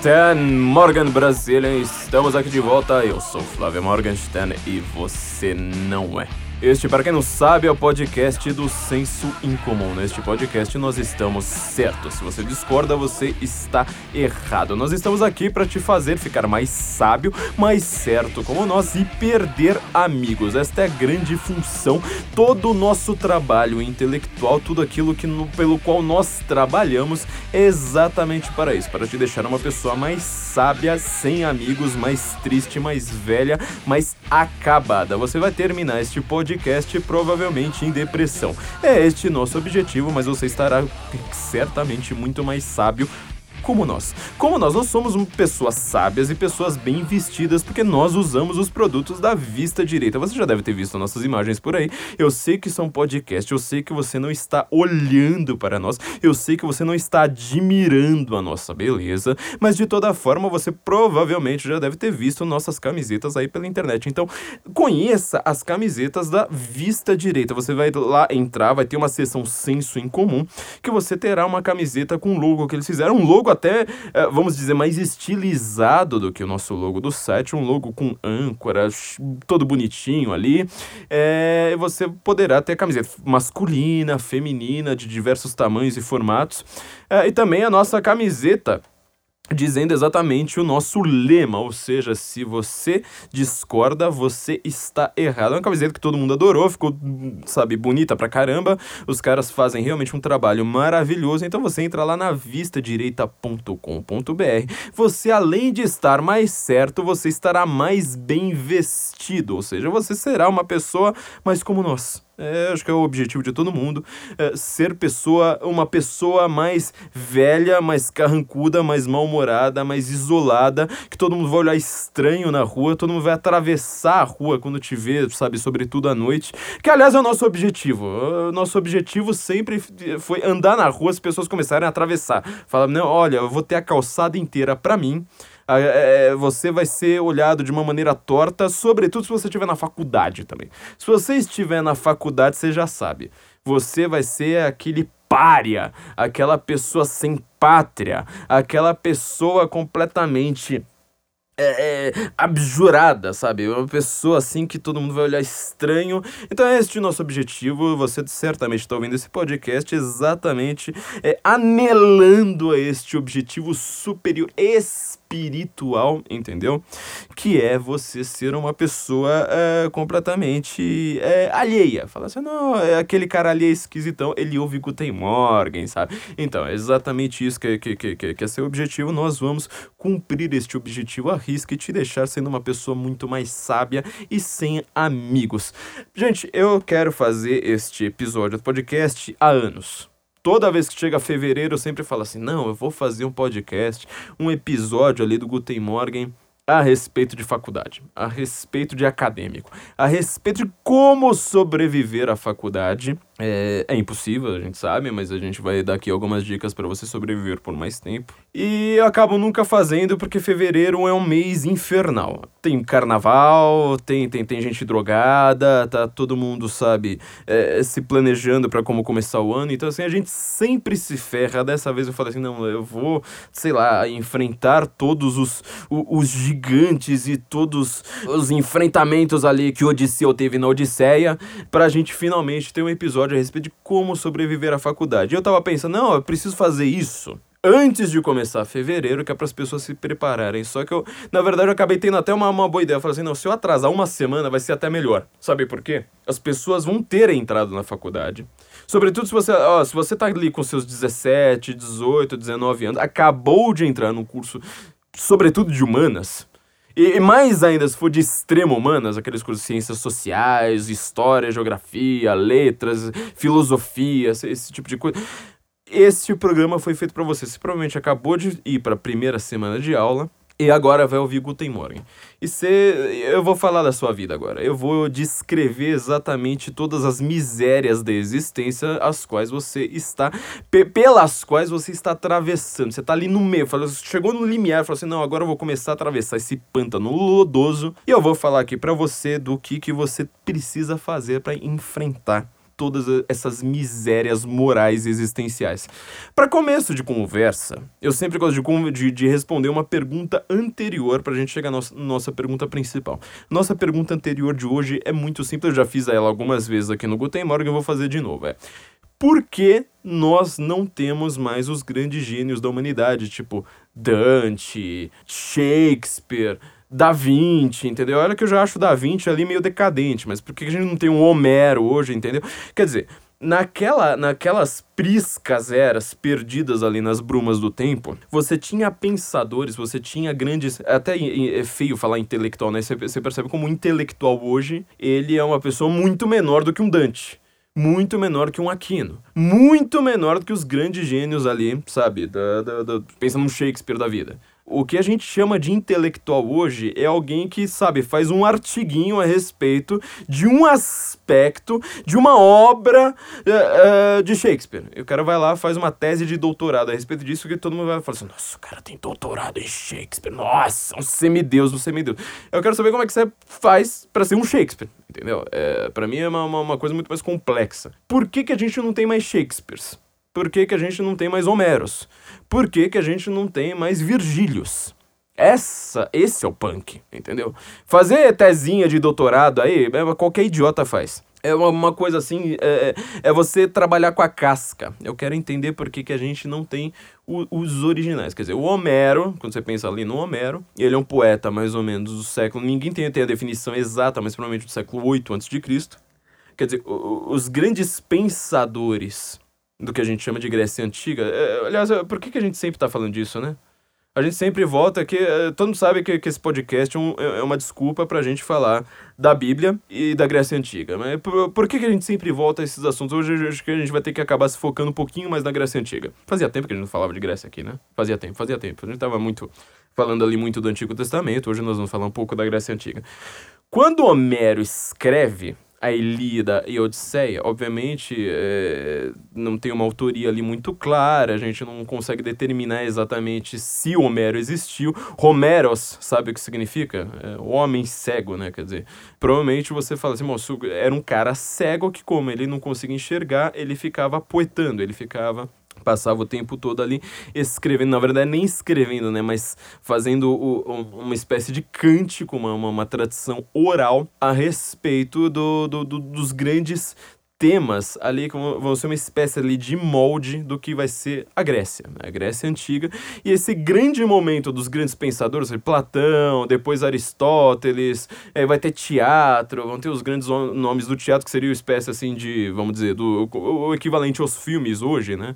Morgenstern, Morgan Brasília, estamos aqui de volta. Eu sou Flávio Morgenstern e você não é. Este, para quem não sabe, é o podcast do Senso Incomum. Neste podcast nós estamos certos. Se você discorda, você está errado. Nós estamos aqui para te fazer ficar mais sábio, mais certo como nós e perder amigos. Esta é a grande função. Todo o nosso trabalho intelectual, tudo aquilo que pelo qual nós trabalhamos é exatamente para isso, para te deixar uma pessoa mais sábia, sem amigos, mais triste, mais velha, mais acabada. Você vai terminar este podcast podcast provavelmente em depressão. É este nosso objetivo, mas você estará certamente muito mais sábio como nós. Como nós, nós somos pessoas sábias e pessoas bem vestidas porque nós usamos os produtos da vista direita. Você já deve ter visto nossas imagens por aí. Eu sei que são podcast, eu sei que você não está olhando para nós, eu sei que você não está admirando a nossa beleza, mas de toda forma você provavelmente já deve ter visto nossas camisetas aí pela internet. Então, conheça as camisetas da vista direita. Você vai lá entrar, vai ter uma seção senso em comum que você terá uma camiseta com logo que eles fizeram, um logo até, eh, vamos dizer, mais estilizado do que o nosso logo do site, um logo com âncora, todo bonitinho ali. É, você poderá ter camiseta masculina, feminina, de diversos tamanhos e formatos. É, e também a nossa camiseta dizendo exatamente o nosso lema, ou seja, se você discorda, você está errado. É uma camiseta que todo mundo adorou, ficou, sabe, bonita pra caramba. Os caras fazem realmente um trabalho maravilhoso, então você entra lá na vistadireita.com.br. Você além de estar mais certo, você estará mais bem vestido, ou seja, você será uma pessoa mais como nós. É, acho que é o objetivo de todo mundo. É, ser pessoa, uma pessoa mais velha, mais carrancuda, mais mal-humorada, mais isolada, que todo mundo vai olhar estranho na rua, todo mundo vai atravessar a rua quando te vê, sabe, sobretudo à noite. Que aliás é o nosso objetivo. O nosso objetivo sempre foi andar na rua, as pessoas começarem a atravessar. Fala, não, olha, eu vou ter a calçada inteira para mim. É, você vai ser olhado de uma maneira torta, sobretudo se você estiver na faculdade também. Se você estiver na faculdade, você já sabe. Você vai ser aquele pária, aquela pessoa sem pátria, aquela pessoa completamente é, é, abjurada, sabe? Uma pessoa assim que todo mundo vai olhar estranho. Então é este o nosso objetivo. Você certamente está ouvindo esse podcast exatamente é, anelando a este objetivo superior espiritual, entendeu? Que é você ser uma pessoa é, completamente é, alheia. Fala assim, não, é aquele cara ali é esquisitão, ele ouve Guten Morgen, sabe? Então, é exatamente isso que, que, que, que é seu objetivo. Nós vamos cumprir este objetivo a risco e te deixar sendo uma pessoa muito mais sábia e sem amigos. Gente, eu quero fazer este episódio do podcast há anos. Toda vez que chega fevereiro, eu sempre falo assim: não, eu vou fazer um podcast, um episódio ali do Guten Morgen a respeito de faculdade, a respeito de acadêmico, a respeito de como sobreviver à faculdade é, é, impossível, a gente sabe, mas a gente vai dar aqui algumas dicas para você sobreviver por mais tempo. E eu acabo nunca fazendo porque fevereiro é um mês infernal. Tem carnaval, tem, tem, tem gente drogada, tá todo mundo, sabe, é, se planejando para como começar o ano. Então, assim, a gente sempre se ferra. Dessa vez eu falei assim: não, eu vou, sei lá, enfrentar todos os, os, os gigantes e todos os enfrentamentos ali que Odisseu teve na Odisseia, pra gente finalmente ter um episódio episódio a respeito de como sobreviver à faculdade. E eu tava pensando, não, eu preciso fazer isso antes de começar fevereiro, que é para as pessoas se prepararem. Só que eu, na verdade, eu acabei tendo até uma, uma boa ideia. Eu falei assim: não, se eu atrasar uma semana, vai ser até melhor. Sabe por quê? As pessoas vão ter entrado na faculdade. Sobretudo se você, ó, se você tá ali com seus 17, 18, 19 anos, acabou de entrar num curso, sobretudo de humanas, e mais ainda, se for de extremo humanas, aqueles cursos de ciências sociais, história, geografia, letras, filosofia, esse tipo de coisa. Esse programa foi feito para você. Você provavelmente acabou de ir para a primeira semana de aula e agora vai ouvir Guten Morgen. E cê, eu vou falar da sua vida agora. Eu vou descrever exatamente todas as misérias da existência as quais você está, pelas quais você está atravessando. Você está ali no meio, falou, chegou no limiar, falou assim: "Não, agora eu vou começar a atravessar esse pântano lodoso". E eu vou falar aqui para você do que que você precisa fazer para enfrentar todas essas misérias morais existenciais. Para começo de conversa, eu sempre gosto de, de, de responder uma pergunta anterior para a gente chegar à nossa, nossa pergunta principal. Nossa pergunta anterior de hoje é muito simples, eu já fiz ela algumas vezes aqui no Guten Morgen, eu vou fazer de novo. É por que nós não temos mais os grandes gênios da humanidade, tipo Dante, Shakespeare, Da Vinci, entendeu? Olha que eu já acho Da Vinci ali meio decadente, mas por que a gente não tem um Homero hoje, entendeu? Quer dizer, naquela, naquelas priscas eras perdidas ali nas brumas do tempo, você tinha pensadores, você tinha grandes. Até é feio falar intelectual, né? Você, percebe como um intelectual hoje, ele é uma pessoa muito menor do que um Dante muito menor que um Aquino. Muito menor do que os grandes gênios ali, sabe? Da, da, da, pensa num Shakespeare da vida. O que a gente chama de intelectual hoje é alguém que, sabe, faz um artiguinho a respeito de um aspecto de uma obra uh, uh, de Shakespeare. E o cara vai lá, faz uma tese de doutorado a respeito disso, que todo mundo vai falar assim: nossa, o cara tem doutorado em Shakespeare, nossa, um semideus, um semideus. Eu quero saber como é que você faz para ser um Shakespeare, entendeu? É, para mim é uma, uma, uma coisa muito mais complexa. Por que, que a gente não tem mais Shakespeares? Por que, que a gente não tem mais Homeros? Por que, que a gente não tem mais Virgílios? Essa, esse é o punk, entendeu? Fazer tezinha de doutorado aí, é, qualquer idiota faz. É uma, uma coisa assim, é, é, é você trabalhar com a casca. Eu quero entender por que, que a gente não tem o, os originais. Quer dizer, o Homero, quando você pensa ali no Homero, ele é um poeta mais ou menos do século. Ninguém tem, tem a definição exata, mas provavelmente do século 8 a.C. Quer dizer, os grandes pensadores do que a gente chama de Grécia Antiga. É, aliás, é, por que, que a gente sempre está falando disso, né? A gente sempre volta que. É, todo mundo sabe que, que esse podcast é, um, é, é uma desculpa para a gente falar da Bíblia e da Grécia Antiga. Mas por, por que, que a gente sempre volta a esses assuntos? Hoje acho que a gente vai ter que acabar se focando um pouquinho mais na Grécia Antiga. Fazia tempo que a gente não falava de Grécia aqui, né? Fazia tempo, fazia tempo. A gente estava muito falando ali muito do Antigo Testamento, hoje nós vamos falar um pouco da Grécia Antiga. Quando Homero escreve a Ilíada e a Odisseia, obviamente é, não tem uma autoria ali muito clara, a gente não consegue determinar exatamente se Homero existiu. Homeros, sabe o que significa? É, homem cego, né? Quer dizer, provavelmente você fala assim, moço, era um cara cego que, como ele não conseguia enxergar, ele ficava poetando, ele ficava passava o tempo todo ali escrevendo, na verdade nem escrevendo, né, mas fazendo o, uma espécie de cântico, uma, uma, uma tradição oral a respeito do, do, do, dos grandes temas ali que vão ser uma espécie ali de molde do que vai ser a Grécia, né? a Grécia antiga. E esse grande momento dos grandes pensadores, Platão, depois Aristóteles, é, vai ter teatro, vão ter os grandes nomes do teatro, que seria uma espécie assim de, vamos dizer, do, o equivalente aos filmes hoje, né?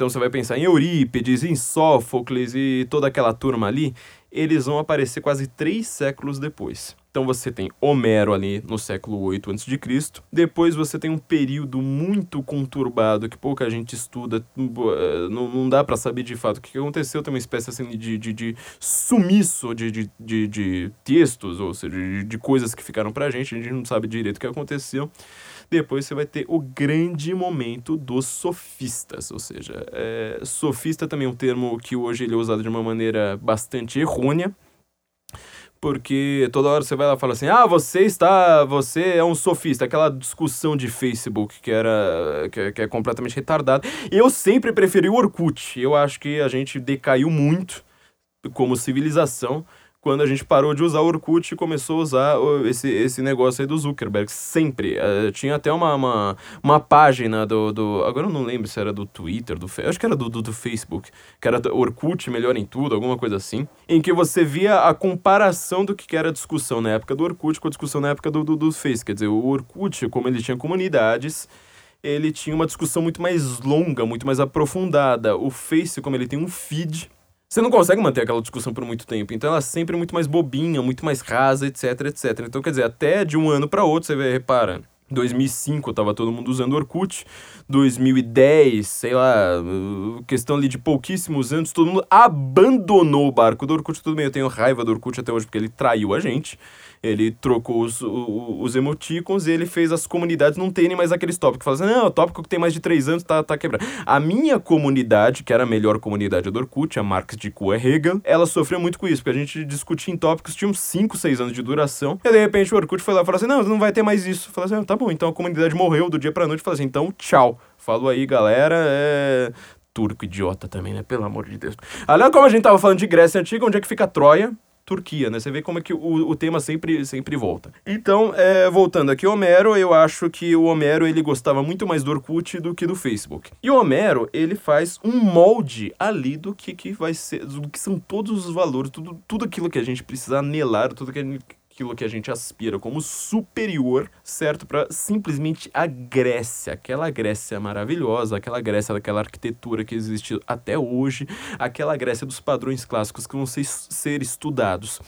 Então você vai pensar em Eurípides, em Sófocles e toda aquela turma ali, eles vão aparecer quase três séculos depois. Então você tem Homero ali no século 8 a.C. Depois você tem um período muito conturbado que pouca gente estuda, não, não dá para saber de fato o que aconteceu. Tem uma espécie assim de, de, de sumiço de, de, de, de textos, ou seja, de, de coisas que ficaram pra gente, a gente não sabe direito o que aconteceu. Depois você vai ter o grande momento dos sofistas, ou seja, é, sofista também é um termo que hoje ele é usado de uma maneira bastante errônea, porque toda hora você vai lá e fala assim: "Ah, você está, você é um sofista", aquela discussão de Facebook que era que, que é completamente retardada. Eu sempre preferi o Orkut. Eu acho que a gente decaiu muito como civilização quando a gente parou de usar o Orkut e começou a usar esse, esse negócio aí do Zuckerberg. Sempre. Uh, tinha até uma, uma, uma página do, do. Agora eu não lembro se era do Twitter, do acho que era do, do, do Facebook, que era Orkut Melhor em Tudo, alguma coisa assim, em que você via a comparação do que era a discussão na época do Orkut com a discussão na época do, do, do Face. Quer dizer, o Orkut, como ele tinha comunidades ele tinha uma discussão muito mais longa, muito mais aprofundada. O Face, como ele tem um feed, você não consegue manter aquela discussão por muito tempo. Então ela é sempre muito mais bobinha, muito mais rasa, etc, etc. Então, quer dizer, até de um ano para outro, você vê, repara, 2005 tava todo mundo usando Orkut, 2010, sei lá, questão ali de pouquíssimos anos, todo mundo abandonou o barco do Orkut, tudo bem, eu tenho raiva do Orkut até hoje porque ele traiu a gente, Ele trocou os, os, emoticons e ele fez as comunidades não terem mais aqueles tópicos. Fala assim, não, o tópico que tem mais de três anos tá, tá quebrado. A minha comunidade, que era a melhor comunidade do Orkut, a Marx de Kua Hegel, ela sofreu muito com isso, porque a gente discutia em tópicos, tinha uns 5, 6 anos de duração, e de repente o Orkut foi lá e falou assim, não, não vai ter mais isso. Falei assim, ah, tá bom, então a comunidade morreu do dia pra noite. Falei assim, então tchau. Falou aí, galera, é turco idiota também, né? Pelo amor de Deus. Aliás, como a gente tava falando de Grécia Antiga, onde é que fica Troia? Turquia, né? Você vê como é que o, o tema sempre, sempre volta. Então, é, voltando aqui, Homero, eu acho que o Homero ele gostava muito mais do Orkut do que do Facebook. E o Homero, ele faz um molde ali do que, que vai ser, do que são todos os valores, tudo, tudo aquilo que a gente precisa anelar, tudo que a gente aquilo que a gente aspira como superior, certo? Para simplesmente a Grécia, aquela Grécia maravilhosa, aquela Grécia daquela arquitetura que existe até hoje, aquela Grécia dos padrões clássicos que vão ser, ser estudados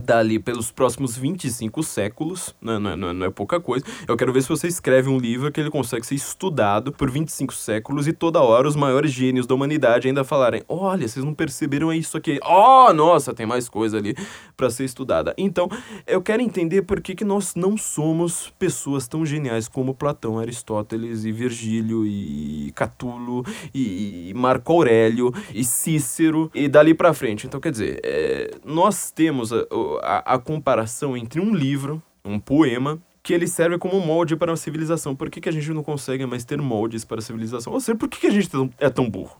dali pelos próximos 25 séculos, não, não, não, não, é pouca coisa. Eu quero ver se você escreve um livro que ele consegue ser estudado por 25 séculos e toda hora os maiores gênios da humanidade ainda falarem: olha, vocês não perceberam isso aqui. Oh, nossa, tem mais coisa ali para ser estudada. Então, eu quero entender por que, que nós não somos pessoas tão geniais como Platão, Aristóteles e Virgílio e Catulo e Marco Aurélio e Cícero e dali para frente. Então, quer dizer, é, nós temos a, a comparação entre um livro, um poema, que ele serve como molde para a civilização. Por que, que a gente não consegue mais ter moldes para a civilização? Ou seja, por que, que a gente é tão burro?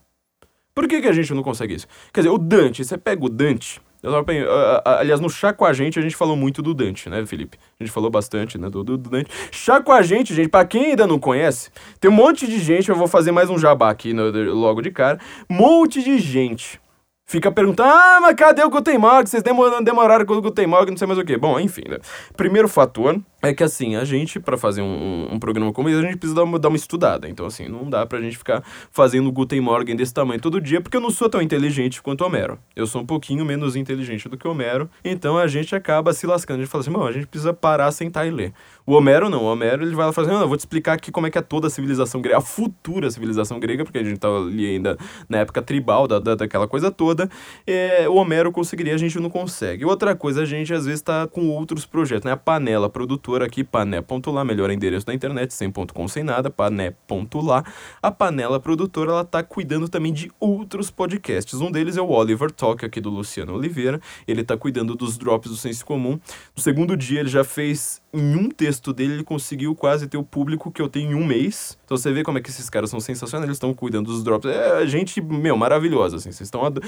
Por que, que a gente não consegue isso? Quer dizer, o Dante, você pega o Dante. Pensando, aliás, no Chá com a gente, a gente falou muito do Dante, né, Felipe? A gente falou bastante, né, do, do, do Dante. Chá com a gente, gente, pra quem ainda não conhece, tem um monte de gente, eu vou fazer mais um jabá aqui no, logo de cara. Monte de gente fica perguntando: ah, mas cadê o Gutenberg? Vocês demoraram, com o Gutenberg, não sei mais o que. Bom, enfim, né? Primeiro fator é que assim, a gente, para fazer um, um, programa como esse, a gente precisa dar uma, dar uma estudada. Então, assim, não dá pra gente ficar fazendo Guten Morgen desse tamanho todo dia, porque eu não sou tão inteligente quanto Homero. Eu sou um pouquinho menos inteligente do que Homero, então a gente acaba se lascando. A gente fala assim, bom, a gente precisa parar, sentar e ler. O Homero não, o Homero ele vai lá falar assim, eu vou te explicar aqui como é que é toda a civilização grega, a futura civilização grega, porque a gente tá ali ainda na época tribal, da, da daquela coisa toda. É, o Homero conseguiria, a gente não consegue. Outra coisa, a gente às vezes tá com outros projetos, né? A panela produtora produtora aqui, pané.lá, melhor endereço da internet, sem ponto com sem nada, pané.lá. A panela produtora, ela tá cuidando também de outros podcasts. Um deles é o Oliver Talk, aqui do Luciano Oliveira. Ele tá cuidando dos drops do senso comum. No segundo dia, ele já fez, em um texto dele, ele conseguiu quase ter o público que eu tenho em um mês. Então você vê como é que esses caras são sensacionais, eles estão cuidando dos drops. É gente, meu, maravilhosa, assim. Vocês estão ad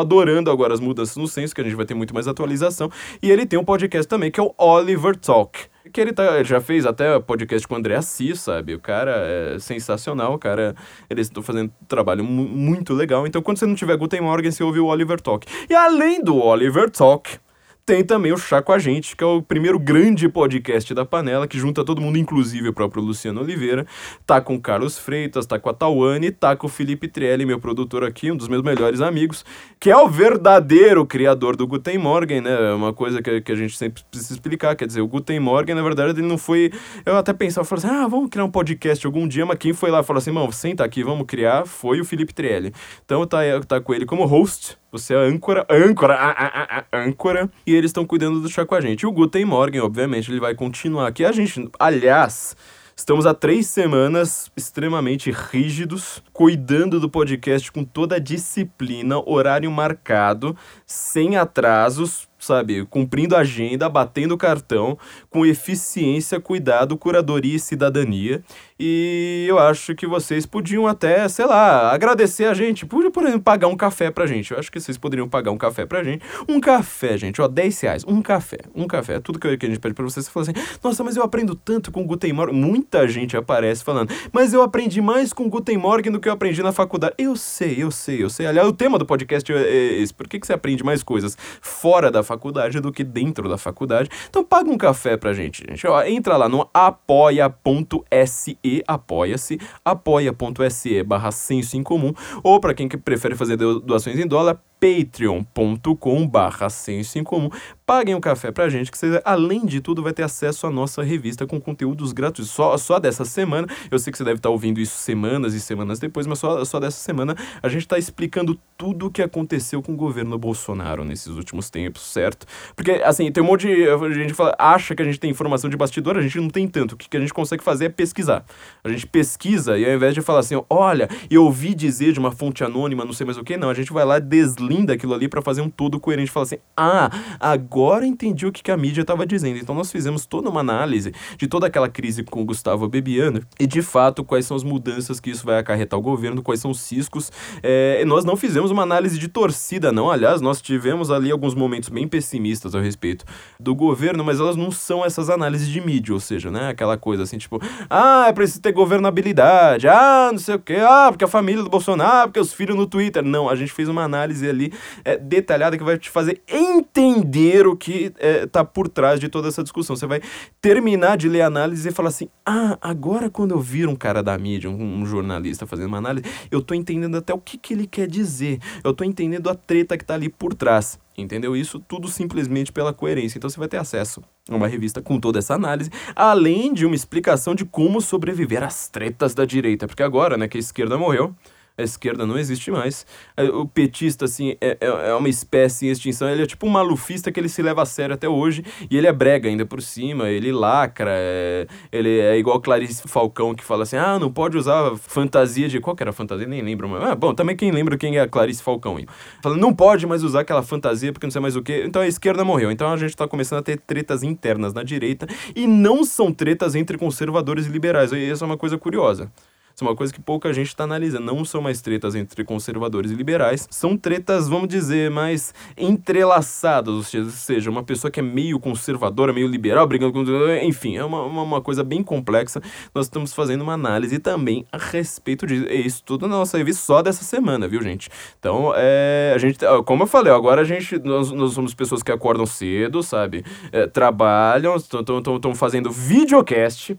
adorando agora as mudanças no senso, que a gente vai ter muito mais atualização. E ele tem um podcast também, que é o Oliver Talk que ele, tá, já fez até podcast com o André Assis, sabe? O cara é sensacional, o cara. Eles estão fazendo um trabalho muito legal. Então, quando você não tiver Guten Morgen, você ouve o Oliver Talk. E além do Oliver Talk, tem também o Chá com a Gente, que é o primeiro grande podcast da panela, que junta todo mundo, inclusive o próprio Luciano Oliveira. Tá com o Carlos Freitas, tá com a Tawane, tá com o Felipe Trielli, meu produtor aqui, um dos meus melhores amigos, que é o verdadeiro criador do Guten Morgen, né? É uma coisa que, que a gente sempre precisa explicar. Quer dizer, o Guten Morgen, na verdade, ele não foi. Eu até pensava, falei assim, ah, vamos criar um podcast algum dia, mas quem foi lá e falou assim, mano, senta aqui, vamos criar, foi o Felipe Trielli. Então tá, tá com ele como host você é âncora, âncora, a, a, a, âncora, e eles estão cuidando do chá com a gente. E o Guten Morgen, obviamente, ele vai continuar aqui. A gente, aliás, Estamos há três semanas extremamente rígidos, cuidando do podcast com toda a disciplina, horário marcado, sem atrasos, sabe? Cumprindo a agenda, batendo cartão, com eficiência, cuidado, curadoria e cidadania. E eu acho que vocês podiam até, sei lá, agradecer a gente. Podia, por exemplo, pagar um café pra gente. Eu acho que vocês poderiam pagar um café pra gente. Um café, gente, ó, 10 reais. Um café. Um café. Tudo que a gente pede pra vocês. Você fala assim, nossa, mas eu aprendo tanto com Guten Morgen. Muita gente aparece falando, mas eu aprendi mais com Guten Morgen do que eu aprendi na faculdade. Eu sei, eu sei, eu sei. Aliás, o tema do podcast é esse. Por que, que você aprende mais coisas fora da faculdade do que dentro da faculdade? Então paga um café pra gente, gente. Ó, entra lá no apoia.se e apoia-se, apoia.se barra senso em comum, ou para quem que prefere fazer doações em dólar, patreon.com barra em comum. Paguem um café pra gente, que você, além de tudo, vai ter acesso à nossa revista com conteúdos gratuitos. Só, só dessa semana, eu sei que você deve estar ouvindo isso semanas e semanas depois, mas só, só dessa semana a gente está explicando tudo o que aconteceu com o governo Bolsonaro nesses últimos tempos, certo? Porque, assim, tem um monte de. A gente fala, acha que a gente tem informação de bastidor, a gente não tem tanto. O que, a gente consegue fazer é pesquisar. A gente pesquisa e ao invés de falar assim, olha, eu ouvi dizer de uma fonte anônima, não sei mais o que, não. A gente vai lá, deslinda aquilo ali para fazer um todo coerente. Fala assim, ah, agora entendi o que, que a mídia estava dizendo. Então nós fizemos toda uma análise de toda aquela crise com o Gustavo Bebiano e de fato quais são as mudanças que isso vai acarretar o governo, quais são os ciscos. É, nós não fizemos uma análise de torcida, não. Aliás, nós tivemos ali alguns momentos bem pessimistas a respeito do governo, mas elas não são essas análises de mídia, ou seja, né, aquela coisa assim, tipo, ah, é preciso ter governabilidade, ah, não sei o que, ah, porque a família do Bolsonaro, porque os filhos no Twitter. Não, a gente fez uma análise ali é, detalhada que vai te fazer entender o que é, tá por trás de toda essa discussão. Você vai terminar de ler a análise e falar assim: ah, agora quando eu vir um cara da mídia, um, um jornalista fazendo uma análise, eu tô entendendo até o que, que ele quer dizer, eu tô entendendo a treta que tá ali por trás. Entendeu? Isso tudo simplesmente pela coerência. Então você vai ter acesso a uma revista com toda essa análise, além de uma explicação de como sobreviver às tretas da direita. Porque agora, né, que a esquerda morreu, a esquerda não existe mais. É, o petista, assim, é, é, é uma espécie em extinção. Ele é tipo um malufista que ele se leva a sério até hoje. E ele é brega ainda por cima, ele lacra. É, ele é igual Clarice Falcão que fala assim: ah, não pode usar fantasia de. Qual que era a fantasia? Nem lembro. Ah, bom, também quem lembra quem é a Clarice Falcão. Fala, não pode mais usar aquela fantasia porque não sei mais o que. Então a esquerda morreu. Então a gente tá começando a ter tretas internas na direita. E não são tretas entre conservadores e liberais. E essa é uma coisa curiosa. Isso é uma coisa que pouca gente está analisando. Não são mais tretas entre conservadores e liberais, são tretas, vamos dizer, mais entrelaçadas. Ou seja, uma pessoa que é meio conservadora, meio liberal, brigando com. Enfim, é uma, uma, uma coisa bem complexa. Nós estamos fazendo uma análise também a respeito disso. Isso tudo na nossa revista só dessa semana, viu, gente? Então, é, a gente, como eu falei, agora a gente, nós, nós somos pessoas que acordam cedo, sabe? É, trabalham, estão fazendo videocast,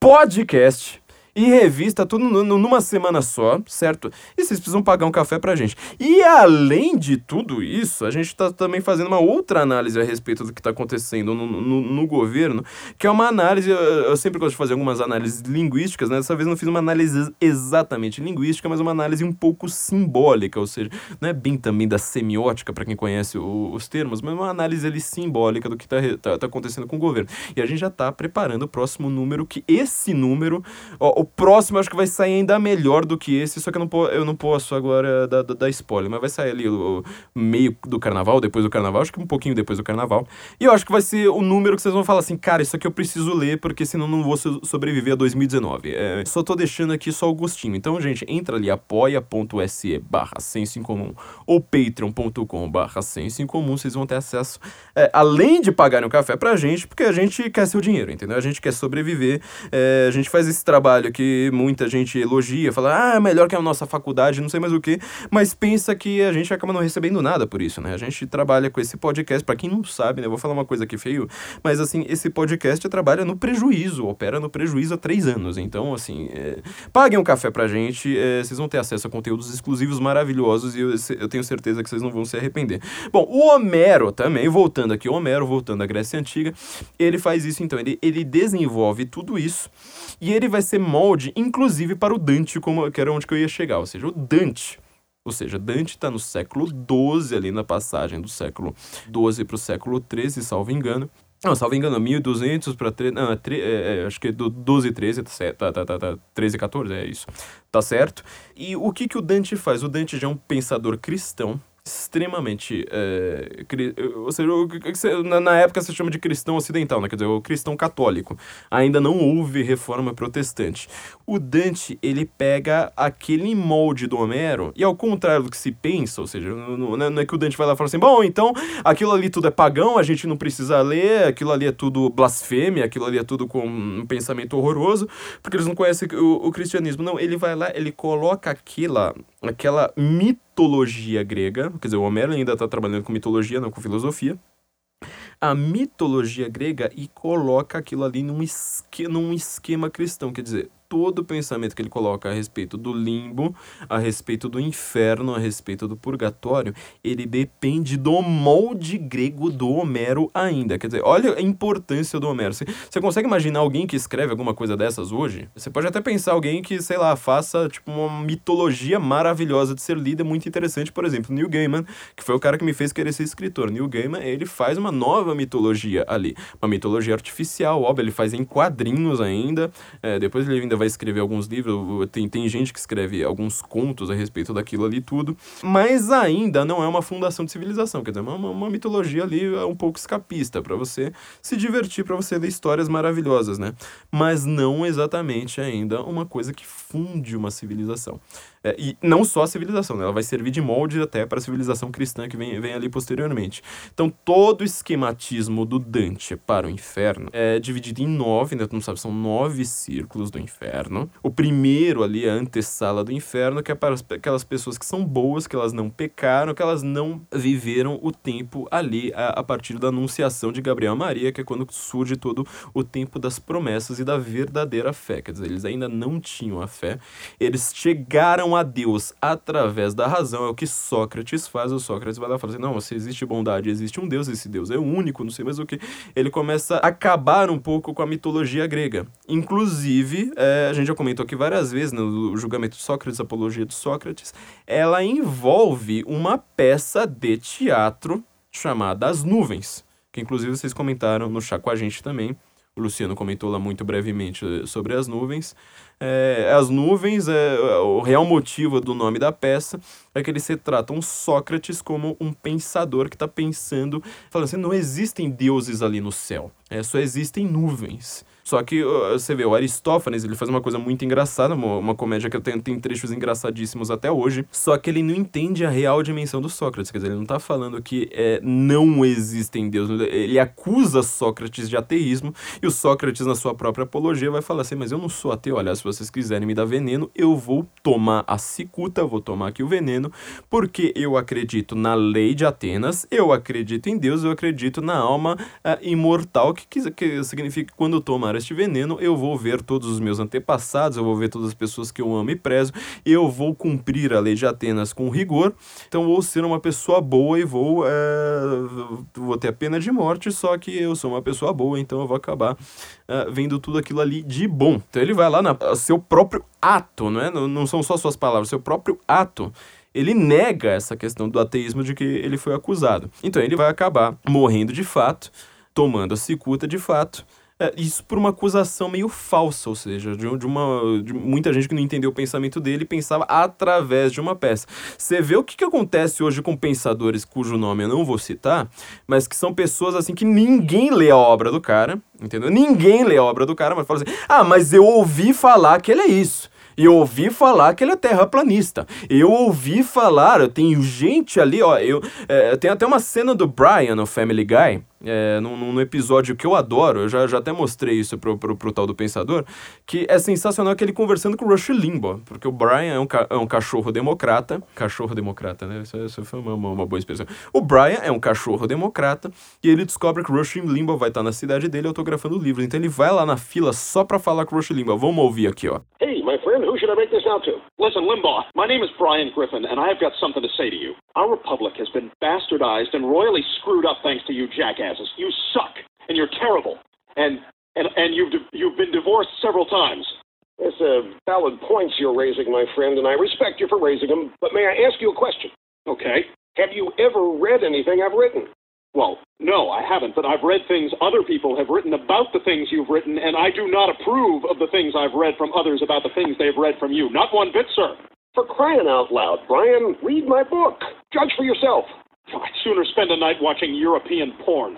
podcast e revista, tudo numa semana só, certo? E vocês precisam pagar um café pra gente. E além de tudo isso, a gente tá também fazendo uma outra análise a respeito do que tá acontecendo no, no, no governo, que é uma análise, eu sempre gosto de fazer algumas análises linguísticas, né? Dessa vez não fiz uma análise exatamente linguística, mas uma análise um pouco simbólica, ou seja, não é bem também da semiótica, para quem conhece o, os termos, mas uma análise ali simbólica do que tá, tá, tá, acontecendo com o governo. E a gente já tá preparando o próximo número, que esse número, ó, próximo acho que vai sair ainda melhor do que esse, só que eu não, eu não posso agora dar, dar spoiler, mas vai sair ali o, o, meio do carnaval, depois do carnaval, acho que um pouquinho depois do carnaval. E eu acho que vai ser o número que vocês vão falar assim, cara, isso aqui eu preciso ler, porque senão não vou sobreviver a 2019. É, só tô deixando aqui só o gostinho. Então, gente, entra ali, apoia.se barra senso em comum ou patreon.com barra senso em comum, vocês vão ter acesso, é, além de pagarem um café pra gente, porque a gente quer seu dinheiro, entendeu? A gente quer sobreviver, é, a gente faz esse trabalho que muita gente elogia, fala, ah, melhor que a nossa faculdade, não sei mais o que, mas pensa que a gente acaba não recebendo nada por isso, né? A gente trabalha com esse podcast, para quem não sabe, né? Eu vou falar uma coisa aqui feio, mas assim, esse podcast trabalha no prejuízo, opera no prejuízo há três anos. Então, assim, é... paguem um café pra gente, é... vocês vão ter acesso a conteúdos exclusivos maravilhosos e eu, eu tenho certeza que vocês não vão se arrepender. Bom, o Homero também, voltando aqui, o Homero, voltando à Grécia Antiga, ele faz isso então, ele, ele desenvolve tudo isso e ele vai ser molde, inclusive para o Dante, como, que era onde que eu ia chegar. Ou seja, o Dante. Ou seja, Dante está no século XII, ali na passagem do século XII para o século XIII, salvo engano. Não, salvo engano, 1200 para 13. Não, é, é, é, acho que é do 12 e 13, tá, tá, tá, tá, 13 e 14, é isso. Tá certo? E o que, que o Dante faz? O Dante já é um pensador cristão extremamente. É, cri, ou seja, na, na, época se chama de cristão ocidental, né? quer dizer, o cristão católico. Ainda não houve reforma protestante. O Dante, ele pega aquele molde do Homero, e ao contrário do que se pensa, ou seja, não, não é que o Dante vai lá e fala assim: bom, então aquilo ali tudo é pagão, a gente não precisa ler, aquilo ali é tudo blasfêmia, aquilo ali é tudo com um pensamento horroroso, porque eles não conhecem o, o cristianismo. Não, ele vai lá, ele coloca aquela, aquela mitologia grega, quer dizer, o Homero ainda está trabalhando com mitologia, não com filosofia, a mitologia grega e coloca aquilo ali num, esque, num esquema cristão. Quer dizer, todo o pensamento que ele coloca a respeito do limbo, a respeito do inferno, a respeito do purgatório, ele depende do molde grego do Homero ainda. Quer dizer, olha a importância do Homero. Você, consegue imaginar alguém que escreve alguma coisa dessas hoje? Você pode até pensar alguém que, sei lá, faça tipo uma mitologia maravilhosa de ser lida, muito interessante, por exemplo, Neil Gaiman, que foi o cara que me fez querer ser escritor. Neil Gaiman, ele faz uma nova mitologia ali, uma mitologia artificial, óbvio, ele faz em quadrinhos ainda, é, depois ele ainda vai escrever alguns livros, tem, tem gente que escreve alguns contos a respeito daquilo ali tudo, mas ainda não é uma fundação de civilização, quer dizer, uma, uma mitologia ali é um pouco escapista, para você se divertir, para você ler histórias maravilhosas, né? Mas não exatamente ainda uma coisa que funde uma civilização. É, e não só a civilização, né? ela vai servir de molde até para a civilização cristã que vem, vem ali posteriormente. Então, todo o esquematismo do Dante para o inferno é dividido em nove, né? Tu não sabe, são nove círculos do inferno. O primeiro ali, a antessala do inferno, que é para aquelas pessoas que são boas, que elas não pecaram, que elas não viveram o tempo ali a, a partir da anunciação de Gabriel a Maria, que é quando surge todo o tempo das promessas e da verdadeira fé. Quer dizer, eles ainda não tinham a fé, eles chegaram a Deus através da razão, é o que Sócrates faz. O Sócrates vai lá e fala assim: não, se existe bondade, existe um Deus, esse Deus é único, não sei mais o que. Ele começa a acabar um pouco com a mitologia grega. Inclusive, é, a gente já comentou aqui várias vezes no julgamento de Sócrates, apologia de Sócrates, ela envolve uma peça de teatro chamada As Nuvens, que inclusive vocês comentaram no chá com a gente também. O Luciano comentou lá muito brevemente eh, sobre as nuvens. É, as nuvens, é, o real motivo do nome da peça é que eles retratam Sócrates como um pensador que está pensando, falando assim, não existem deuses ali no céu, é, só existem nuvens. Só que você vê, o Aristófanes, ele faz uma coisa muito engraçada, uma, uma comédia que tem, tem trechos engraçadíssimos até hoje, só que ele não entende a real dimensão do Sócrates, quer dizer, ele não está falando que é, não existem deuses, ele acusa Sócrates de ateísmo, e o Sócrates, na sua própria apologia, vai falar assim, mas eu não sou ateu, olha, se vocês quiserem me dar veneno, eu vou tomar a cicuta, vou tomar aqui o veneno, porque eu acredito na lei de Atenas, eu acredito em Deus, eu acredito na alma uh, imortal, que, que, significa que quando tomar este veneno, eu vou ver todos os meus antepassados, eu vou ver todas as pessoas que eu amo e prezo, eu vou cumprir a lei de Atenas com rigor, então vou ser uma pessoa boa e vou, é, vou ter a pena de morte, só que eu sou uma pessoa boa, então eu vou acabar é, vendo tudo aquilo ali de bom. Então ele vai lá na seu próprio ato, não é? Não, não são só suas palavras, seu próprio ato ele nega essa questão do ateísmo de que ele foi acusado. Então ele vai acabar morrendo de fato, tomando a cicuta de fato, isso por uma acusação meio falsa, ou seja, de, de uma de muita gente que não entendeu o pensamento dele pensava através de uma peça. Você vê o que, que acontece hoje com pensadores cujo nome eu não vou citar, mas que são pessoas assim que ninguém lê a obra do cara, entendeu? Ninguém lê a obra do cara, mas fala assim: "Ah, mas eu ouvi falar que ele é isso". Eu ouvi falar que ele é terraplanista. Eu ouvi falar, eu tenho gente ali, ó, eu é, tem até uma cena do Brian no Family Guy, é, num, num, episódio que eu adoro, eu já, já até mostrei isso pro, pro, pro tal do Pensador, que é sensacional que ele conversando com o Rush Limbaugh, porque o Brian é um, ca, é um cachorro democrata, cachorro democrata, né? Isso, isso foi uma, uma, boa expressão. O Brian é um cachorro democrata e ele descobre que o Rush Limbaugh vai estar na cidade dele autografando livros, então ele vai lá na fila só pra falar com o Rush Limbaugh. Vamos ouvir aqui, ó. Hey, my friend, who should I make this out to? Listen, Limbaugh, my name is Brian Griffin and I've got something to say to you. Our republic has been bastardized and royally screwed up thanks to you jackasses. You suck, and you're terrible, and and and you've you've been divorced several times. It's a uh, valid points you're raising, my friend, and I respect you for raising them. But may I ask you a question? Okay. Have you ever read anything I've written? Well, no, I haven't, but I've read things other people have written about the things you've written, and I do not approve of the things I've read from others about the things they've read from you. Not one bit, sir. For crying out loud, Brian, read my book. Judge for yourself. I'd sooner spend a night watching European porn.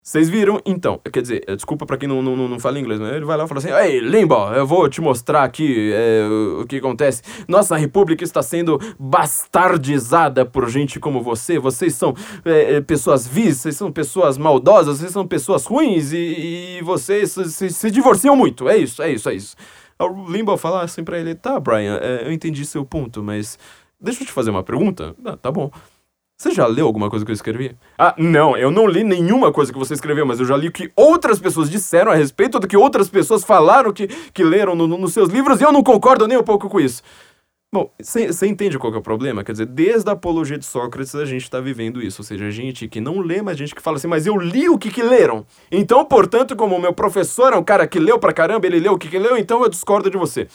Vocês viram? Então, quer dizer, desculpa para quem não, não, não fala inglês, mas ele vai lá e fala assim: Ei, Limbo, eu vou te mostrar aqui é, o que acontece. Nossa república está sendo bastardizada por gente como você. Vocês são é, pessoas vis, vocês são pessoas maldosas, vocês são pessoas ruins e, e vocês se, se, divorciam muito. É isso, é isso, é isso. O Limbo fala assim pra ele: Tá, Brian, é, eu entendi seu ponto, mas deixa eu te fazer uma pergunta. Ah, tá bom. Você já leu alguma coisa que eu escrevi? Ah, não, eu não li nenhuma coisa que você escreveu, mas eu já li o que outras pessoas disseram a respeito do que outras pessoas falaram que, que leram no, no, nos seus livros e eu não concordo nem um pouco com isso. Bom, você entende qual é o problema? Quer dizer, desde a apologia de Sócrates a gente está vivendo isso. Ou seja, gente que não lê, mas gente que fala assim, mas eu li o que que leram. Então, portanto, como o meu professor é um cara que leu pra caramba, ele leu o que que leu, então eu discordo de você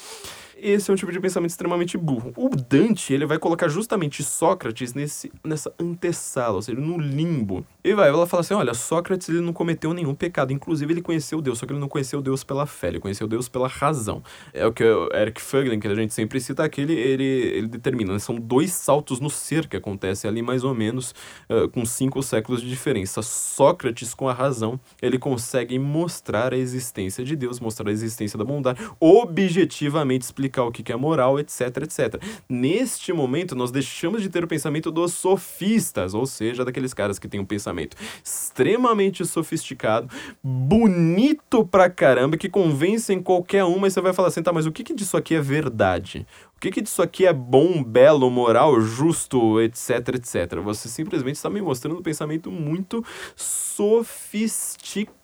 esse é um tipo de pensamento extremamente burro. O Dante, ele vai colocar justamente Sócrates nesse, nessa antessala, ou seja, no limbo. E vai ela fala assim, olha, Sócrates ele não cometeu nenhum pecado, inclusive ele conheceu Deus, só que ele não conheceu Deus pela fé, ele conheceu Deus pela razão. É o que o Eric Fögling, que a gente sempre cita aqui, ele, ele, determina, né? são dois saltos no ser que acontecem ali mais ou menos uh, com cinco séculos de diferença. Sócrates, com a razão, ele consegue mostrar a existência de Deus, mostrar a existência da bondade, objetivamente explicando o que é moral, etc, etc. Neste momento, nós deixamos de ter o pensamento dos sofistas, ou seja, daqueles caras que têm um pensamento extremamente sofisticado, bonito pra caramba, que convencem qualquer um, mas você vai falar assim, tá, mas o que, que disso aqui é verdade? O que, que disso aqui é bom, belo, moral, justo, etc, etc? Você simplesmente está me mostrando um pensamento muito sofisticado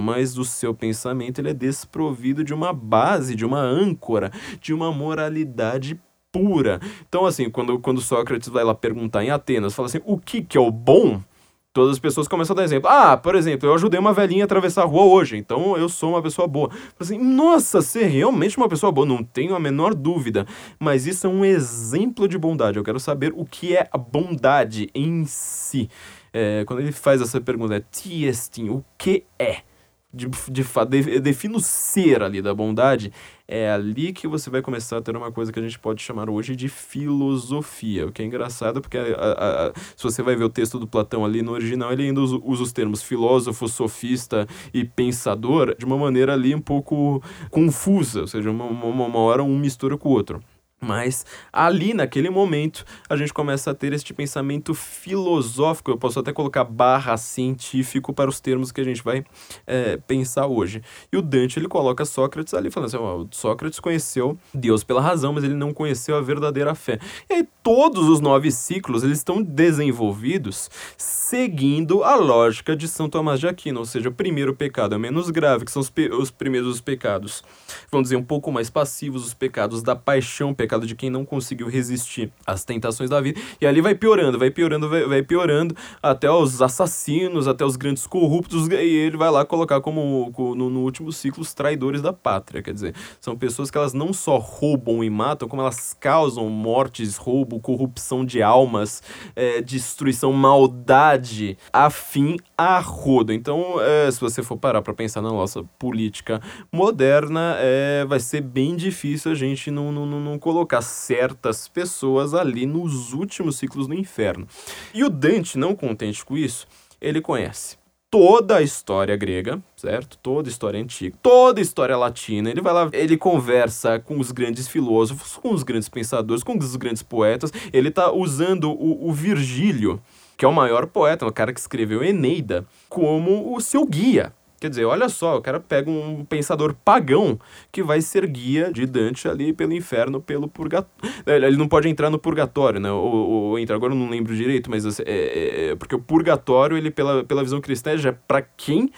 mas o seu pensamento ele é desprovido de uma base, de uma âncora, de uma moralidade pura. Então, assim, quando, quando Sócrates vai lá perguntar em Atenas, fala assim, o que, que é o bom? Todas as pessoas começam a dar exemplo. Ah, por exemplo, eu ajudei uma velhinha a atravessar a rua hoje, então eu sou uma pessoa boa. Assim, nossa, você é realmente uma pessoa boa, não tenho a menor dúvida. Mas isso é um exemplo de bondade. Eu quero saber o que é a bondade em si é, quando ele faz essa pergunta, é Tiestin, o que é? De, de, de, defina o ser ali da bondade, é ali que você vai começar a ter uma coisa que a gente pode chamar hoje de filosofia. O que é engraçado, porque a, a, a, se você vai ver o texto do Platão ali no original, ele ainda usa, usa os termos filósofo, sofista e pensador de uma maneira ali um pouco confusa, ou seja, uma, uma, uma hora um mistura com o outro. Mas ali, naquele momento, a gente começa a ter este pensamento filosófico. Eu posso até colocar barra científico para os termos que a gente vai é, pensar hoje. E o Dante, ele coloca Sócrates ali, falando assim: Sócrates conheceu Deus pela razão, mas ele não conheceu a verdadeira fé. E aí, todos os nove ciclos, eles estão desenvolvidos seguindo a lógica de São Tomás de Aquino. Ou seja, o primeiro pecado é menos grave, que são os, os primeiros pecados. Vamos dizer, um pouco mais passivos, os pecados da paixão, de quem não conseguiu resistir às tentações da vida. E ali vai piorando, vai piorando, vai, vai piorando, até os assassinos, até os grandes corruptos, e ele vai lá colocar como no, no último ciclo os traidores da pátria. Quer dizer, são pessoas que elas não só roubam e matam, como elas causam mortes, roubo, corrupção de almas, é, destruição, maldade, afim a rodo. Então, é, se você for parar para pensar na nossa política moderna, é, vai ser bem difícil a gente não colocar colocar certas pessoas ali nos últimos ciclos do inferno. E o Dante, não contente com isso, ele conhece toda a história grega, certo? Toda a história antiga, toda a história latina. Ele vai lá, ele conversa com os grandes filósofos, com os grandes pensadores, com os grandes poetas. Ele está usando o, o Virgílio, que é o maior poeta, o cara que escreveu Eneida, como o seu guia. Quer dizer, olha só, o cara pega um pensador pagão que vai ser guia de Dante ali pelo inferno, pelo purgatório. Ele não pode entrar no purgatório, né? Ou, ou entra, agora eu não lembro direito, mas é, é, é, porque o purgatório, ele, pela, pela visão cristã, já é para quem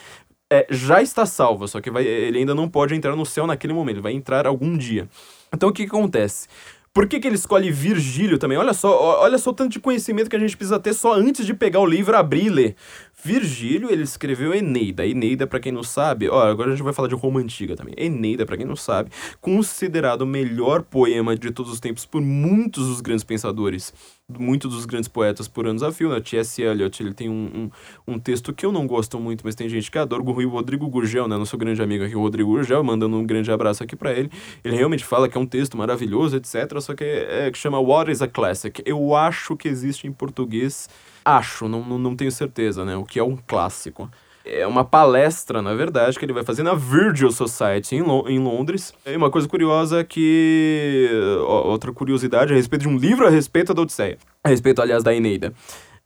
é, já está salvo, só que vai, ele ainda não pode entrar no céu naquele momento, ele vai entrar algum dia. Então o que, que acontece? Por que, que ele escolhe Virgílio também? Olha só, olha só o tanto de conhecimento que a gente precisa ter só antes de pegar o livro, abrir e ler. Virgílio, ele escreveu Eneida. Eneida, para quem não sabe, ó, agora a gente vai falar de Roma Antiga também. Eneida, para quem não sabe, considerado o melhor poema de todos os tempos por muitos dos grandes pensadores, muitos dos grandes poetas por anos a fio, né? T.S. Eliot, ele tem um, um, um, texto que eu não gosto muito, mas tem gente que adora, o Rodrigo Gurgel, né? Nosso grande amigo aqui, o Rodrigo Gurgel, mandando um grande abraço aqui para ele. Ele realmente fala que é um texto maravilhoso, etc, só que é, é que chama What is a Classic. Eu acho que existe em português Acho, não, não, tenho certeza, né? O que é um clássico. É uma palestra, na verdade, que ele vai fazer na Virgil Society em, Lo em Londres. E uma coisa curiosa é que. Outra curiosidade a respeito de um livro a respeito da Odisseia. A respeito, aliás, da Eneida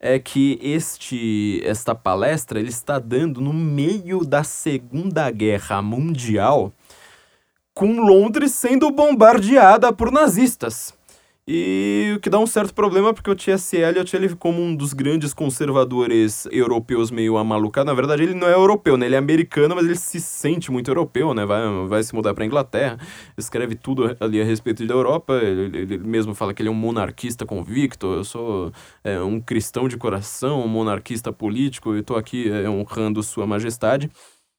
é que este esta palestra ele está dando no meio da Segunda Guerra Mundial, com Londres sendo bombardeada por nazistas. E o que dá um certo problema porque o T.S. Eliot, ele como um dos grandes conservadores europeus meio amalucado, na verdade ele não é europeu, né? Ele é americano, mas ele se sente muito europeu, né? Vai, vai se mudar pra Inglaterra, escreve tudo ali a respeito da Europa, ele, ele mesmo fala que ele é um monarquista convicto, eu sou é, um cristão de coração, um monarquista político, e tô aqui é, honrando sua majestade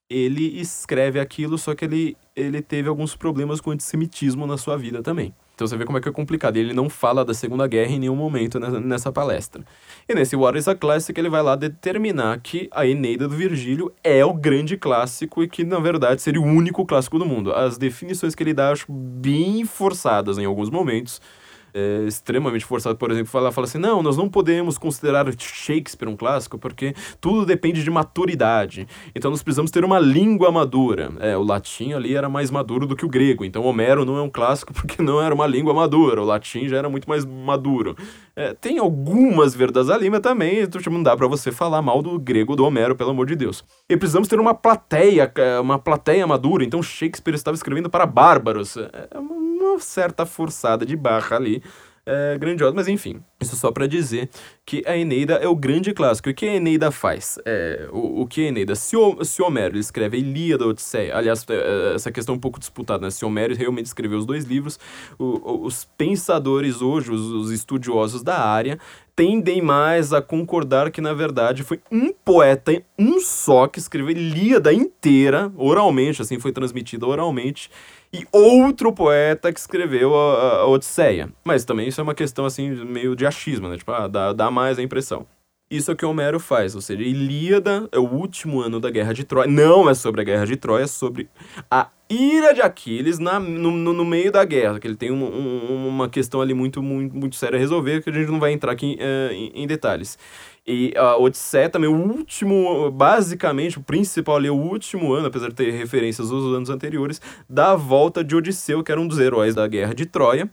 ele escreve aquilo, só que ele, ele teve alguns problemas com antissemitismo na sua vida também. Então você vê como é que é complicado. E ele não fala da Segunda Guerra em nenhum momento nessa palestra. E nesse What is a Classic ele vai lá determinar que a Eneida do Virgílio é o grande clássico e que, na verdade, seria o único clássico do mundo. As definições que ele dá, acho bem forçadas em alguns momentos é, extremamente forçado, por exemplo, falar fala assim: não, nós não podemos considerar Shakespeare um clássico porque tudo depende de maturidade. Então nós precisamos ter uma língua madura. É, o latim ali era mais maduro do que o grego. Então Homero não é um clássico porque não era uma língua madura. O latim já era muito mais maduro. É, tem algumas verdades ali, mas também tipo, não dá para você falar mal do grego do Homero, pelo amor de Deus. E precisamos ter uma plateia, é, uma plateia madura. Então Shakespeare estava escrevendo para bárbaros. É uma uma certa forçada de barra ali. É, grandiosa, mas enfim, isso só para dizer que a Eneida é o grande clássico. E o que a Eneida faz? É, o, o que a Eneida, se, o, se Homero escreve a Ilíada, a Odisseia, aliás, é, é, essa questão é um pouco disputada, né? Se Homero realmente escreveu os dois livros, o, os pensadores hoje, os, os estudiosos da área, tendem mais a concordar que, na verdade, foi um poeta, um só, que escreveu Ilíada inteira, oralmente, assim, foi transmitida oralmente, e outro poeta que escreveu a, a, Odisseia. Mas também isso é uma questão assim meio de achismo, né? Tipo, ah, dá, dá mais a impressão. Isso é o que Homero faz, ou seja, Ilíada é o último ano da Guerra de Troia. Não é sobre a Guerra de Troia, é sobre a ira de Aquiles na, no, no, meio da guerra, que ele tem um, um, uma questão ali muito, muito, muito séria a resolver, que a gente não vai entrar aqui uh, em, em detalhes. E a Odisseia também, o último, basicamente, o principal ali, o último ano, apesar de ter referências aos anos anteriores, da volta de Odisseu, que era um dos heróis da Guerra de Troia.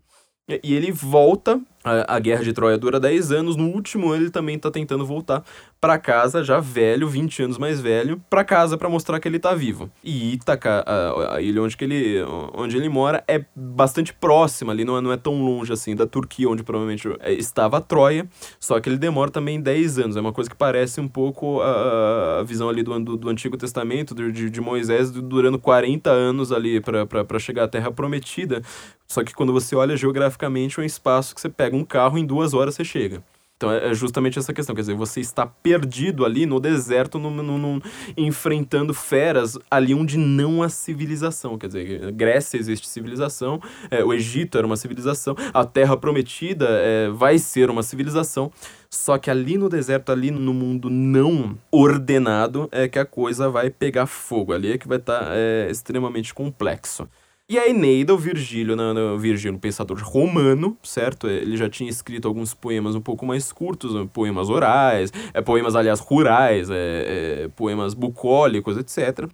E ele volta, a, a guerra de Troia dura 10 anos, no último ano ele também tá tentando voltar para casa, já velho, 20 anos mais velho, para casa para mostrar que ele tá vivo. E Ítaca, a, a, ilha onde, que ele, onde ele mora, é bastante próxima ali, não é, não é tão longe assim da Turquia, onde provavelmente é, estava a Troia, só que ele demora também 10 anos, é uma coisa que parece um pouco a, a visão ali do, do, do Antigo Testamento, de, de Moisés durando 40 anos ali para chegar à Terra Prometida, só que quando você olha geograficamente, é um espaço que você pega um carro em duas horas você chega. Então é, é justamente essa questão, quer dizer, você está perdido ali no deserto, no, no, no, enfrentando feras ali onde não há civilização. Quer dizer, Grécia existe civilização, é, o Egito era uma civilização, a Terra Prometida é, vai ser uma civilização. Só que ali no deserto, ali no mundo não ordenado, é que a coisa vai pegar fogo. Ali é que vai estar tá, é, extremamente complexo. E a Eneida, o Virgílio, né, o Virgílio, pensador romano, certo? Ele já tinha escrito alguns poemas um pouco mais curtos, né, poemas orais, é, poemas, aliás, rurais, é, é, poemas bucólicos, etc.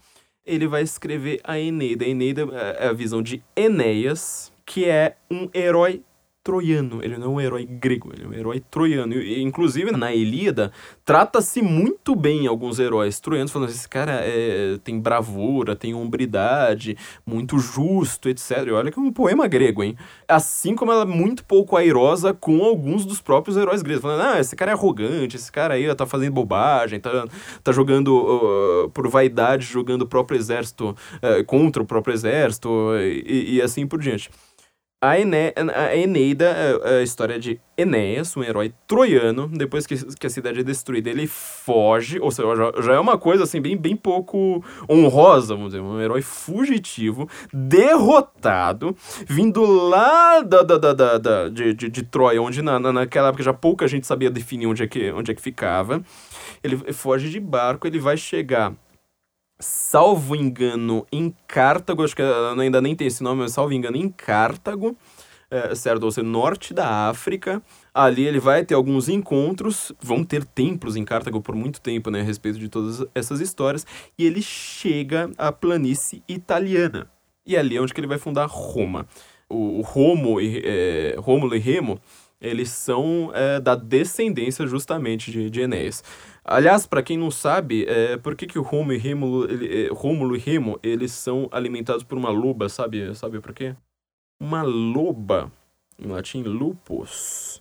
Ele vai escrever a Eneida. A Eneida é a visão de Enéas, que é um herói troiano, ele não é um herói grego, ele é um herói troiano. E, inclusive, na Ilíada, trata-se muito bem alguns heróis troianos, falando assim, esse cara é, tem bravura, tem hombridade, muito justo, etc. E olha que é um poema grego, hein? Assim como ela é muito pouco airosa com alguns dos próprios heróis gregos, falando, ah, esse cara é arrogante, esse cara aí tá fazendo bobagem, tá, tá jogando uh, por vaidade, jogando o próprio exército uh, contra o próprio exército, e, e assim por diante. A, Ene a Eneida é, é a história de Enéas, um herói troiano. Depois que, que a cidade é destruída, ele foge. Ou seja, já, já, é uma coisa assim, bem, bem pouco honrosa, vamos dizer. Um herói fugitivo, derrotado, vindo lá da, da, da, da, da de, de, de, Troia, onde na, na, naquela época já pouca gente sabia definir onde é que, onde é que ficava. Ele foge de barco, ele vai chegar salvo engano, em Cartago, acho que ainda nem tem esse nome, mas salvo engano, em Cartago, é, certo? Ou seja, norte da África. Ali ele vai ter alguns encontros, vão ter templos em Cartago por muito tempo, né, a respeito de todas essas histórias, e ele chega à planície italiana. E ali é onde que ele vai fundar Roma. O, Romo e, é, Rômulo e Remo, eles são é, da descendência justamente de, de Enéas. Aliás, para quem não sabe, é, por que, que o e ele, é, Rômulo e Remo, eles são alimentados por uma loba, sabe? Sabe por quê? Uma loba em latim lupus,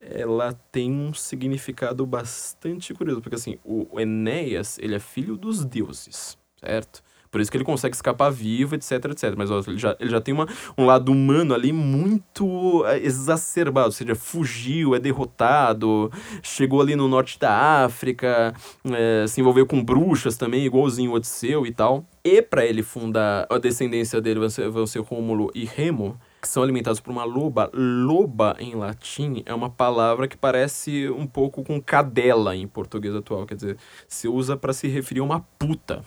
ela tem um significado bastante curioso, porque assim, o Enéas, ele é filho dos deuses, certo? Por isso que ele consegue escapar vivo, etc, etc. Mas ó, ele, já, ele já tem uma, um lado humano ali muito é, exacerbado. Ou seja, fugiu, é derrotado, chegou ali no norte da África, é, se envolveu com bruxas também, igualzinho o Odisseu e tal. E para ele fundar, a descendência dele vão ser, vão ser Rômulo e Remo, que são alimentados por uma loba. Loba, em latim, é uma palavra que parece um pouco com cadela em português atual. Quer dizer, se usa para se referir a uma puta.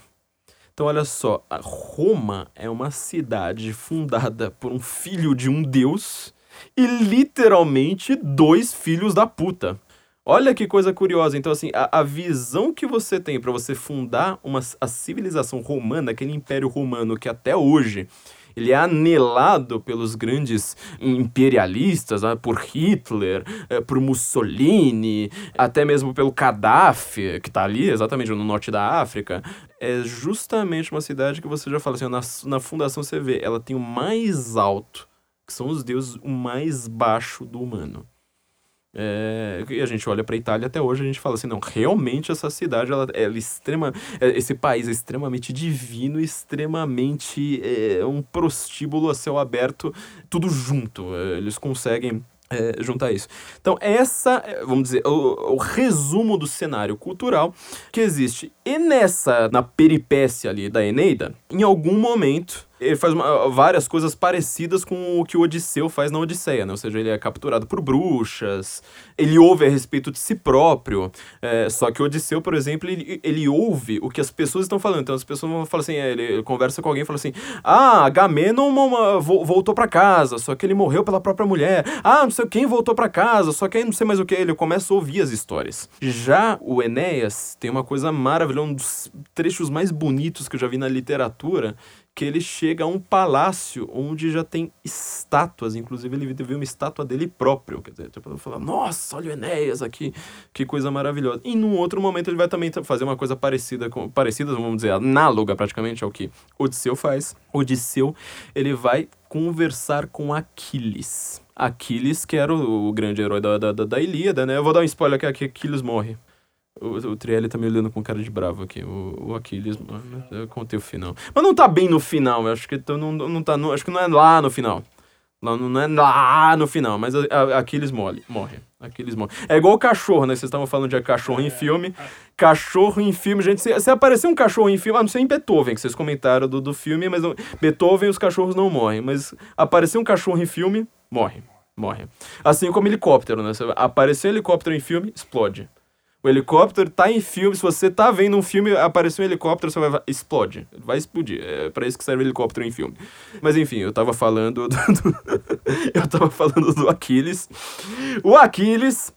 Então, olha só, Roma é uma cidade fundada por um filho de um deus e literalmente dois filhos da puta. Olha que coisa curiosa. Então, assim, a, a visão que você tem para você fundar uma, a civilização romana, aquele império romano que até hoje ele é anelado pelos grandes imperialistas, né, por Hitler, é, por Mussolini, até mesmo pelo Gaddafi, que está ali exatamente no norte da África. É justamente uma cidade que você já fala assim, na, na fundação você vê, ela tem o mais alto, que são os deuses, o mais baixo do humano. É, e a gente olha para a Itália até hoje a gente fala assim não realmente essa cidade ela, ela é extrema é, esse país é extremamente divino extremamente é, um prostíbulo a céu aberto tudo junto é, eles conseguem é, juntar isso. Então, essa, é, vamos dizer, o, o, resumo do cenário cultural que existe. E nessa, na peripécia ali da Eneida, em algum momento, ele faz uma, várias coisas parecidas com o que o Odisseu faz na Odisseia, né? Ou seja, ele é capturado por bruxas, ele ouve a respeito de si próprio. É, só que o Odisseu, por exemplo, ele, ele ouve o que as pessoas estão falando. Então as pessoas vão falar assim, é, ele conversa com alguém e fala assim: Ah, Agamenon voltou para casa, só que ele morreu pela própria mulher. Ah, não sei quem voltou para casa, só que aí não sei mais o que. Ele começa a ouvir as histórias. Já o Enéas tem uma coisa maravilhosa, um dos trechos mais bonitos que eu já vi na literatura que ele chega a um palácio onde já tem estátuas, inclusive ele viu uma estátua dele próprio, quer dizer, tipo, fala, nossa, olha o Enéas aqui, que coisa maravilhosa. E num outro momento ele vai também fazer uma coisa parecida, com, parecida, vamos dizer, análoga praticamente ao que Odisseu faz. Odisseu, ele vai conversar com Aquiles. Aquiles, que era o, o grande herói da, da, da Ilíada, né? Eu vou dar um spoiler aqui, Aquiles morre. O, o Trielli tá me olhando com cara de bravo aqui. O, o Aquiles, mano, eu contei o final. Mas não tá bem no final, eu acho que tô, não, não tá no, acho que não é lá no final. Não, não é lá no final, mas a, a, Aquiles morre, morre. Aquiles morre. É igual o cachorro, né? Vocês estavam falando de cachorro em filme. Cachorro em filme, gente. Se, se aparecer um cachorro em filme, a não ser em Beethoven, que vocês comentaram do, do filme, mas não, Beethoven os cachorros não morrem. Mas aparecer um cachorro em filme, morre. Morre. Assim como helicóptero, né? Aparecer um helicóptero em filme, explode. O helicóptero tá em filme. Se você tá vendo um filme, apareceu um helicóptero, você vai. Explode. Vai explodir. É para isso que serve helicóptero em filme. Mas enfim, eu tava falando. Do, do eu tava falando do Aquiles. O Aquiles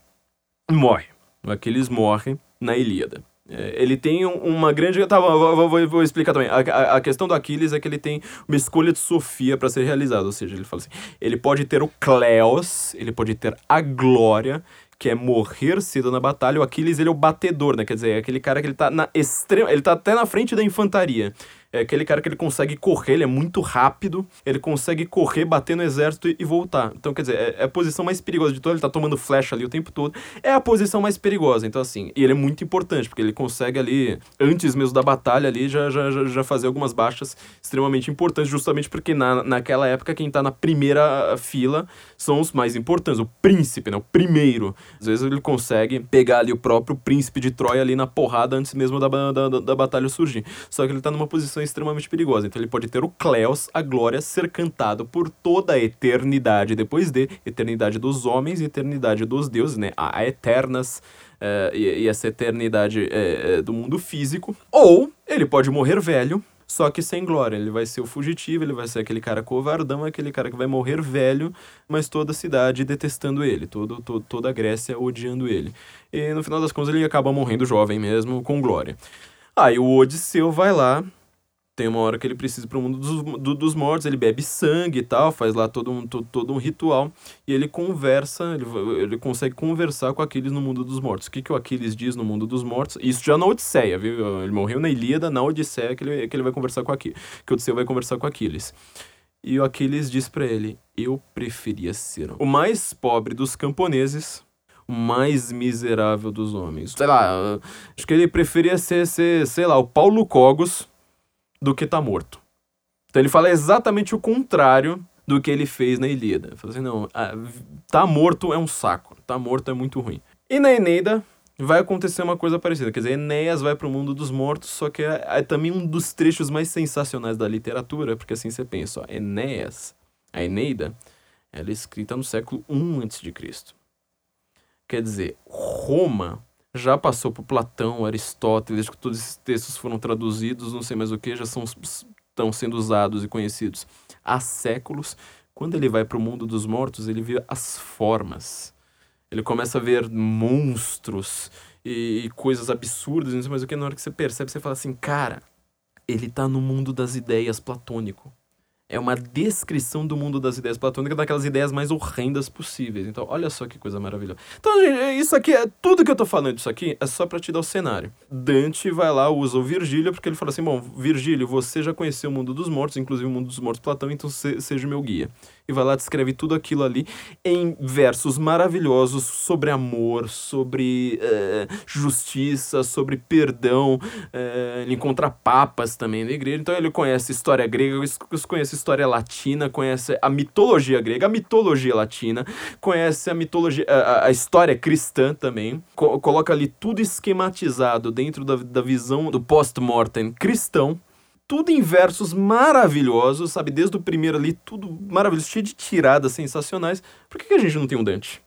morre. O Aquiles morre na Ilíada. É, ele tem uma grande. Tá, vou, vou, vou explicar também. A, a, a, questão do Aquiles é que ele tem uma escolha de Sofia para ser realizada. Ou seja, ele fala assim: ele pode ter o Cleos, ele pode ter a glória, que é morrer cedo na batalha. O Aquiles, ele é o batedor, né? Quer dizer, é aquele cara que ele tá na extrema... Ele tá até na frente da infantaria. É aquele cara que ele consegue correr, ele é muito rápido, ele consegue correr, bater no exército e, voltar. Então, quer dizer, é, é, a posição mais perigosa de todo, ele tá tomando flecha ali o tempo todo. É a posição mais perigosa, então assim, e ele é muito importante, porque ele consegue ali, antes mesmo da batalha ali, já, já, já fazer algumas baixas extremamente importantes, justamente porque na, naquela época quem tá na primeira fila são os mais importantes, o príncipe, né, o primeiro. Às vezes ele consegue pegar ali o próprio príncipe de Troia ali na porrada antes mesmo da, da, da, da batalha surgir. Só que ele tá numa posição extremamente perigosa. Então ele pode ter o Cleos, a glória, ser cantado por toda a eternidade depois de eternidade dos homens e eternidade dos deuses, né? A, eternas é, e, e, essa eternidade é, do mundo físico. Ou ele pode morrer velho, só que sem glória. Ele vai ser o fugitivo, ele vai ser aquele cara covardão, aquele cara que vai morrer velho, mas toda a cidade detestando ele, todo, todo, toda a Grécia odiando ele. E no final das contas ele acaba morrendo jovem mesmo, com glória. Aí o Odisseu vai lá, tem uma hora que ele precisa para o mundo dos, do, dos mortos, ele bebe sangue e tal, faz lá todo um, todo, todo um ritual, e ele conversa, ele, ele consegue conversar com Aquiles no mundo dos mortos. O que, que o Aquiles diz no mundo dos mortos? Isso já na Odisseia, viu? Ele morreu na Ilíada, na Odisseia que ele, que ele vai conversar com Aquiles, que Odisseu vai conversar com Aquiles. E o Aquiles diz para ele: Eu preferia ser o mais pobre dos camponeses, o mais miserável dos homens. Sei lá, acho que ele preferia ser, ser sei lá, o Paulo Cogos do que tá morto. Então ele fala exatamente o contrário do que ele fez na Ilíada. Ele fala assim: não, tá morto é um saco, tá morto é muito ruim. E na Eneida, vai acontecer uma coisa parecida. Quer dizer, Enéas vai para o mundo dos mortos, só que é, é, também um dos trechos mais sensacionais da literatura, porque assim você pensa, ó, Enéas, a Eneida, ela é escrita no século I a.C. Quer dizer, Roma já passou por Platão, Aristóteles, que todos esses textos foram traduzidos, não sei mais o que, já são, estão sendo usados e conhecidos. Há séculos. Quando ele vai para o mundo dos mortos, ele vê as formas. Ele começa a ver monstros e, e coisas absurdas, não sei mais o que, na hora que você percebe, você fala assim, cara, ele tá no mundo das ideias platônico é uma descrição do mundo das ideias platônicas, daquelas ideias mais horrendas possíveis. Então, olha só que coisa maravilhosa. Então, gente, é isso aqui é tudo que eu tô falando disso aqui é só para te dar o cenário. Dante vai lá, usa o Virgílio, porque ele fala assim: "Bom, Virgílio, você já conheceu o mundo dos mortos, inclusive o mundo dos mortos Platão, então se, seja meu guia." E vai lá descreve tudo aquilo ali em versos maravilhosos sobre amor, sobre é, justiça, sobre perdão. É, ele encontra papas também na igreja. Então ele conhece história grega, conhece história latina, conhece a mitologia grega, a mitologia latina, conhece a mitologia, a, a história cristã também, co coloca ali tudo esquematizado dentro da, da visão do post-mortem cristão, tudo em versos maravilhosos, sabe? Desde o primeiro ali, tudo maravilhoso, cheio de tiradas sensacionais. Por que, que a gente não tem um Dante?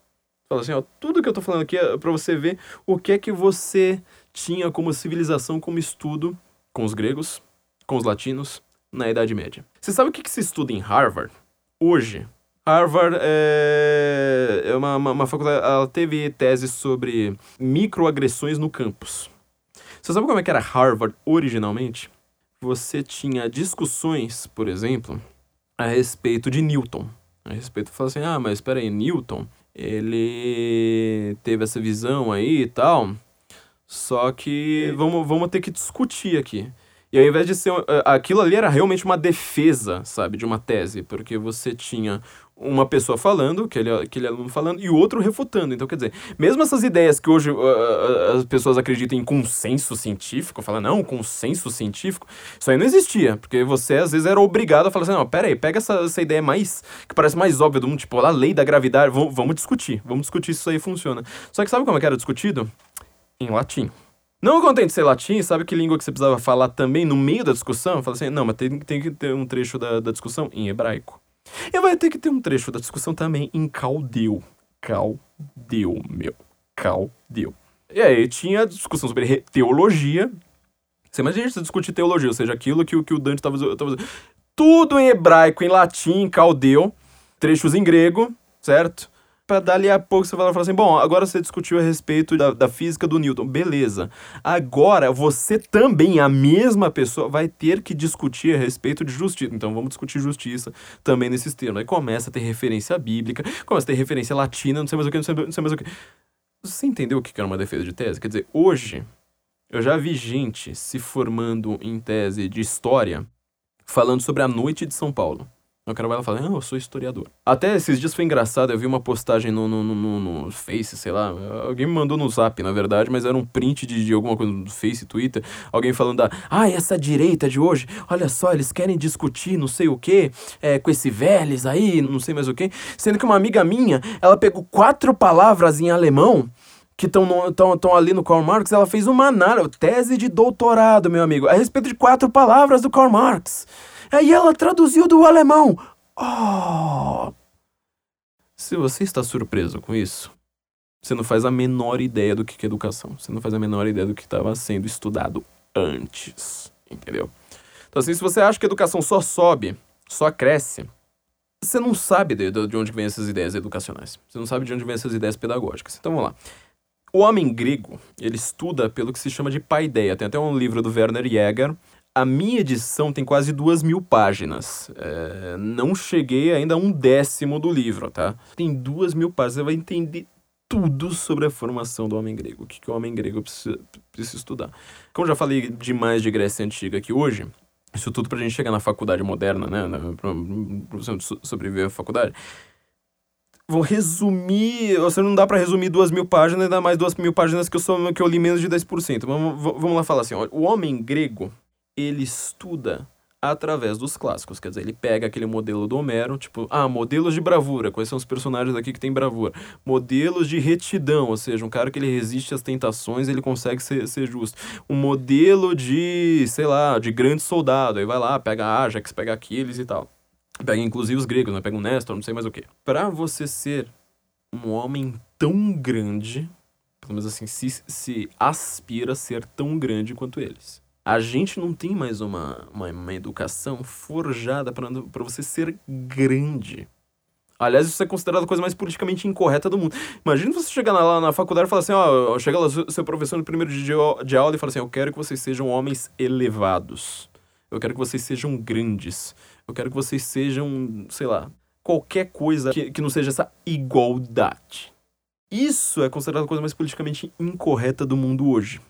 Fala assim, ó, tudo que eu tô falando aqui é pra você ver o que é que você tinha como civilização, como estudo com os gregos, com os latinos, na Idade Média. Você sabe o que, que se estuda em Harvard? Hoje, Harvard é, é uma, uma, uma, faculdade. Ela teve tese sobre microagressões no campus. Você sabe como é que era Harvard originalmente? Você tinha discussões, por exemplo, a respeito de Newton. A respeito, fala assim, ah, mas espera aí, Newton, ele teve essa visão aí e tal, só que vamos, vamos ter que discutir aqui. E ao invés de ser. Eh, aquilo ali era realmente uma defesa, sabe, de uma tese, porque você tinha uma pessoa falando, aquele, aquele aluno falando, e o outro refutando. Então, quer dizer, mesmo essas ideias que hoje uh, as pessoas acreditam em consenso científico, falam, não, consenso científico, isso aí não existia, porque você às vezes era obrigado a falar assim, não, pera aí, pega essa, essa ideia mais, que parece mais óbvia do mundo, tipo, a lei da gravidade, vamos, vamos discutir, vamos discutir se isso aí funciona. Só que sabe como é que era discutido? Em latim. Não contente de ser latim, sabe que língua que você precisava falar também no meio da discussão? Fala assim, não, mas tem, tem que ter um trecho da, da discussão em hebraico. E vai ter que ter um trecho da discussão também em caldeu. Caldeu, meu. Caldeu. E aí tinha discussão sobre teologia. Você imagina você discutir teologia, ou seja, aquilo que, que o Dante estava fazendo. Tudo em hebraico, em latim, em caldeu, trechos em grego, certo? Para dali a pouco você vai falar assim: bom, agora você discutiu a respeito da, da física do Newton. Beleza. Agora você também, a mesma pessoa, vai ter que discutir a respeito de justiça. Então vamos discutir justiça também nesses termos. Aí começa a ter referência bíblica, começa a ter referência latina, não sei mais o que, não sei, não sei mais o que. Você entendeu o que era uma defesa de tese? Quer dizer, hoje eu já vi gente se formando em tese de história falando sobre a noite de São Paulo. O cara vai lá e fala, eu sou historiador. Até esses dias foi engraçado, eu vi uma postagem no, no, no, no, Face, sei lá. Alguém me mandou no zap, na verdade, mas era um print de, de alguma coisa no Face, Twitter. Alguém falando da, ah, essa direita de hoje, olha só, eles querem discutir não sei o que, é, com esse Vélez aí, não sei mais o que. Sendo que uma amiga minha, ela pegou quatro palavras em alemão que estão ali no Karl Marx, ela fez uma análise, tese de doutorado, meu amigo, a respeito de quatro palavras do Karl Marx. Aí ela traduziu do alemão. Oh! Se você está surpreso com isso, você não faz a menor ideia do que é educação. Você não faz a menor ideia do que estava sendo estudado antes. Entendeu? Então, assim, se você acha que a educação só sobe, só cresce, você não sabe de, de onde vêm essas ideias educacionais. Você não sabe de onde vêm essas ideias pedagógicas. Então, vamos lá. O homem grego, ele estuda pelo que se chama de paideia. Tem até um livro do Werner Jäger, a minha edição tem quase duas mil páginas. É, não cheguei ainda a um décimo do livro, tá? Tem duas mil páginas, você vai entender tudo sobre a formação do homem grego. O que, que o homem grego precisa, precisa estudar. Como já falei demais de Grécia Antiga aqui hoje, Isso tudo pra gente chegar na faculdade moderna, né? Pra, pra sobreviver à faculdade. Vou resumir. Você não dá para resumir duas mil páginas, ainda mais duas mil páginas que eu, sou, que eu li menos de 10%. Vamos, vamos lá falar assim: ó, o homem grego, ele estuda através dos clássicos. Quer dizer, ele pega aquele modelo do Homero, tipo, ah, modelos de bravura, quais são os personagens aqui que tem bravura? Modelos de retidão, ou seja, um cara que ele resiste às tentações, ele consegue ser, ser justo. Um modelo de, sei lá, de grande soldado, aí vai lá, pega Ajax, pega Aquiles e tal. Pega inclusive os gregos, né? Pega um Nestor, não sei mais o que. Para você ser um homem tão grande, pelo menos assim, se, se aspira a ser tão grande quanto eles a gente não tem mais uma, uma, uma educação forjada para você ser grande. Aliás, isso é considerado a coisa mais politicamente incorreta do mundo. Imagina você chegar lá na faculdade e falar assim, ó, chega lá seu professor no primeiro dia de aula e fala assim, eu quero que vocês sejam homens elevados. Eu quero que vocês sejam grandes. Eu quero que vocês sejam, sei lá, qualquer coisa que, que não seja essa igualdade. Isso é considerado a coisa mais politicamente incorreta do mundo hoje.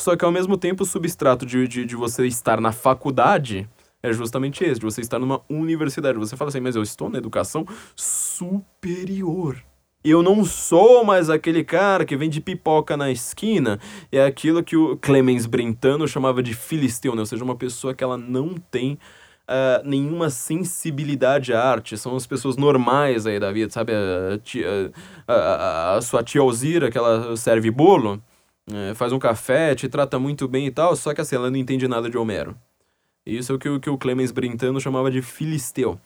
Só que ao mesmo tempo o substrato de, de, de você estar na faculdade é justamente esse, de você estar numa universidade. Você fala assim, mas eu estou na educação superior. Eu não sou mais aquele cara que vende pipoca na esquina. É aquilo que o Clemens Brentano chamava de filisteu, né? Ou seja, uma pessoa que ela não tem uh, nenhuma sensibilidade à arte. São as pessoas normais aí da vida, sabe? A, tia, a, a, a sua tia Alzira, que ela serve bolo é, faz um café, te trata muito bem e tal, só que assim, ela não entende nada de Homero. Isso é o que, o que o Clemens Brentano chamava de filisteu.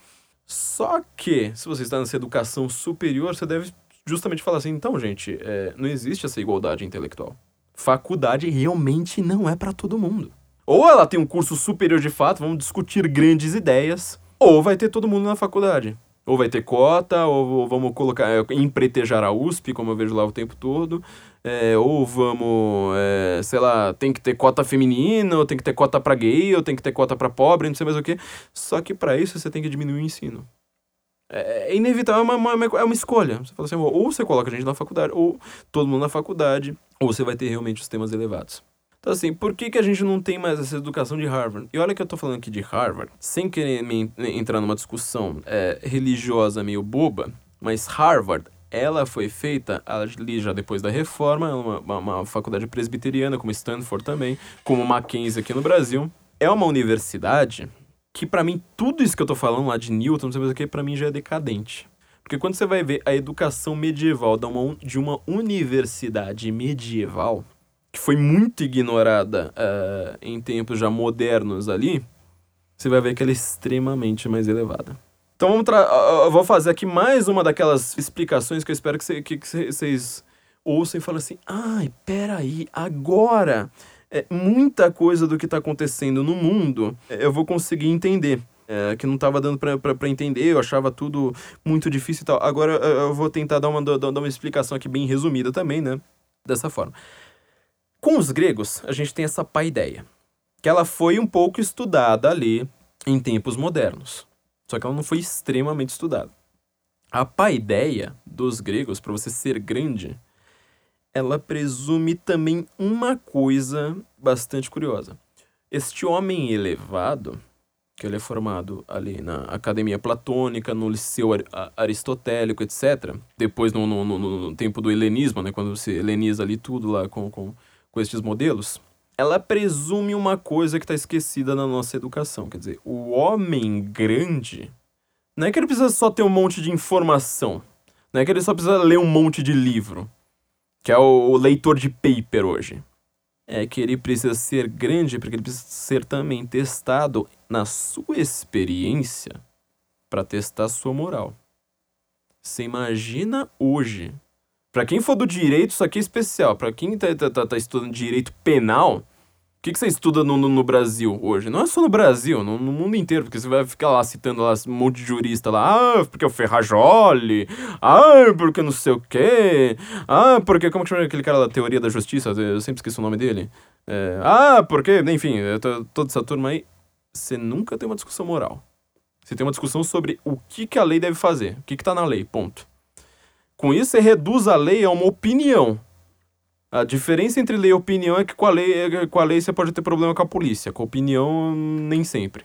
Só que, se você está nessa educação superior, você deve justamente falar assim, então, gente, é, não existe essa igualdade intelectual. Faculdade realmente não é para todo mundo. Ou ela tem um curso superior de fato, vamos discutir grandes ideias, ou vai ter todo mundo na faculdade. Ou vai ter cota, ou, vamos colocar, é, empretejar a USP, como eu vejo lá o tempo todo, é, ou vamos, é, sei lá, tem que ter cota feminina, ou tem que ter cota para gay, ou tem que ter cota para pobre, não sei mais o que. Só que para isso você tem que diminuir o ensino. É, é inevitável, é uma, uma, é uma escolha. Você fala assim, ou você coloca a gente na faculdade, ou todo mundo na faculdade, ou você vai ter realmente os temas elevados. Então, assim, por que, que a gente não tem mais essa educação de Harvard? E olha que eu tô falando aqui de Harvard, sem querer me, entrar numa discussão é, religiosa meio boba, mas Harvard ela foi feita ali já depois da reforma, é uma, uma, uma faculdade presbiteriana, como Stanford também, como Mackenzie aqui no Brasil. É uma universidade que, para mim, tudo isso que eu tô falando lá de Newton, não sei o que, pra mim já é decadente. Porque quando você vai ver a educação medieval de uma, de uma universidade medieval, que foi muito ignorada uh, em tempos já modernos ali, você vai ver que ela é extremamente mais elevada. Então vamos eu vou fazer aqui mais uma daquelas explicações que eu espero que, que, que vocês ouçam e falem assim: ai, peraí, agora é, muita coisa do que está acontecendo no mundo é, eu vou conseguir entender. É, que não estava dando para entender, eu achava tudo muito difícil e tal. Agora eu vou tentar dar uma, dar uma explicação aqui bem resumida também, né? Dessa forma. Com os gregos, a gente tem essa paideia, que ela foi um pouco estudada ali em tempos modernos. Só que ela não foi extremamente estudada. A paideia dos gregos, para você ser grande, ela presume também uma coisa bastante curiosa. Este homem elevado, que ele é formado ali na academia platônica, no liceu aristotélico, etc. Depois no, no, no, no tempo do helenismo, né, quando você heleniza ali tudo lá com, com, com estes modelos, ela presume uma coisa que está esquecida na nossa educação. Quer dizer, o homem grande não é que ele precisa só ter um monte de informação. Não é que ele só precisa ler um monte de livro, que é o, o leitor de paper hoje. É que ele precisa ser grande porque ele precisa ser também testado na sua experiência para testar sua moral. Você imagina hoje para quem for do direito, isso aqui é especial. Para quem tá, tá, tá, tá, estudando direito penal, o que, que você estuda no, no, no, Brasil hoje? Não é só no Brasil, no, no, mundo inteiro, porque você vai ficar lá citando lá um monte de jurista lá, ah, porque é o Ferrajoli, ah, porque não sei o quê, ah, porque, como que chama aquele cara da teoria da justiça? Eu sempre esqueço o nome dele. É, ah, porque, enfim, tô, toda essa turma aí, você nunca tem uma discussão moral. Você tem uma discussão sobre o que, que a lei deve fazer, o que, que tá na lei, ponto. Com isso, você reduz a lei a uma opinião. A diferença entre lei e opinião é que com a lei, com a lei você pode ter problema com a polícia, com a opinião, nem sempre.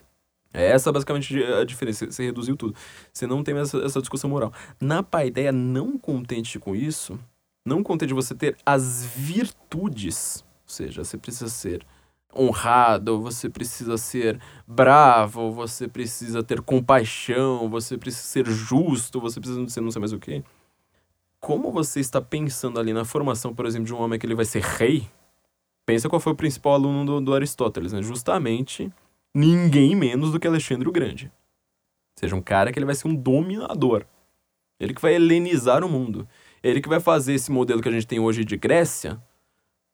É essa basicamente a diferença. Você reduziu tudo. Você não tem essa, essa discussão moral. Na paideia, não contente com isso, não contente você ter as virtudes, ou seja, você precisa ser honrado, você precisa ser bravo, você precisa ter compaixão, você precisa ser justo, você precisa ser não sei mais o que. Como você está pensando ali na formação, por exemplo, de um homem que ele vai ser rei, pensa qual foi o principal aluno do, do Aristóteles, né? Justamente ninguém menos do que Alexandre o Grande. Ou seja, um cara que ele vai ser um dominador. Ele que vai helenizar o mundo. Ele que vai fazer esse modelo que a gente tem hoje de Grécia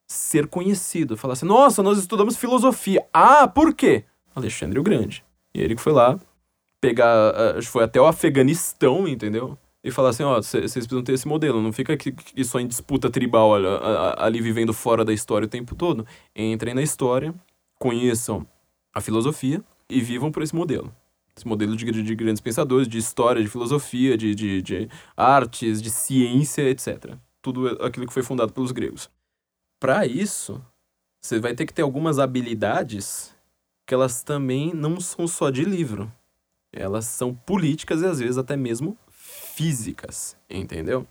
ser conhecido. Falar assim, nossa, nós estudamos filosofia. Ah, por quê? Alexandre o Grande. E ele que foi lá pegar, uh, foi até o Afeganistão, entendeu? E falar assim, ó, vocês precisam ter esse modelo, não fica aqui, aqui só em disputa tribal ali, ali vivendo fora da história o tempo todo. Entrem na história, conheçam a filosofia e vivam por esse modelo. Esse modelo de, de grandes pensadores, de história, de filosofia, de, de, de artes, de ciência, etc. Tudo aquilo que foi fundado pelos gregos para isso, você vai ter que ter algumas habilidades que elas também não são só de livro. Elas são políticas e às vezes até mesmo físicas, entendeu?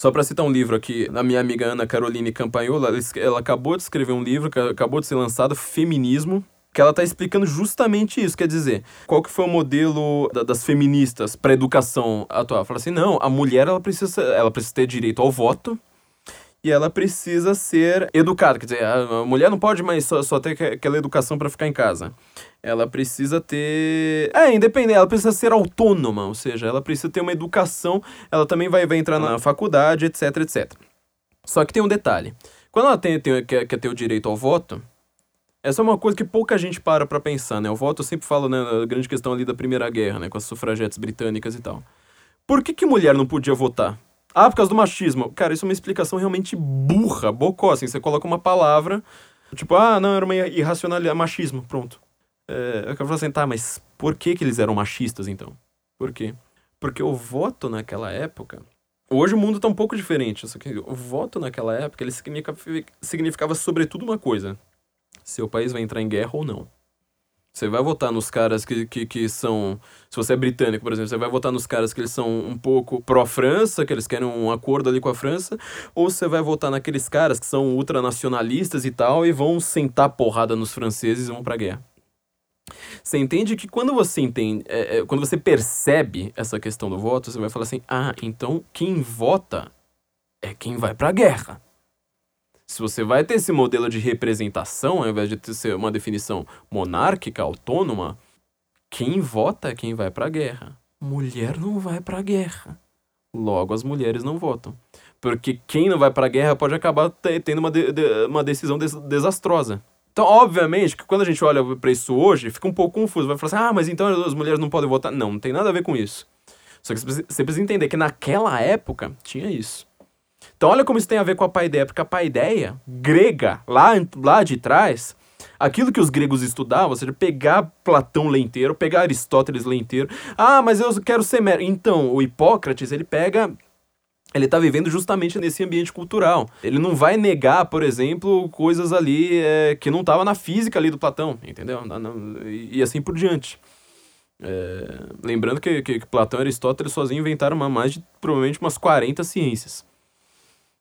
Só para citar um livro aqui, a minha amiga Ana Caroline Campagnola, ela acabou de escrever um livro que acabou de ser lançado, Feminismo, que ela está explicando justamente isso, quer dizer, qual que foi o modelo das feministas para educação atual? Fala assim, não, a mulher ela precisa, ela precisa ter direito ao voto, e ela precisa ser educada. Quer dizer, a mulher não pode mais só, só ter aquela educação para ficar em casa. Ela precisa ter. É, independente, ela precisa ser autônoma, ou seja, ela precisa ter uma educação, ela também vai, vai entrar na faculdade, etc, etc. Só que tem um detalhe. Quando ela tem, tem, quer, quer ter o direito ao voto, essa é uma coisa que pouca gente para pra pensar, né? O voto, eu sempre falo, né, a grande questão ali da Primeira Guerra, né, com as sufragetes britânicas e tal. Por que, que mulher não podia votar? Ah, por causa do machismo. Cara, isso é uma explicação realmente burra, bocó, assim. Você coloca uma palavra, tipo, ah, não, era uma irracionalidade, machismo, pronto. É, eu quero falar assim, tá, mas por que que eles eram machistas, então? Por quê? Porque o voto naquela época... Hoje o mundo tá um pouco diferente, só que o voto naquela época, ele significava, significava sobretudo uma coisa. Seu país vai entrar em guerra ou não. Você vai votar nos caras que, que, que são. Se você é britânico, por exemplo, você vai votar nos caras que eles são um pouco pró-França, que eles querem um acordo ali com a França, ou você vai votar naqueles caras que são ultranacionalistas e tal e vão sentar porrada nos franceses e vão pra guerra. Você entende que quando você entende, é, é, quando você percebe essa questão do voto, você vai falar assim: ah, então quem vota é quem vai pra guerra. Se você vai ter esse modelo de representação, ao invés de ter uma definição monárquica, autônoma, quem vota é quem vai para a guerra. Mulher não vai para a guerra. Logo, as mulheres não votam. Porque quem não vai para a guerra pode acabar tendo uma, de, de, uma decisão des desastrosa. Então, obviamente, que quando a gente olha para isso hoje, fica um pouco confuso. Vai falar assim, ah, mas então as mulheres não podem votar. Não, não tem nada a ver com isso. Só que você precisa entender que naquela época tinha isso. Então olha como isso tem a ver com a paideia, porque a paideia grega, lá, lá de trás, aquilo que os gregos estudavam, ou seja, pegar Platão lê inteiro, pegar Aristóteles lê inteiro. Ah, mas eu quero ser mero. Então, o Hipócrates, ele pega ele está vivendo justamente nesse ambiente cultural. Ele não vai negar, por exemplo, coisas ali é, que não estavam na física ali do Platão, entendeu? E, assim por diante. É, lembrando que, que, que, Platão e Aristóteles sozinhos inventaram uma, mais de provavelmente umas 40 ciências.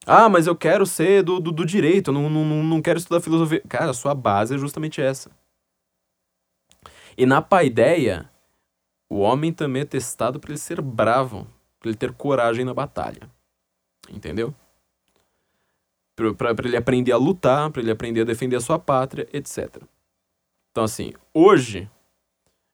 Ah, mas eu quero ser do, do, do direito, não, não, não quero estudar filosofia. Cara, sua base é justamente essa. E na paideia, o homem também é testado para ele ser bravo, para ele ter coragem na batalha. Entendeu? Para ele aprender a lutar, para ele aprender a defender a sua pátria, etc. Então, assim, hoje,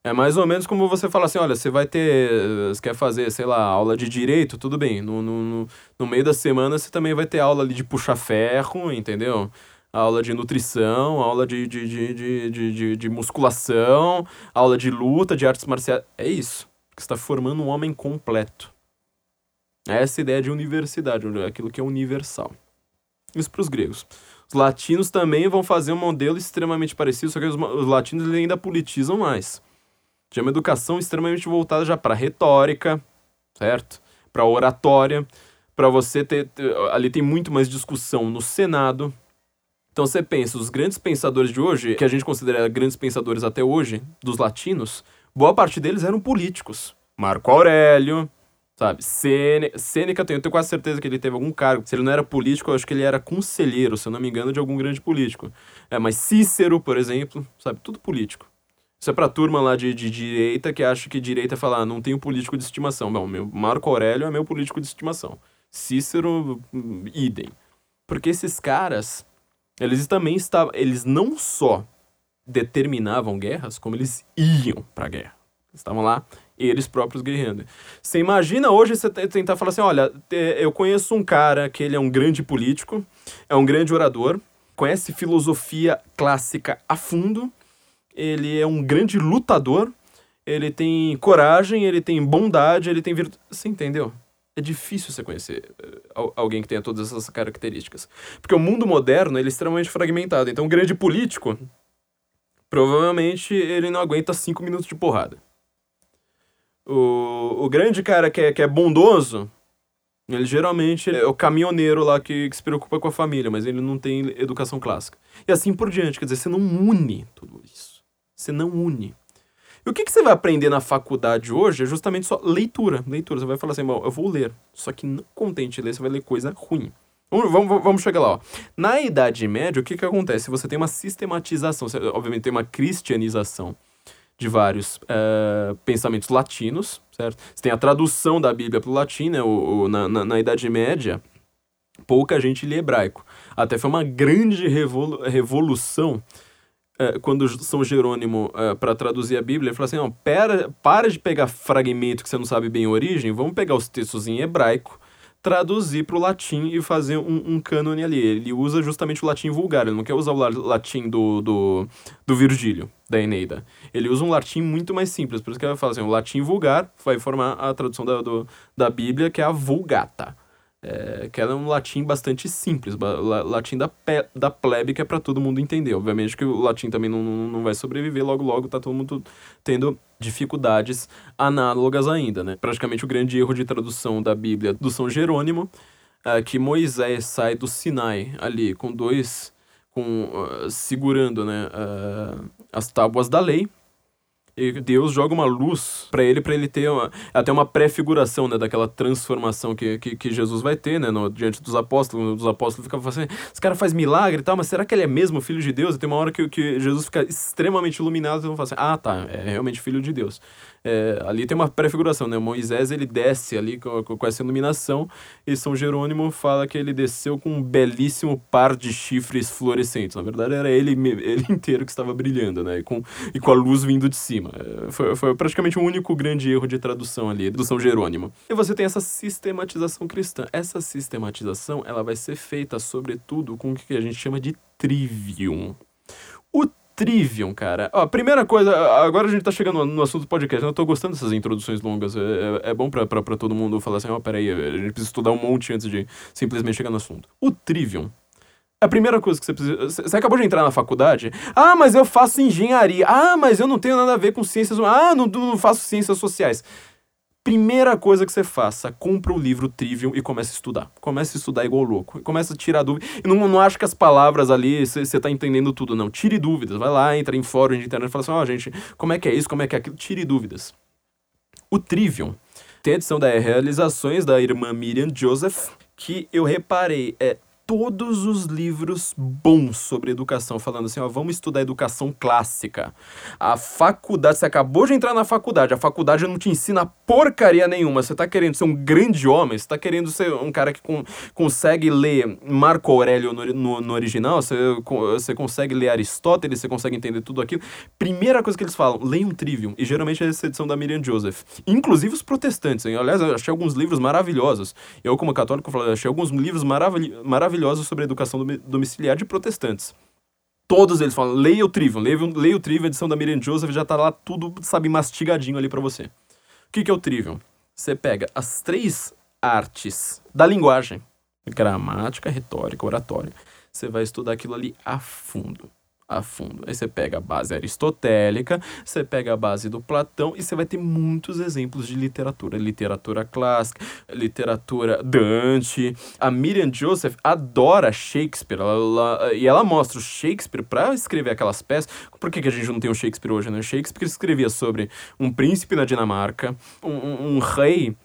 é mais ou menos como você fala assim, olha, você vai ter, você quer fazer, sei lá, aula de direito, tudo bem. No, no, no meio da semana você também vai ter aula ali de puxar ferro, entendeu? Aula de nutrição, aula de, de, de, de, de, musculação, aula de luta, de artes marciais. É isso. Você está formando um homem completo. Essa ideia de universidade, aquilo que é universal. Isso para os gregos. Os latinos também vão fazer um modelo extremamente parecido, só que os, os latinos ainda politizam mais. Tinha uma educação extremamente voltada já para retórica, certo? Para oratória, para você ter, ter, ali tem muito mais discussão no Senado. Então você pensa, os grandes pensadores de hoje, que a gente considera grandes pensadores até hoje, dos latinos, boa parte deles eram políticos. Marco Aurélio, sabe? Sêneca, tenho, tenho quase certeza que ele teve algum cargo. Se ele não era político, eu acho que ele era conselheiro, se eu não me engano, de algum grande político. É, mas Cícero, por exemplo, sabe? Tudo político. Isso é pra turma lá de, de direita que acha que direita é falar, ah, não tenho político de estimação. Bom, meu Marco Aurélio é meu político de estimação. Cícero, idem. Porque esses caras, eles também estavam, eles não só determinavam guerras, como eles iam pra guerra. Estavam lá eles próprios guerreando. Você imagina hoje você tentar falar assim, olha, eu conheço um cara que ele é um grande político, é um grande orador, conhece filosofia clássica a fundo, ele é um grande lutador, ele tem coragem, ele tem bondade, ele tem virtude. Você entendeu? É difícil você conhecer uh, alguém que tenha todas essas características. Porque o mundo moderno ele é extremamente fragmentado. Então, um grande político, provavelmente ele não aguenta cinco minutos de porrada. O, o grande cara que é, que é bondoso, ele geralmente é o caminhoneiro lá que, que, se preocupa com a família, mas ele não tem educação clássica. E assim por diante. Quer dizer, você não une tudo isso. Você não une. E o que, que você vai aprender na faculdade hoje é justamente só leitura. Leitura. Você vai falar assim, bom, eu vou ler. Só que não contente ler, você vai ler coisa ruim. Vamos, vamos, vamos chegar lá, ó. Na Idade Média, o que, que acontece? Você tem uma sistematização, você, obviamente tem uma cristianização de vários uh, pensamentos latinos, certo? Você tem a tradução da Bíblia para o latim, né? O, na, na, na, Idade Média, pouca gente lê hebraico. Até foi uma grande revolu revolução é, quando São Jerônimo, é, para traduzir a Bíblia, ele fala assim: não, pera, para de pegar fragmento que você não sabe bem a origem, vamos pegar os textos em hebraico, traduzir para o latim e fazer um, um cânone ali. Ele usa justamente o latim vulgar, ele não quer usar o latim do, do, do Virgílio, da Eneida. Ele usa um latim muito mais simples, por isso que ele fala assim: o latim vulgar vai formar a tradução da, do, da Bíblia, que é a Vulgata é, que ela é um latim bastante simples, latim da, pe, da plebe que é para todo mundo entender. Obviamente que o latim também não, não vai sobreviver, logo logo tá todo mundo tendo dificuldades análogas ainda, né? Praticamente o grande erro de tradução da Bíblia do São Jerônimo é que Moisés sai do Sinai ali com dois, com, uh, segurando né, uh, as tábuas da lei, e Deus joga uma luz para ele, para ele ter uma, até uma pré-figuração, né, daquela transformação que, que, que, Jesus vai ter, né, no, diante dos apóstolos. Os apóstolos falando assim, esse cara faz milagre e tal, mas será que ele é mesmo filho de Deus? E tem uma hora que, que Jesus fica extremamente iluminado e vão falar assim, ah, tá, é realmente filho de Deus. É, ali tem uma prefiguração, né? Moisés ele desce ali com, com, essa iluminação e São Jerônimo fala que ele desceu com um belíssimo par de chifres fluorescentes. Na verdade era ele, ele inteiro que estava brilhando, né? E com, e com a luz vindo de cima. É, foi, foi praticamente o único grande erro de tradução ali do São Jerônimo. E você tem essa sistematização cristã. Essa sistematização ela vai ser feita sobretudo com o que a gente chama de trivium. O Trivium, cara. Ó, primeira coisa, agora a gente tá chegando no assunto do podcast, né? eu tô gostando dessas introduções longas. É, é, é bom pra, todo mundo falar assim, ó, oh, peraí, a gente precisa estudar um monte antes de simplesmente chegar no assunto. O Trivium. A primeira coisa que você precisa. Você acabou de entrar na faculdade? Ah, mas eu faço engenharia. Ah, mas eu não tenho nada a ver com ciências. Ah, não, não faço ciências sociais. Primeira coisa que você faça, compra o livro Trivium e comece a estudar. Comece a estudar igual louco. Comece a tirar dúvidas. E não, não acha que as palavras ali você tá entendendo tudo, não. Tire dúvidas. Vai lá, entra em fórum de internet e fala assim: ó, oh, gente, como é que é isso, como é que é aquilo? Tire dúvidas. O Trivium tem a edição da Realizações da irmã Miriam Joseph, que eu reparei, é todos os livros bons sobre educação, falando assim, ó, vamos estudar educação clássica. A faculdade, você acabou de entrar na faculdade, a faculdade não te ensina porcaria nenhuma. Você tá querendo ser um grande homem, você tá querendo ser um cara que consegue ler Marco Aurélio no, no, no, original, você, você consegue ler Aristóteles, você consegue entender tudo aquilo. Primeira coisa que eles falam, leia um Trivium, e geralmente é essa edição da Miriam Joseph. Inclusive os protestantes, hein? aliás, eu achei alguns livros maravilhosos. Eu, como católico, achei alguns livros maravilhosos maravilhosa sobre a educação domiciliar de protestantes. Todos eles falam, leia o Trivium, leia, o Trivium, a edição da Miriam Joseph, já tá lá tudo, sabe, mastigadinho ali para você. O que, que é o Trivium? Você pega as três artes da linguagem, gramática, retórica, oratória, você vai estudar aquilo ali a fundo. A fundo. Aí você pega a base aristotélica, você pega a base do Platão e você vai ter muitos exemplos de literatura. Literatura clássica, literatura Dante. A Miriam Joseph adora Shakespeare ela, ela, e ela mostra o Shakespeare para escrever aquelas peças. Por que, que a gente não tem o Shakespeare hoje? Né? Shakespeare escrevia sobre um príncipe na Dinamarca, um, um, um rei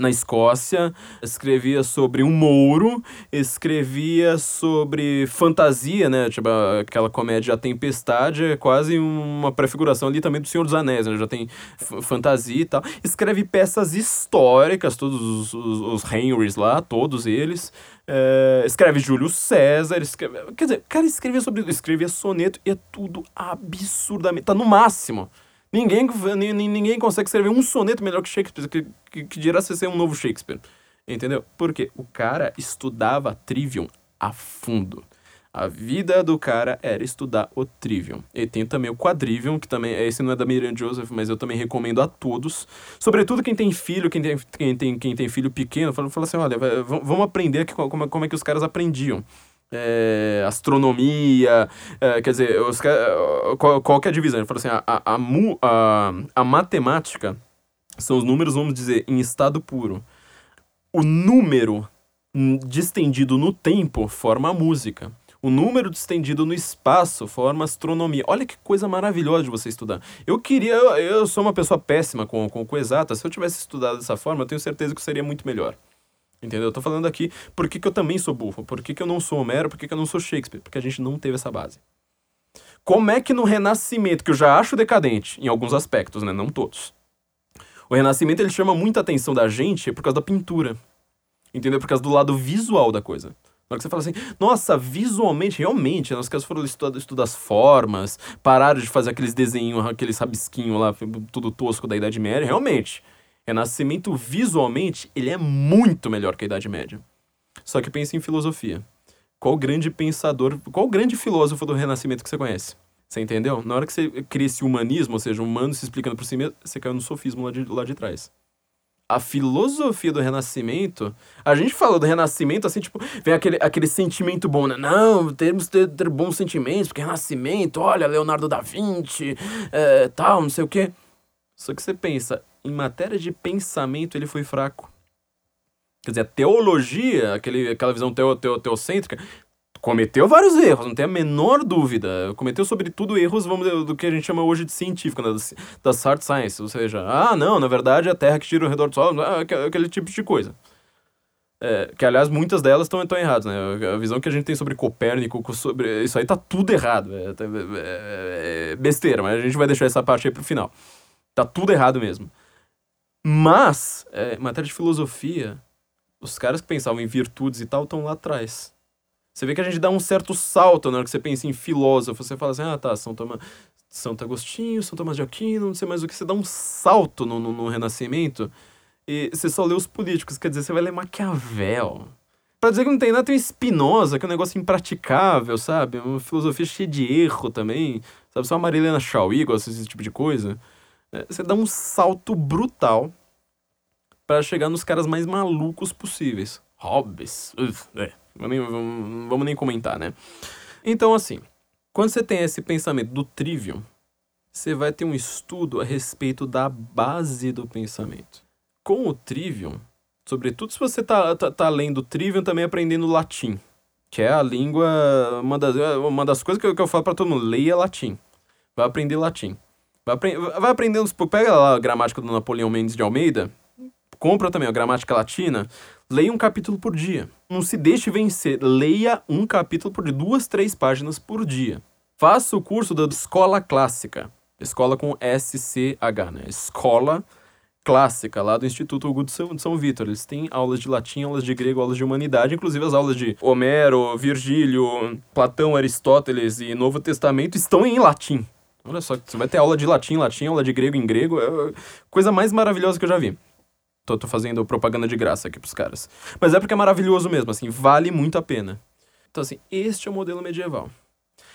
na Escócia, escrevia sobre um mouro, escrevia sobre fantasia, né? Tipo, aquela comédia A Tempestade, é quase uma prefiguração ali também do Senhor dos Anéis, né? Já tem fantasia e tal. Escreve peças históricas, todos os, os, os Henrys lá, todos eles. É, escreve Júlio César, escreve, quer dizer, cara escrevia sobre escrevia soneto e é tudo absurdamente, tá no máximo. Ninguém, ninguém consegue escrever um soneto melhor que Shakespeare, que, que, que dirá ser um novo Shakespeare. Entendeu? Porque o cara estudava Trivium a fundo. A vida do cara era estudar o Trivium. E tem também o Quadrivium, que também, esse não é da Miriam Joseph, mas eu também recomendo a todos. Sobretudo quem tem filho, quem tem, quem tem, quem tem filho pequeno, fala, fala assim, olha, vamos aprender aqui como, como é que os caras aprendiam é, astronomia, é, quer dizer, os, qual, qual que é a divisão? Ele falou assim, a, a, a, a matemática são os números, vamos dizer, em estado puro. O número distendido no tempo forma a música. O número distendido no espaço forma astronomia. Olha que coisa maravilhosa de você estudar. Eu queria, eu, eu sou uma pessoa péssima com, com, com exata. Se eu tivesse estudado dessa forma, eu tenho certeza que seria muito melhor. Entendeu? Eu tô falando aqui por que, que eu também sou burro, por que, que eu não sou Homero, por que, que eu não sou Shakespeare, porque a gente não teve essa base. Como é que no Renascimento, que eu já acho decadente, em alguns aspectos, né? Não todos. O Renascimento ele chama muita atenção da gente por causa da pintura. Entendeu? Por causa do lado visual da coisa. Na hora que você fala assim, nossa, visualmente, realmente, nós caras foram estudar, estudar as formas, pararam de fazer aqueles desenhos, aqueles rabisquinhos lá, tudo tosco da Idade Média, realmente. Renascimento, visualmente, ele é muito melhor que a Idade Média. Só que pense em filosofia. Qual grande pensador, qual grande filósofo do Renascimento que você conhece? Você entendeu? Na hora que você cria esse humanismo, ou seja, o humano se explicando por si mesmo, você caiu no sofismo lá de, lá de trás. A filosofia do Renascimento, a gente fala do Renascimento assim, tipo, vem aquele, aquele sentimento bom, né? Não, temos que ter, ter bons sentimentos, porque Renascimento, olha, Leonardo da Vinci, é, tal, não sei o quê. Só que você pensa, em matéria de pensamento, ele foi fraco. Quer dizer, a teologia, aquele, aquela visão teo, teo, teocêntrica, cometeu vários erros, não tem a menor dúvida. Cometeu, sobretudo, erros vamos do que a gente chama hoje de científico, né? das, hard sciences. Ou seja, ah, não, na verdade é a Terra que gira ao redor do Sol, ah, aquele tipo de coisa. É, que, aliás, muitas delas estão erradas, né? A visão que a gente tem sobre Copérnico, sobre isso aí tá tudo errado. É, é, é besteira, mas a gente vai deixar essa parte aí pro final. Tá tudo errado mesmo. Mas, é, em matéria de filosofia, os caras que pensavam em virtudes e tal estão lá atrás. Você vê que a gente dá um certo salto na hora que você pensa em filósofo. Você fala assim, ah tá, São Tomás, Santo Agostinho, São Tomás de Aquino, não sei mais o que. Você dá um salto no, no, no Renascimento e você só lê os políticos. Quer dizer, você vai ler Maquiavel. Pra dizer que não tem nada, tem Spinoza, que é um negócio impraticável, sabe? Uma filosofia cheia de erro também. Sabe, só a Marilena Chauí gosta desse tipo de coisa. É, você dá um salto brutal para chegar nos caras mais malucos possíveis. Hobbes. Uf, é, vamos, nem, vamos, vamos nem comentar, né? Então, assim, quando você tem esse pensamento do trivium, você vai ter um estudo a respeito da base do pensamento. Com o trivium, sobretudo se você tá, tá, tá lendo trivium também aprendendo latim, que é a língua, uma das, uma das coisas que eu, que eu falo para todo mundo, leia latim. Vai aprender latim. Vai, apre vai aprendendo. Pega lá a gramática do Napoleão Mendes de Almeida, compra também a gramática latina, leia um capítulo por dia. Não se deixe vencer, leia um capítulo por dia, duas, três páginas por dia. Faça o curso da Escola Clássica. Escola com SCH, né? Escola Clássica, lá do Instituto Hugo de São, São Vitor. Eles têm aulas de latim, aulas de grego, aulas de humanidade, inclusive as aulas de Homero, Virgílio, Platão, Aristóteles e Novo Testamento estão em latim. Olha só, você vai ter aula de latim, latim, aula de grego em grego. É coisa mais maravilhosa que eu já vi. Tô, tô fazendo propaganda de graça aqui pros caras. Mas é porque é maravilhoso mesmo, assim, vale muito a pena. Então, assim, este é o modelo medieval.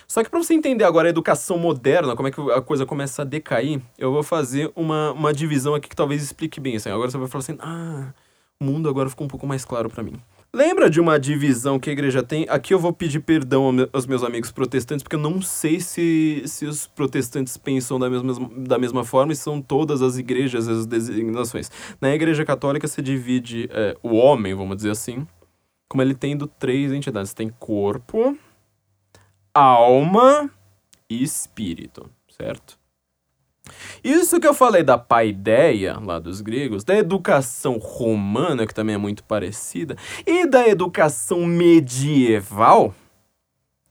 Só que para você entender agora a educação moderna, como é que a coisa começa a decair, eu vou fazer uma, uma divisão aqui que talvez explique bem. Assim. Agora você vai falar assim, ah, o mundo agora ficou um pouco mais claro para mim. Lembra de uma divisão que a igreja tem? Aqui eu vou pedir perdão aos meus amigos protestantes, porque eu não sei se, se os protestantes pensam da mesma, da mesma forma e são todas as igrejas as designações. Na igreja católica se divide é, o homem, vamos dizer assim, como ele tendo três entidades. Tem corpo, alma e espírito, certo? Isso que eu falei da paideia, lá dos gregos, da educação romana, que também é muito parecida, e da educação medieval,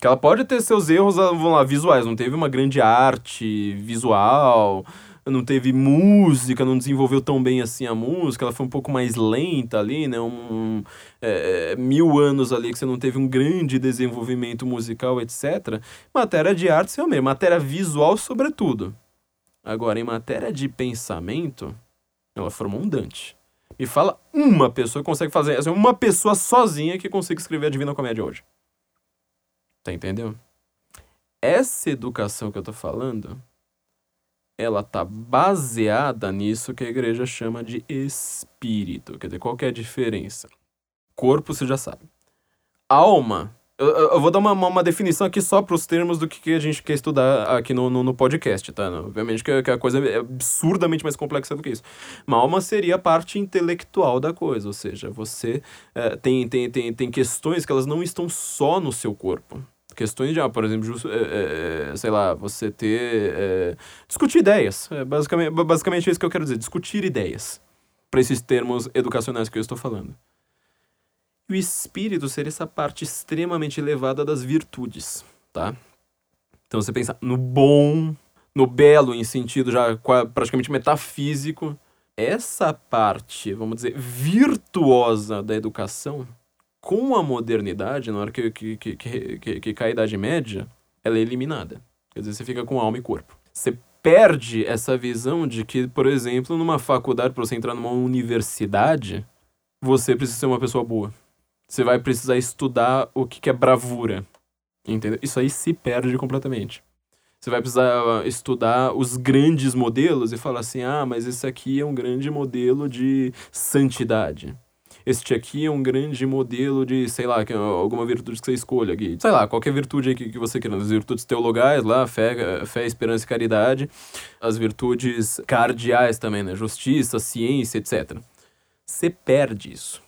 que ela pode ter seus erros vamos lá, visuais, não teve uma grande arte visual, não teve música, não desenvolveu tão bem assim a música, ela foi um pouco mais lenta ali, né? Um, é, é mil anos ali que você não teve um grande desenvolvimento musical, etc. Matéria de arte, seu mesmo, matéria visual, sobretudo. Agora, em matéria de pensamento, ela formou um Dante. Me fala uma pessoa que consegue fazer, assim, uma pessoa sozinha que consiga escrever a Divina Comédia hoje. Tá entendendo? Essa educação que eu tô falando, ela tá baseada nisso que a igreja chama de espírito. Quer dizer, qual que é a diferença? Corpo, você já sabe. Alma eu, eu, vou dar uma, uma definição aqui só para os termos do que, que, a gente quer estudar aqui no, no, no podcast, tá? Obviamente que, que, a coisa é absurdamente mais complexa do que isso. Uma alma seria a parte intelectual da coisa, ou seja, você é, tem, tem, tem, tem questões que elas não estão só no seu corpo. Questões de, ah, por exemplo, just, é, é, sei lá, você ter. É, discutir ideias. É basicamente, basicamente é isso que eu quero dizer, discutir ideias. Para esses termos educacionais que eu estou falando. E o espírito seria essa parte extremamente elevada das virtudes, tá? Então você pensa no bom, no belo em sentido já praticamente metafísico. Essa parte, vamos dizer, virtuosa da educação, com a modernidade, na hora que, que, que, que, que cai a Idade Média, ela é eliminada. Quer dizer, você fica com alma e corpo. Você perde essa visão de que, por exemplo, numa faculdade, para você entrar numa universidade, você precisa ser uma pessoa boa. Você vai precisar estudar o que, que é bravura. Entendeu? Isso aí se perde completamente. Você vai precisar estudar os grandes modelos e falar assim: ah, mas esse aqui é um grande modelo de santidade. Este aqui é um grande modelo de, sei lá, alguma virtude que você escolha aqui. Sei lá, qualquer virtude aí que, que você queira. As virtudes teologais lá, fé, fé, esperança e caridade. As virtudes cardeais também, né? Justiça, ciência, etc. Você perde isso.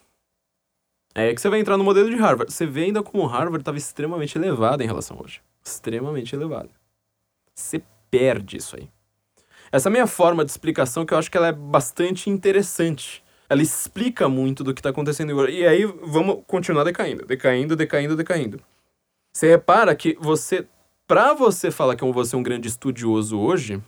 É que você vai entrar no modelo de Harvard. Você vê ainda como Harvard estava extremamente elevado em relação a hoje. Extremamente elevado. Você perde isso aí. Essa é minha forma de explicação que eu acho que ela é bastante interessante. Ela explica muito do que está acontecendo agora. E aí vamos continuar decaindo, decaindo, decaindo, decaindo. Você repara que você, para você falar que você é um grande estudioso hoje,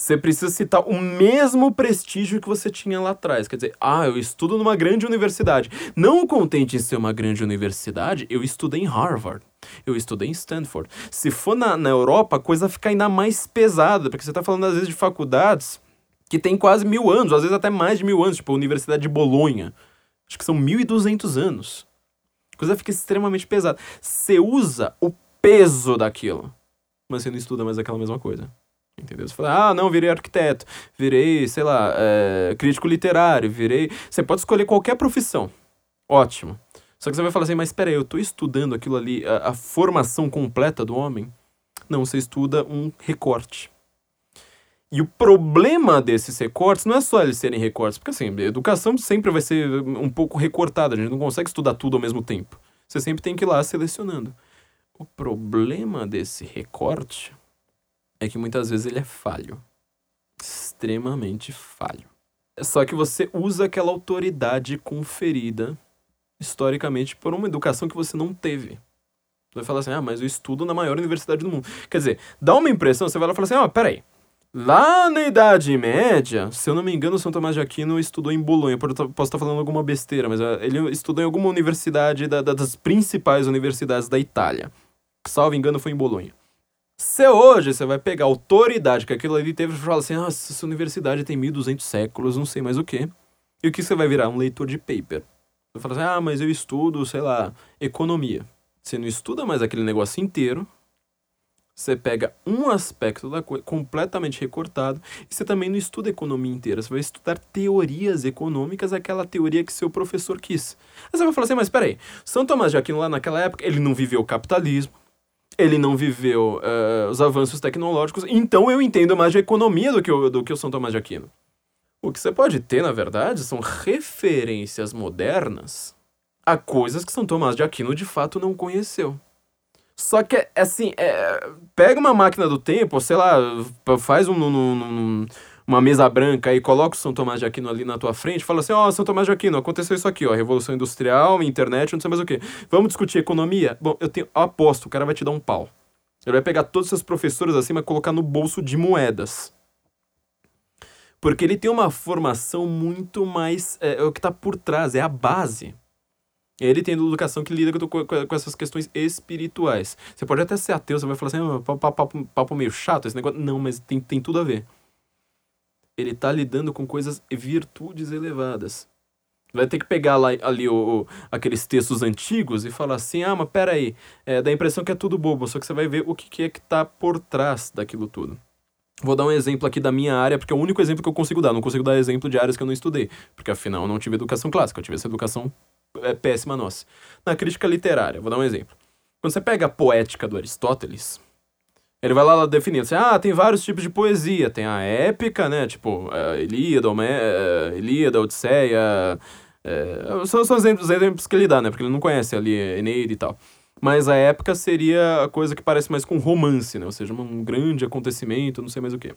você precisa citar o mesmo prestígio que você tinha lá atrás. Quer dizer, ah, eu estudo numa grande universidade. Não contente em ser uma grande universidade, eu estudei em Harvard. Eu estudei em Stanford. Se for na, na Europa, a coisa fica ainda mais pesada, porque você está falando às vezes de faculdades que tem quase mil anos, às vezes até mais de mil anos, tipo a Universidade de Bolonha. Acho que são 1.200 anos. A coisa fica extremamente pesada. Você usa o peso daquilo, mas você não estuda mais aquela mesma coisa. Entendeu? Você fala, ah, não, virei arquiteto, virei, sei lá, é, crítico literário, virei. Você pode escolher qualquer profissão. Ótimo. Só que você vai falar assim, mas espera aí, eu estou estudando aquilo ali, a, a, formação completa do homem? Não, você estuda um recorte. E o problema desses recortes não é só eles serem recortes, porque assim, a educação sempre vai ser um pouco recortada, a gente não consegue estudar tudo ao mesmo tempo. Você sempre tem que ir lá selecionando. O problema desse recorte é que muitas vezes ele é falho. Extremamente falho. Só que você usa aquela autoridade conferida historicamente por uma educação que você não teve. Você vai falar assim, ah, mas eu estudo na maior universidade do mundo. Quer dizer, dá uma impressão, você vai lá e fala assim, ah, peraí. Lá na Idade Média, se eu não me engano, São Tomás de Aquino estudou em Bolonha. Posso estar falando alguma besteira, mas ah, ele estudou em alguma universidade, da, das principais universidades da Itália. Salvo engano, foi em Bolonha. Se hoje você vai pegar a autoridade que aquilo ali teve e falar assim, nossa, essa universidade tem 1200 séculos, não sei mais o que. E o que você vai virar? Um leitor de paper. Você fala assim, ah, mas eu estudo, sei lá, economia. Você não estuda mais aquele negócio inteiro. Você pega um aspecto da coisa completamente recortado e você também não estuda economia inteira. Você vai estudar teorias econômicas, aquela teoria que seu professor quis. Aí você vai falar assim, mas peraí, São Tomás de Aquino lá naquela época, ele não viveu o capitalismo, ele não viveu uh, os avanços tecnológicos, então eu entendo mais de economia do que, o, do que o São Tomás de Aquino. O que você pode ter, na verdade, são referências modernas a coisas que São Tomás de Aquino de fato não conheceu. Só que, assim, é, pega uma máquina do tempo, sei lá, faz um, um, um, uma mesa branca e coloca o São Tomás de Aquino ali na tua frente, fala assim, ó, oh, São Tomás de Aquino, aconteceu isso aqui, ó, Revolução Industrial, internet, não sei mais o quê. Vamos discutir economia? Bom, eu tenho, eu aposto, o cara vai te dar um pau. Ele vai pegar todos os seus professores assim, vai colocar no bolso de moedas. Porque ele tem uma formação muito mais. É, é o que está por trás, é a base. Ele tem educação que lida com, com, com, essas questões espirituais. Você pode até ser ateu, você vai falar assim, ah, papo, papo, papo, meio chato esse negócio. Não, mas tem, tem tudo a ver. Ele está lidando com coisas, virtudes elevadas. Vai ter que pegar lá ali o, o, aqueles textos antigos e falar assim, ah, mas peraí, é, dá a impressão que é tudo bobo, só que você vai ver o que, que é que está por trás daquilo tudo. Vou dar um exemplo aqui da minha área, porque é o único exemplo que eu consigo dar. Não consigo dar exemplo de áreas que eu não estudei, porque afinal eu não tive educação clássica, eu tive essa educação é, péssima nossa. Na crítica literária, vou dar um exemplo. Quando você pega a poética do Aristóteles, ele vai lá definindo assim, ah, tem vários tipos de poesia. Tem a épica, né? Tipo, a Ilíada, Homé, é, Ilíada, Odisseia. É, são, são os exemplos que ele dá, né? Porque ele não conhece ali Eneida e tal. Mas a épica seria a coisa que parece mais com romance, né? Ou seja, um grande acontecimento, não sei mais o que.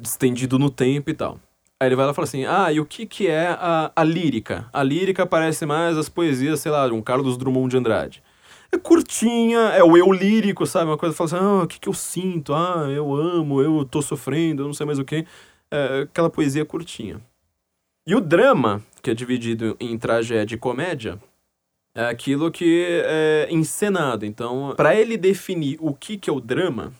Estendido no tempo e tal. Aí ele vai lá e fala assim: ah, e o que, que é a, a lírica? A lírica parece mais as poesias, sei lá, de um Carlos Drummond de Andrade. É curtinha, é o eu lírico, sabe? Uma coisa que fala assim: ah, o que, que eu sinto? Ah, eu amo, eu tô sofrendo, não sei mais o que. É aquela poesia curtinha. E o drama, que é dividido em tragédia e comédia, é aquilo que é encenado. Então, para ele definir o que, que é o drama,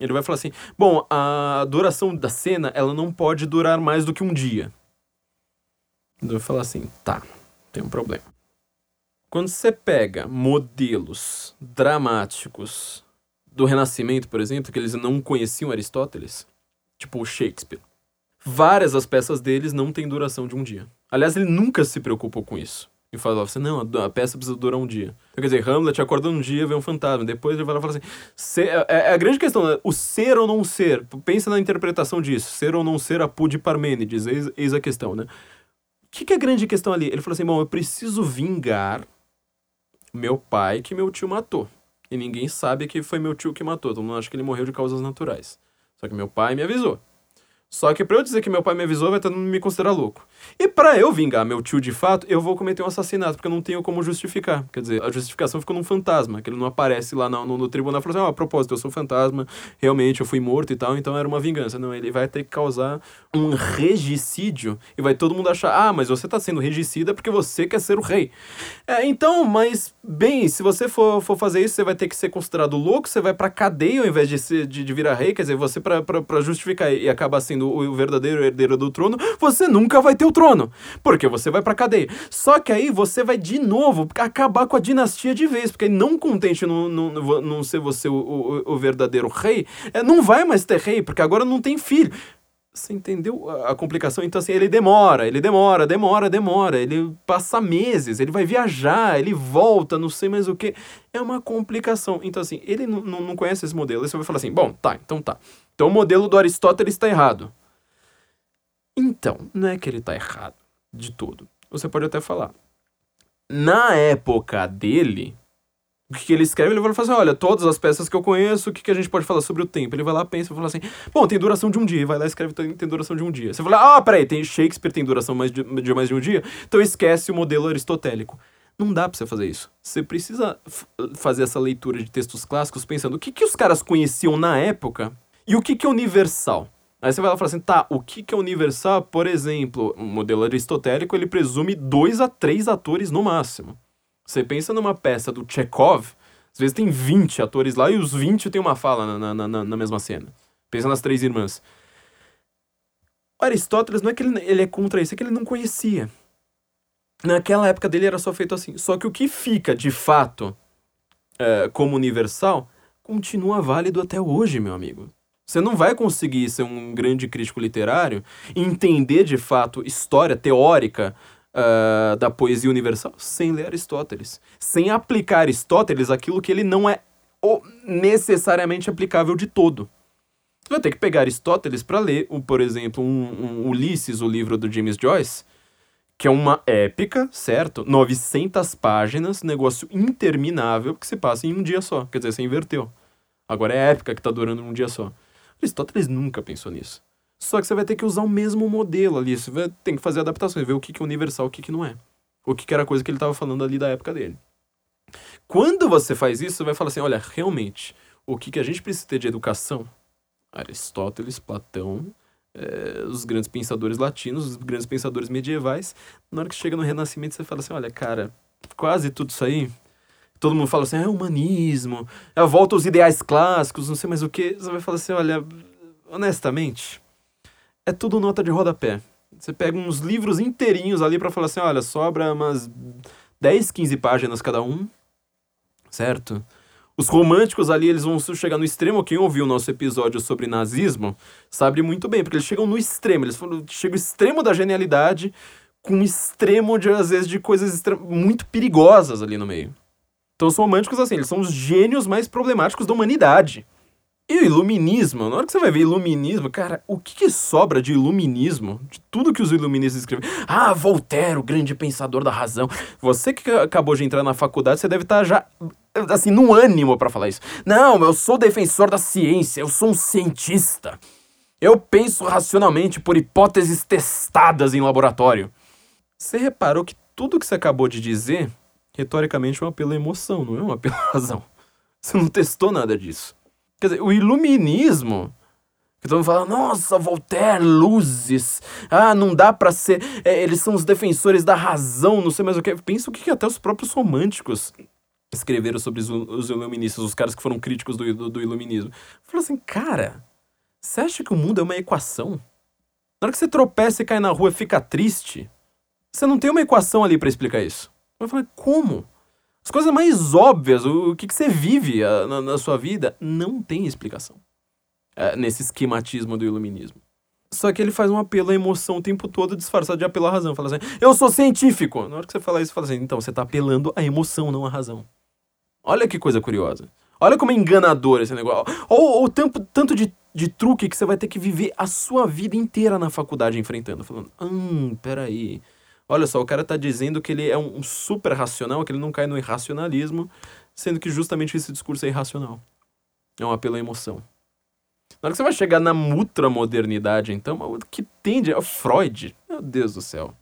ele vai falar assim: bom, a duração da cena ela não pode durar mais do que um dia. Ele vai falar assim: tá, tem um problema. Quando você pega modelos dramáticos do Renascimento, por exemplo, que eles não conheciam Aristóteles, tipo o Shakespeare, várias das peças deles não têm duração de um dia. Aliás, ele nunca se preocupou com isso e falava assim, não, a peça precisa durar um dia. Então, quer dizer, Hamlet acorda um dia, vê um fantasma, depois ele vai lá e fala assim, ser, é, é, a grande questão, né? o ser ou não ser, pensa na interpretação disso, ser ou não ser a de Parmênides, eis, eis a questão, né? O que, que é a grande questão ali? Ele falou assim, bom, eu preciso vingar meu pai que meu tio matou. E ninguém sabe que foi meu tio que matou, todo mundo acha que ele morreu de causas naturais. Só que meu pai me avisou. Só que pra eu dizer que meu pai me avisou, vai todo mundo me considerar louco. E para eu vingar meu tio de fato, eu vou cometer um assassinato, porque eu não tenho como justificar. Quer dizer, a justificação ficou num fantasma, que ele não aparece lá no, no, no tribunal e fala assim: ó, oh, a propósito, eu sou fantasma, realmente eu fui morto e tal, então era uma vingança. Não, ele vai ter que causar um regicídio e vai todo mundo achar: ah, mas você tá sendo regicida porque você quer ser o rei. É, então, mas, bem, se você for, for fazer isso, você vai ter que ser considerado louco, você vai pra cadeia ao invés de, ser, de, de virar rei, quer dizer, você pra justificar e acabar sendo sendo o verdadeiro herdeiro do trono, você nunca vai ter o trono. Porque você vai pra cadeia. Só que aí você vai de novo acabar com a dinastia de vez, porque não contente não, não, não ser você o, o, o verdadeiro rei, é, não vai mais ter rei, porque agora não tem filho. Você entendeu a complicação? Então, assim, ele demora, ele demora, demora, demora. Ele passa meses, ele vai viajar, ele volta, não sei mais o que. É uma complicação. Então, assim, ele não conhece esse modelo. Aí você vai falar assim: bom, tá, então tá. Então o modelo do Aristóteles está errado. Então, não é que ele está errado de todo. Você pode até falar. Na época dele, o que ele escreve, ele vai falar assim: olha, todas as peças que eu conheço, o que, que a gente pode falar sobre o tempo? Ele vai lá, pensa e fala assim: bom, tem duração de um dia. Vai lá escreve, tem, tem duração de um dia. Você fala: ah, peraí, tem Shakespeare tem duração mais de, de mais de um dia? Então esquece o modelo aristotélico. Não dá pra você fazer isso. Você precisa fazer essa leitura de textos clássicos pensando o que, que os caras conheciam na época e o que, que é universal? Aí você vai lá e fala assim, tá, o que, que é universal? Por exemplo, o modelo aristotélico, ele presume dois a três atores no máximo. Você pensa numa peça do Chekhov, às vezes tem 20 atores lá e os 20 tem uma fala na, na, na, na mesma cena. Pensa nas três irmãs. O Aristóteles não é que ele, ele é contra isso, é que ele não conhecia. Naquela época dele era só feito assim. Só que o que fica, de fato, é, como universal continua válido até hoje, meu amigo. Você não vai conseguir ser um grande crítico literário e entender de fato história teórica uh, da poesia universal sem ler Aristóteles. Sem aplicar Aristóteles aquilo que ele não é necessariamente aplicável de todo. Você vai ter que pegar Aristóteles para ler, por exemplo, um, um Ulisses, o livro do James Joyce, que é uma épica, certo? 900 páginas, negócio interminável que se passa em um dia só. Quer dizer, você inverteu. Agora é épica que tá durando um dia só. Aristóteles nunca pensou nisso. Só que você vai ter que usar o mesmo modelo ali. Você vai, tem que fazer adaptações, ver o que, que é universal, o que, que não é. O que, que era coisa que ele estava falando ali da época dele. Quando você faz isso, você vai falar assim: olha, realmente, o que, que a gente precisa ter de educação? Aristóteles, Platão, é, os grandes pensadores latinos, os grandes pensadores medievais. Na hora que chega no Renascimento, você fala assim: olha, cara, quase tudo isso aí. Todo mundo fala assim: é humanismo, é volta aos ideais clássicos, não sei mais o que. Você vai falar assim: olha, honestamente, é tudo nota de rodapé. Você pega uns livros inteirinhos ali para falar assim: olha, sobra umas 10, 15 páginas cada um, certo? Os românticos ali, eles vão chegar no extremo. Quem ouviu o nosso episódio sobre nazismo sabe muito bem, porque eles chegam no extremo. Eles chegam no extremo da genialidade, com extremo, de, às vezes, de coisas muito perigosas ali no meio. Então, os românticos, assim, eles são os gênios mais problemáticos da humanidade. E o iluminismo, na hora que você vai ver iluminismo, cara, o que, que, sobra de iluminismo? De tudo que os iluministas escrevem. Ah, Voltaire, o grande pensador da razão. Você que acabou de entrar na faculdade, você deve estar tá já, assim, no ânimo para falar isso. Não, eu sou defensor da ciência, eu sou um cientista. Eu penso racionalmente por hipóteses testadas em laboratório. Você reparou que tudo que você acabou de dizer, retoricamente, é um apelo à emoção, não é um apelo à razão. Você não testou nada disso. Quer dizer, o iluminismo. Que todo mundo fala, nossa, Voltaire, luzes. Ah, não dá para ser. É, eles são os defensores da razão, não sei mais o que. Pensa o que, que até os próprios românticos escreveram sobre os, os iluministas, os caras que foram críticos do, do, do iluminismo. Fala assim, cara, você acha que o mundo é uma equação? Na hora que você tropeça e cai na rua e fica triste, você não tem uma equação ali para explicar isso. Eu falei, como? As coisas mais óbvias, o, o que, que você vive a, na, na, sua vida, não tem explicação. É, nesse esquematismo do iluminismo. Só que ele faz um apelo à emoção o tempo todo, disfarçado de apelo à razão. Fala assim, eu sou científico. Na hora que você fala isso, fala assim, então você está apelando à emoção, não à razão. Olha que coisa curiosa. Olha como é enganador esse negócio. Ou o tanto, tanto de, de truque que você vai ter que viver a sua vida inteira na faculdade enfrentando. Falando, hum, peraí. Olha só, o cara tá dizendo que ele é um super racional, que ele não cai no irracionalismo, sendo que justamente esse discurso é irracional. É um apelo à emoção. Na hora que você vai chegar na modernidade, então, o que tende a Freud, meu Deus do céu.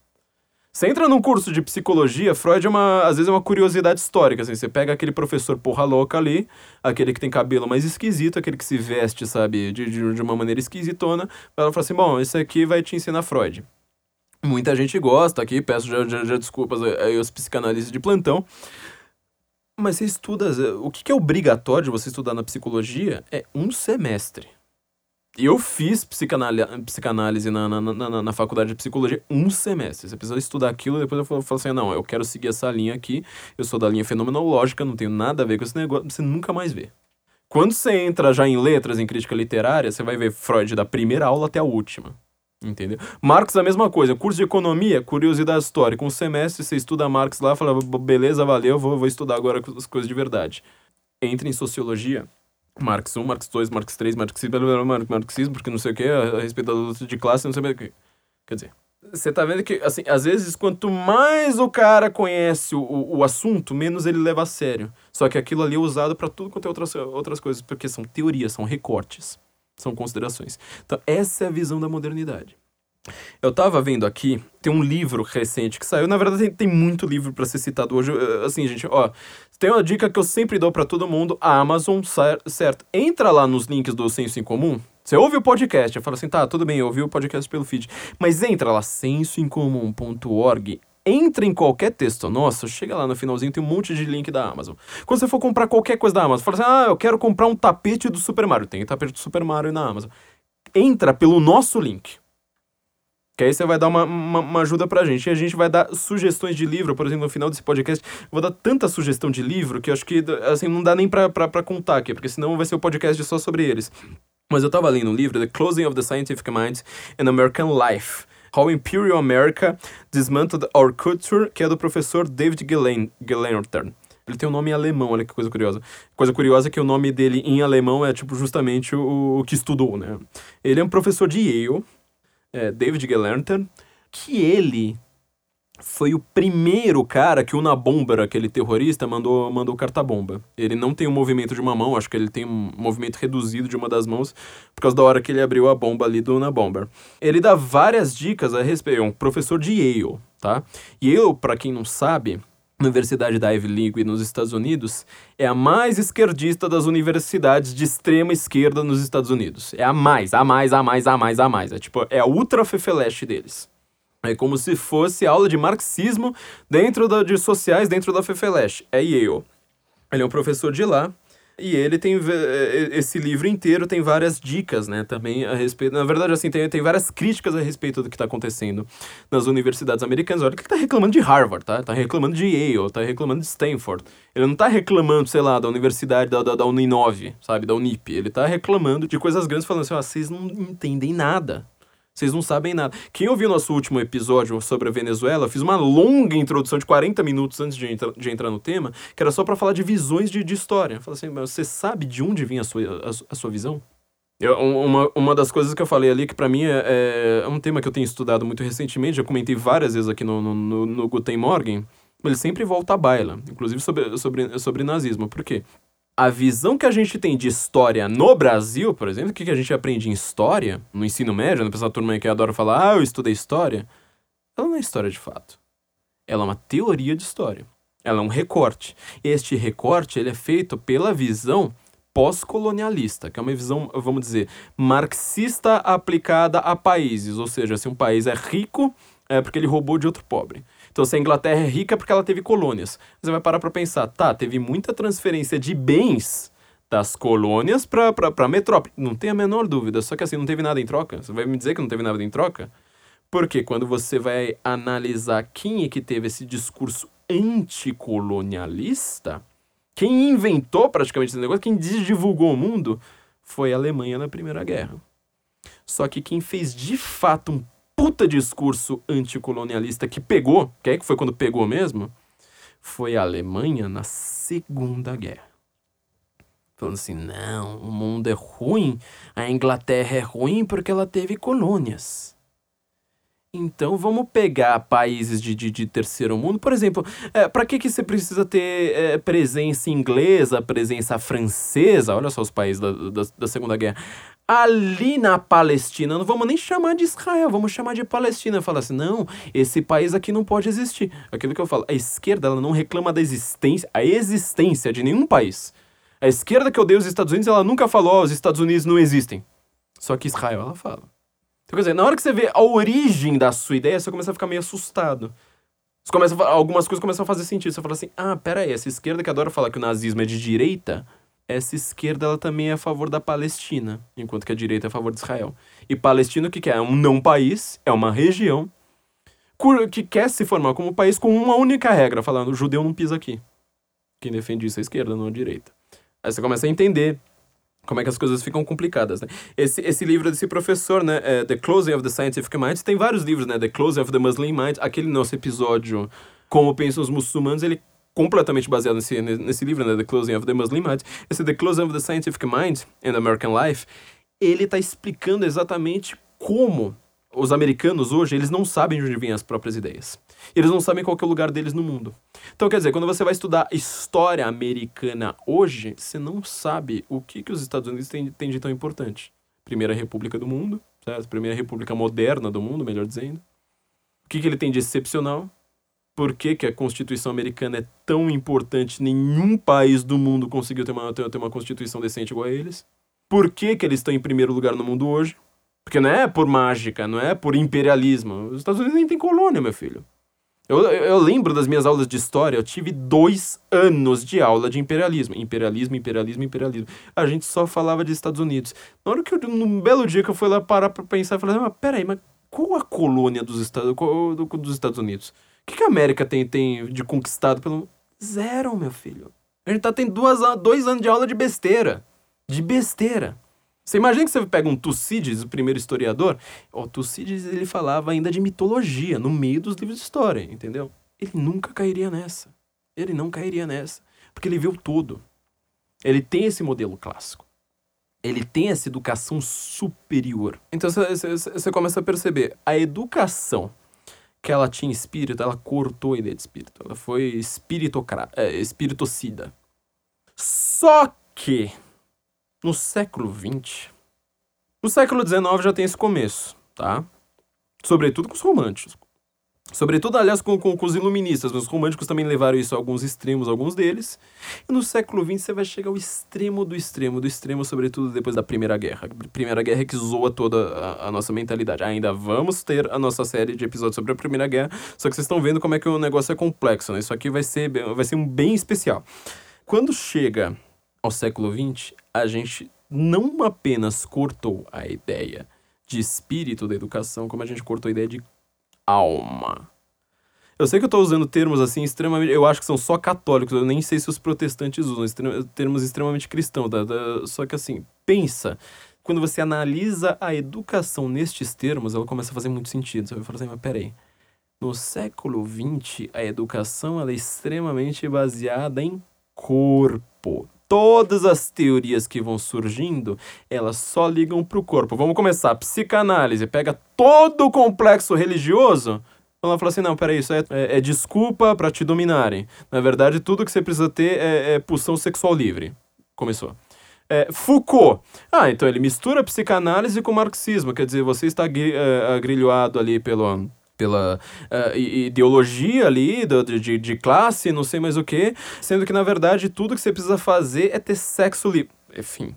Você entra num curso de psicologia, Freud é uma, às vezes é uma curiosidade histórica, assim, você pega aquele professor porra louca ali, aquele que tem cabelo mais esquisito, aquele que se veste, sabe, de, de, de uma maneira esquisitona, ela fala assim, bom, esse aqui vai te ensinar Freud. Muita gente gosta aqui, peço já, já, já desculpas aí aos psicanalistas de plantão. Mas você estuda. O que é obrigatório de você estudar na psicologia é um semestre. Eu fiz psicanálise, na, na, na, na, faculdade de psicologia um semestre. Você precisa estudar aquilo, depois eu falo, falo assim: não, eu quero seguir essa linha aqui, eu sou da linha fenomenológica, não tenho nada a ver com esse negócio, você nunca mais vê. Quando você entra já em letras, em crítica literária, você vai ver Freud da primeira aula até a última. Entendeu? Marx a mesma coisa. Curso de economia, curiosidade histórica. Um semestre você estuda Marx lá, fala, beleza, valeu, vou, vou estudar agora as coisas de verdade. Entra em sociologia. Marx 1, Marx 2, Marx 3, marxismo, marxismo, porque não sei o que, a, respeito da luta de classe, não sei o que. Quer dizer, você tá vendo que, assim, às vezes, quanto mais o cara conhece o, o, o assunto, menos ele leva a sério. Só que aquilo ali é usado para tudo quanto é outras, outras coisas, porque são teorias, são recortes. São considerações. Então, essa é a visão da modernidade. Eu tava vendo aqui, tem um livro recente que saiu. Na verdade, tem, tem muito livro para ser citado hoje. Assim, gente, ó. Tem uma dica que eu sempre dou para todo mundo: a Amazon, certo? Entra lá nos links do Senso em Comum. Você ouve o podcast, eu falo assim, tá, tudo bem, eu ouvi o podcast pelo feed. Mas entra lá, sensoincomum.org entra em qualquer texto nosso, chega lá no finalzinho, tem um monte de link da Amazon. Quando você for comprar qualquer coisa da Amazon, fala assim: ah, eu quero comprar um tapete do Super Mario. Tem tapete do Super Mario na Amazon. Entra pelo nosso link. Que aí você vai dar uma, uma, uma, ajuda pra gente. E a gente vai dar sugestões de livro, por exemplo, no final desse podcast. Vou dar tanta sugestão de livro que acho que assim, não dá nem pra, pra, pra contar aqui, porque senão vai ser o um podcast só sobre eles. Mas eu tava lendo um livro, The Closing of the Scientific Mind in American Life. How Imperial America Dismantled Our Culture, que é do professor David Gelernter. Ele tem um nome em alemão, olha que coisa curiosa. Coisa curiosa é que o nome dele em alemão é, tipo, justamente o, o que estudou, né? Ele é um professor de Yale, é, David Gelernter, que ele foi o primeiro cara que o Nabomber, aquele terrorista, mandou, mandou carta-bomba. Ele não tem o um movimento de uma mão, acho que ele tem um movimento reduzido de uma das mãos, por causa da hora que ele abriu a bomba ali do Nabomber. Ele dá várias dicas a respeito, é um professor de Yale, tá? Yale, para quem não sabe, Universidade da Ivy League nos Estados Unidos é a mais esquerdista das universidades de extrema esquerda nos Estados Unidos. É a mais, a mais, a mais, a mais, a mais. É tipo, é a ultra fefeleste deles. É como se fosse aula de marxismo dentro da, de sociais dentro da FEFELESH. É Yale. Ele é um professor de lá. E ele tem esse livro inteiro tem várias dicas, né, também a respeito. Na verdade, assim, tem, tem várias críticas a respeito do que está acontecendo nas universidades americanas. Olha que ele tá reclamando de Harvard, tá? Tá reclamando de Yale, tá reclamando de Stanford. Ele não tá reclamando, sei lá, da universidade da, da, da Uninove, sabe, da Unip. Ele tá reclamando de coisas grandes, falando assim, ó, vocês não entendem nada. Vocês não sabem nada. Quem ouviu nosso último episódio sobre a Venezuela, fiz uma longa introdução de 40 minutos antes de, entra, de entrar no tema, que era só para falar de visões de, de história. Falei assim, mas você sabe de onde vinha a sua, a, a sua visão? Eu, uma, uma das coisas que eu falei ali, que para mim é, é, é, um tema que eu tenho estudado muito recentemente, já comentei várias vezes aqui no, no, no, no Guten Morgen, ele sempre volta à baila, inclusive sobre, sobre, sobre nazismo. Por quê? A visão que a gente tem de história no Brasil, por exemplo, o que, a gente aprende em história, no ensino médio, né? Pessoal turma que adora falar, ah, eu estudei história. Ela não é história de fato. Ela é uma teoria de história. Ela é um recorte. Este recorte ele é feito pela visão pós-colonialista, que é uma visão, vamos dizer, marxista aplicada a países. Ou seja, se um país é rico, é porque ele roubou de outro pobre. Então, se a Inglaterra é rica é porque ela teve colônias. Você vai parar para pensar, tá, teve muita transferência de bens das colônias para a metrópole. Não tem a menor dúvida, só que assim, não teve nada em troca. Você vai me dizer que não teve nada em troca? Porque quando você vai analisar quem é que teve esse discurso anticolonialista, quem inventou praticamente esse negócio, quem divulgou o mundo, foi a Alemanha na Primeira Guerra. Só que quem fez de fato um puta discurso anticolonialista que pegou, que é que foi quando pegou mesmo, foi a Alemanha na Segunda Guerra. Falando assim, não, o mundo é ruim, a Inglaterra é ruim porque ela teve colônias. Então vamos pegar países de, de, de terceiro mundo. Por exemplo, é, para que, que você precisa ter é, presença inglesa, presença francesa? Olha só os países da, da, da Segunda Guerra ali na Palestina. Não vamos nem chamar de Israel, vamos chamar de Palestina. Fala assim, não, esse país aqui não pode existir. Aquilo que eu falo, a esquerda ela não reclama da existência, a existência de nenhum país. A esquerda que odeia os Estados Unidos, ela nunca falou, oh, os Estados Unidos não existem. Só que Israel, ela fala. Então, quer dizer, na hora que você vê a origem da sua ideia, você começa a ficar meio assustado. Começa algumas coisas começam a fazer sentido. Você fala assim, ah, pera aí, essa esquerda que adora falar que o nazismo é de direita, essa esquerda ela também é a favor da Palestina, enquanto que a direita é a favor de Israel. E Palestina o que, que é? Um não país, é uma região que quer se formar como país com uma única regra, falando judeu não pisa aqui. Quem defende isso é a esquerda, não a direita. Aí você começa a entender como é que as coisas ficam complicadas, né? Esse, esse livro desse professor, né, é The Closing of the Scientific Mind, tem vários livros, né, The Closing of the Muslim Mind, aquele nosso episódio Como Pensam os Muçulmanos, ele completamente baseado nesse, nesse livro, né, The Closing of the Muslim Mind, esse The Closing of the Scientific Mind and American Life, ele está explicando exatamente como os americanos hoje, eles não sabem de onde vêm as próprias ideias. Eles não sabem qual é o lugar deles no mundo. Então, quer dizer, quando você vai estudar história americana hoje, você não sabe o que, que os Estados Unidos têm, têm de tão importante. Primeira república do mundo, certo? Primeira república moderna do mundo, melhor dizendo. O que, que ele tem de excepcional? Por que, que a Constituição americana é tão importante? Nenhum país do mundo conseguiu ter uma, ter, ter uma Constituição decente igual a eles. Por que, que eles estão em primeiro lugar no mundo hoje? Porque não é por mágica, não é por imperialismo. Os Estados Unidos nem tem colônia, meu filho. Eu, eu, lembro das minhas aulas de história, eu tive dois anos de aula de imperialismo. Imperialismo, imperialismo, imperialismo. A gente só falava de Estados Unidos. Na hora que eu, num belo dia que eu fui lá parar pra pensar, eu falei, mas peraí, mas qual a colônia dos Estados, qual, do, dos Estados Unidos? O que, que a América tem, tem de conquistado pelo. Zero, meu filho. A gente tá tendo duas, dois anos de aula de besteira. De besteira. Você imagina que você pega um Tucídides, o primeiro historiador? O Tucídides ele falava ainda de mitologia no meio dos livros de história, entendeu? Ele nunca cairia nessa. Ele não cairia nessa. Porque ele viu tudo. Ele tem esse modelo clássico. Ele tem essa educação superior. Então você começa a perceber a educação que ela tinha espírito, ela cortou a ideia de espírito. Ela foi é, espiritocida. Só que no século XX, no século XIX já tem esse começo, tá? Sobretudo com os românticos. Sobretudo, aliás, com, com, com, os iluministas, os românticos também levaram isso a alguns extremos, alguns deles. E no século XX você vai chegar ao extremo do extremo do extremo, sobretudo depois da Primeira Guerra. Primeira Guerra que zoa toda a, a, nossa mentalidade. Ainda vamos ter a nossa série de episódios sobre a Primeira Guerra, só que vocês estão vendo como é que o negócio é complexo, né? Isso aqui vai ser, vai ser um bem especial. Quando chega ao século XX, a gente não apenas cortou a ideia de espírito da educação, como a gente cortou a ideia de alma. Eu sei que eu estou usando termos assim extremamente. Eu acho que são só católicos, eu nem sei se os protestantes usam, termos extremamente cristãos. Tá? Só que assim, pensa. Quando você analisa a educação nestes termos, ela começa a fazer muito sentido. Você vai falar assim, mas peraí. No século XX, a educação ela é extremamente baseada em corpo. Todas as teorias que vão surgindo, elas só ligam para o corpo. Vamos começar. Psicanálise pega todo o complexo religioso. Ela fala assim: não, peraí, isso é, é, é desculpa para te dominarem. Na verdade, tudo que você precisa ter é, é pulsão sexual livre. Começou. É, Foucault. Ah, então ele mistura psicanálise com marxismo. Quer dizer, você está é, agrilhoado ali pelo pela uh, ideologia ali do, de, de classe, não sei mais o que, sendo que na verdade tudo que você precisa fazer é ter sexo livre. Enfim,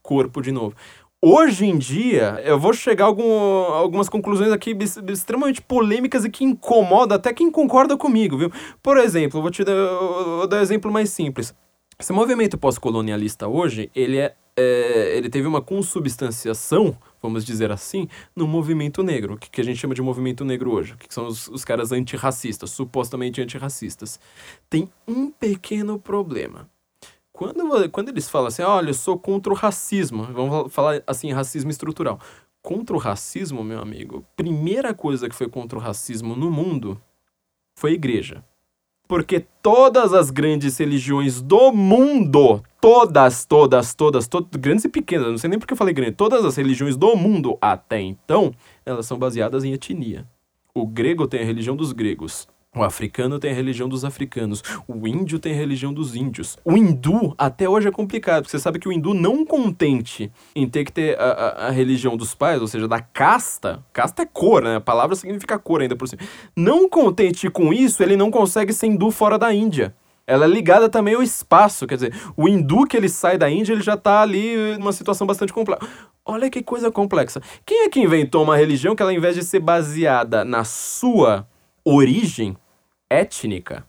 corpo de novo. Hoje em dia, eu vou chegar a algum, algumas conclusões aqui extremamente polêmicas e que incomodam até quem concorda comigo, viu? Por exemplo, vou te dar, vou dar um exemplo mais simples. Esse movimento pós-colonialista hoje, ele, é, é, ele teve uma consubstanciação vamos dizer assim, no movimento negro. Que, que a gente chama de movimento negro hoje? Que são os, os caras antirracistas, supostamente antirracistas. Tem um pequeno problema. Quando, quando eles falam assim, olha, eu sou contra o racismo, vamos falar assim, racismo estrutural. Contra o racismo, meu amigo, primeira coisa que foi contra o racismo no mundo foi a igreja. Porque todas as grandes religiões do mundo, todas, todas, todas, todas, grandes e pequenas, não sei nem porque eu falei grande, todas as religiões do mundo até então, elas são baseadas em etnia. O grego tem a religião dos gregos, o africano tem a religião dos africanos. O índio tem a religião dos índios. O hindu, até hoje é complicado, porque você sabe que o hindu não contente em ter que ter a, a, a, religião dos pais, ou seja, da casta. Casta é cor, né? A palavra significa cor ainda por cima. Não contente com isso, ele não consegue ser hindu fora da Índia. Ela é ligada também ao espaço, quer dizer, o hindu que ele sai da Índia, ele já está ali numa situação bastante complexa. Olha que coisa complexa. Quem é que inventou uma religião que ela, ao invés de ser baseada na sua origem étnica,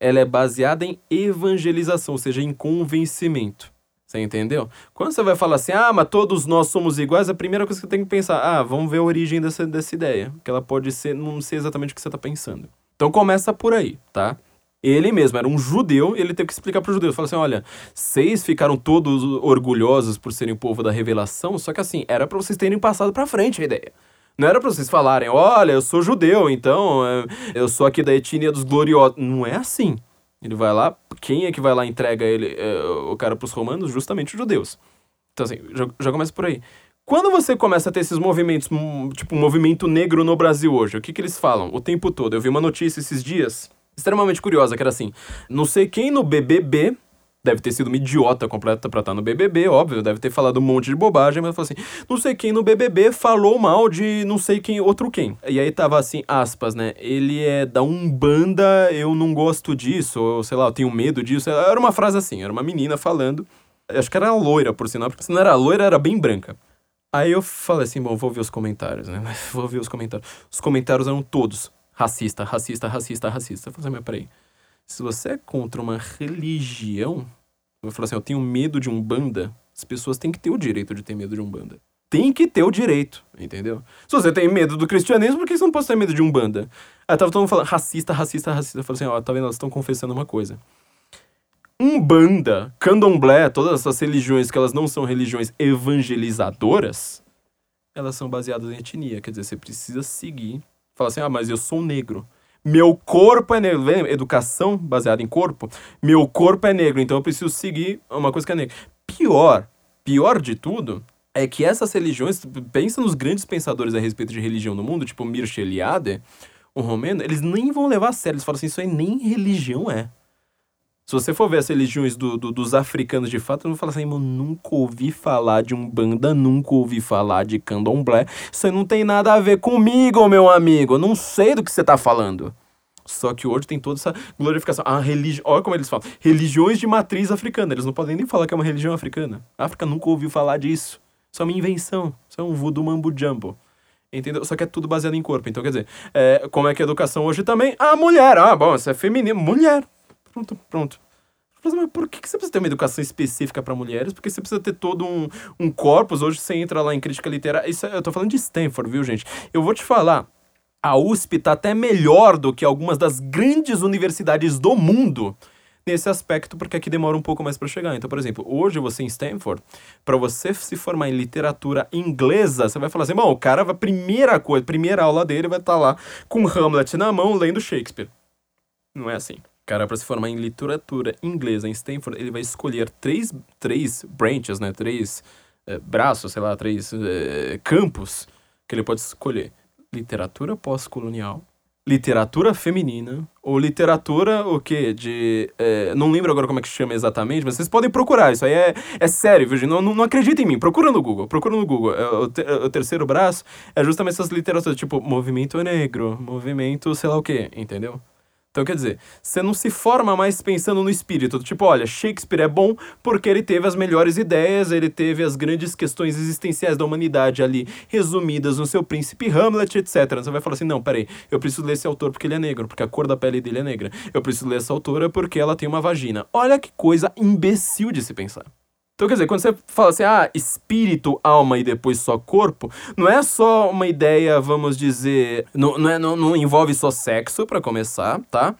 ela é baseada em evangelização, ou seja, em convencimento. Você entendeu? Quando você vai falar assim, ah, mas todos nós somos iguais, a primeira coisa que você tem que pensar, ah, vamos ver a origem dessa, dessa ideia. Que ela pode ser, não sei exatamente o que você está pensando. Então começa por aí, tá? Ele mesmo era um judeu, ele teve que explicar para os judeus. Falou assim: olha, vocês ficaram todos orgulhosos por serem o povo da revelação, só que assim, era para vocês terem passado para frente a ideia. Não era pra vocês falarem, olha, eu sou judeu, então é, eu sou aqui da etnia dos gloriosos. Não é assim. Ele vai lá, quem é que vai lá e entrega ele, é, o cara pros romanos? Justamente os judeus. Então, assim, já, já começa por aí. Quando você começa a ter esses movimentos, hum, tipo, movimento negro no Brasil hoje, o que, que eles falam o tempo todo? Eu vi uma notícia esses dias, extremamente curiosa, que era assim: não sei quem no BBB deve ter sido uma idiota completa pra estar no BBB, óbvio, deve ter falado um monte de bobagem, mas falou assim, não sei quem no BBB falou mal de não sei quem, outro quem. E aí tava assim, aspas, né, ele é da Umbanda, eu não gosto disso, ou sei lá, eu tenho medo disso. Era uma frase assim, era uma menina falando, acho que era loira, por sinal, porque se não era loira, era bem branca. Aí eu falei assim, bom, vou ver os comentários, né, vou ver os comentários. Os comentários eram todos, racista, racista, racista, racista. Eu falei assim, mas peraí, se você é contra uma religião, eu falo assim, eu tenho medo de um banda, as pessoas têm que ter o direito de ter medo de um banda. tem que ter o direito, entendeu? Se você tem medo do cristianismo, por que você não pode ter medo de Umbanda? Aí tava todo mundo falando racista, racista, racista. Eu falei assim, ó, tá vendo? Elas estão confessando uma coisa. Umbanda, Candomblé, todas essas religiões que elas não são religiões evangelizadoras, elas são baseadas em etnia. Quer dizer, você precisa seguir. Fala assim, ah, mas eu sou negro. Meu corpo é negro. Educação baseada em corpo. Meu corpo é negro, então eu preciso seguir uma coisa que é negra. Pior, pior de tudo, é que essas religiões, pensa nos grandes pensadores a respeito de religião no mundo, tipo Mircea Eliade, o romeno, eles nem vão levar a sério. Eles falam assim, isso aí nem religião é. Se você for ver as religiões do, do, dos africanos de fato, eu vou falar assim, mano, nunca ouvi falar de Umbanda, nunca ouvi falar de Candomblé. Isso não tem nada a ver comigo, meu amigo. Eu não sei do que você tá falando. Só que hoje tem toda essa glorificação. A religião. Olha como eles falam. Religiões de matriz africana. Eles não podem nem falar que é uma religião africana. A África nunca ouviu falar disso. Isso é uma invenção. Isso é um voodoo mambo jumbo. Entendeu? Só que é tudo baseado em corpo. Então, quer dizer, é, como é que a educação hoje também? Ah, mulher. Ah, bom, você é feminino. Mulher. Pronto, pronto. Mas por que você precisa ter uma educação específica para mulheres? Porque você precisa ter todo um, um corpus. Hoje você entra lá em crítica literária. Isso, é, eu tô falando de Stanford, viu, gente? Eu vou te falar. A USP tá até melhor do que algumas das grandes universidades do mundo nesse aspecto, porque aqui demora um pouco mais para chegar. Então, por exemplo, hoje você em Stanford, para você se formar em literatura inglesa, você vai falar assim, bom, o cara, a primeira coisa, primeira aula dele vai estar tá lá com Hamlet na mão, lendo Shakespeare. Não é assim cara, para se formar em literatura inglesa em Stanford, ele vai escolher três, três branches, né? Três é, braços, sei lá, três é, campos que ele pode escolher: literatura pós-colonial, literatura feminina ou literatura o quê? De. É, não lembro agora como é que chama exatamente, mas vocês podem procurar. Isso aí é, é sério, viu? Não, não, não acredita em mim. Procura no Google. Procura no Google. É, o, te, o, terceiro braço é justamente essas literaturas, tipo movimento negro, movimento sei lá o quê, entendeu? Então, quer dizer, você não se forma mais pensando no espírito. Tipo, olha, Shakespeare é bom porque ele teve as melhores ideias, ele teve as grandes questões existenciais da humanidade ali resumidas no seu príncipe Hamlet, etc. Você vai falar assim: não, peraí, eu preciso ler esse autor porque ele é negro, porque a cor da pele dele é negra. Eu preciso ler essa autora porque ela tem uma vagina. Olha que coisa imbecil de se pensar. Então, quer dizer, quando você fala assim, ah, espírito, alma e depois só corpo, não é só uma ideia, vamos dizer, não, não, é, não, não envolve só sexo, para começar, tá?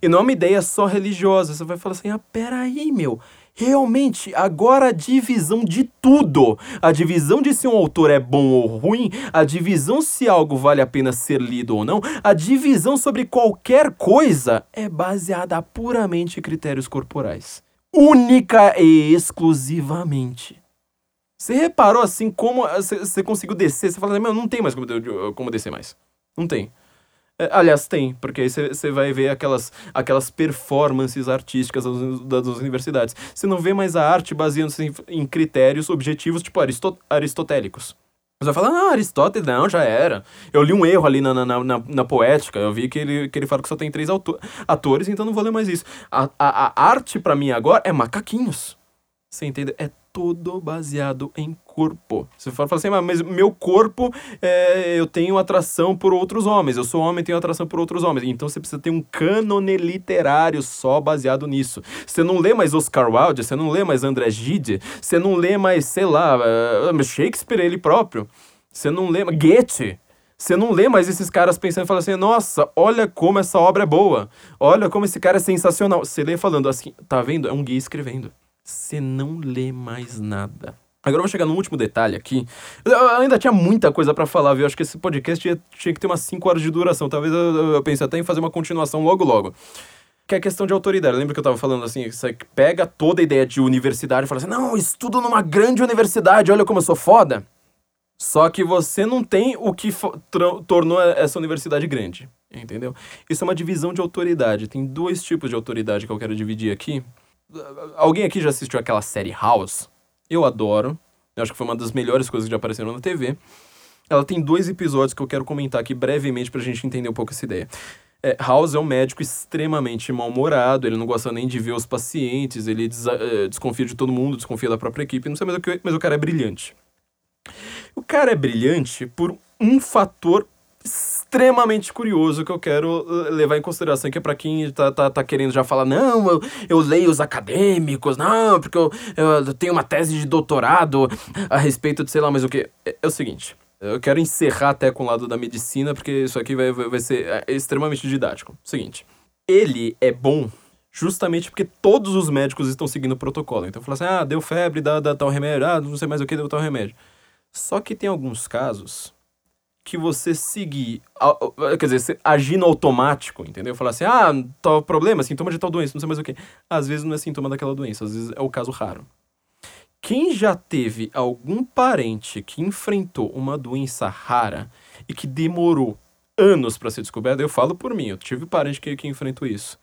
E não é uma ideia só religiosa. Você vai falar assim, ah, peraí, meu. Realmente, agora a divisão de tudo, a divisão de se um autor é bom ou ruim, a divisão se algo vale a pena ser lido ou não, a divisão sobre qualquer coisa é baseada puramente em critérios corporais única e exclusivamente. Você reparou assim como você conseguiu descer? Você fala assim, meu, não tem mais como, como descer mais. Não tem. É, aliás, tem, porque aí você vai ver aquelas, aquelas performances artísticas das, das universidades. Você não vê mais a arte baseando-se em, em, critérios objetivos, tipo aristot aristotélicos. Você vai falar, ah, Aristóteles, não, já era. Eu li um erro ali na, na, na, na poética, eu vi que ele, que ele fala que só tem três atores, então não vou ler mais isso. A, a, a arte, para mim, agora é macaquinhos. Você entende? É tudo baseado em corpo. Você fala assim, mas meu corpo, é, eu tenho atração por outros homens. Eu sou homem, tenho atração por outros homens. Então você precisa ter um cânone literário só baseado nisso. Você não lê mais Oscar Wilde, você não lê mais André Gide, você não lê mais, sei lá, uh, Shakespeare ele próprio. Você não lê mais Goethe. Você não lê mais esses caras pensando e falando assim, nossa, olha como essa obra é boa. Olha como esse cara é sensacional. Você lê falando assim, tá vendo? É um gay escrevendo você não lê mais nada. Agora eu vou chegar no último detalhe aqui. Eu ainda tinha muita coisa para falar, viu? Acho que esse podcast tinha, tinha que ter umas 5 horas de duração. Talvez eu, eu pense até em fazer uma continuação logo logo. Que é questão de autoridade. Lembra que eu tava falando assim? Você pega toda a ideia de universidade e fala assim: não, estudo numa grande universidade, olha como eu sou foda. Só que você não tem o que tornou essa universidade grande. Entendeu? Isso é uma divisão de autoridade. Tem dois tipos de autoridade que eu quero dividir aqui. Alguém aqui já assistiu aquela série House? Eu adoro. Eu acho que foi uma das melhores coisas que já apareceram na TV. Ela tem dois episódios que eu quero comentar aqui brevemente pra gente entender um pouco essa ideia. É, House é um médico extremamente mal-humorado, ele não gosta nem de ver os pacientes, ele des é, desconfia de todo mundo, desconfia da própria equipe, não sei mais o que, mas o cara é brilhante. O cara é brilhante por um fator extremamente curioso que eu quero uh, levar em consideração, que é pra quem tá, tá, tá querendo já falar, não, eu, eu leio os acadêmicos, não, porque eu, eu tenho uma tese de doutorado a respeito de sei lá mais o que. É, é o seguinte. Eu quero encerrar até com o lado da medicina, porque isso aqui vai, vai, vai ser é, extremamente didático. Seguinte, ele é bom justamente porque todos os médicos estão seguindo o protocolo. Então, fala assim, ah, deu febre, dá, dá tal remédio, ah, não sei mais o que, deu tal remédio. Só que tem alguns casos que você seguir, quer dizer, agir no automático, entendeu? Falar assim, ah, tal problema, sintoma de tal doença, não sei mais o que. Às vezes não é sintoma daquela doença, às vezes é o caso raro. Quem já teve algum parente que enfrentou uma doença rara e que demorou anos para ser descoberta, eu falo por mim, eu tive parente que, que enfrentou isso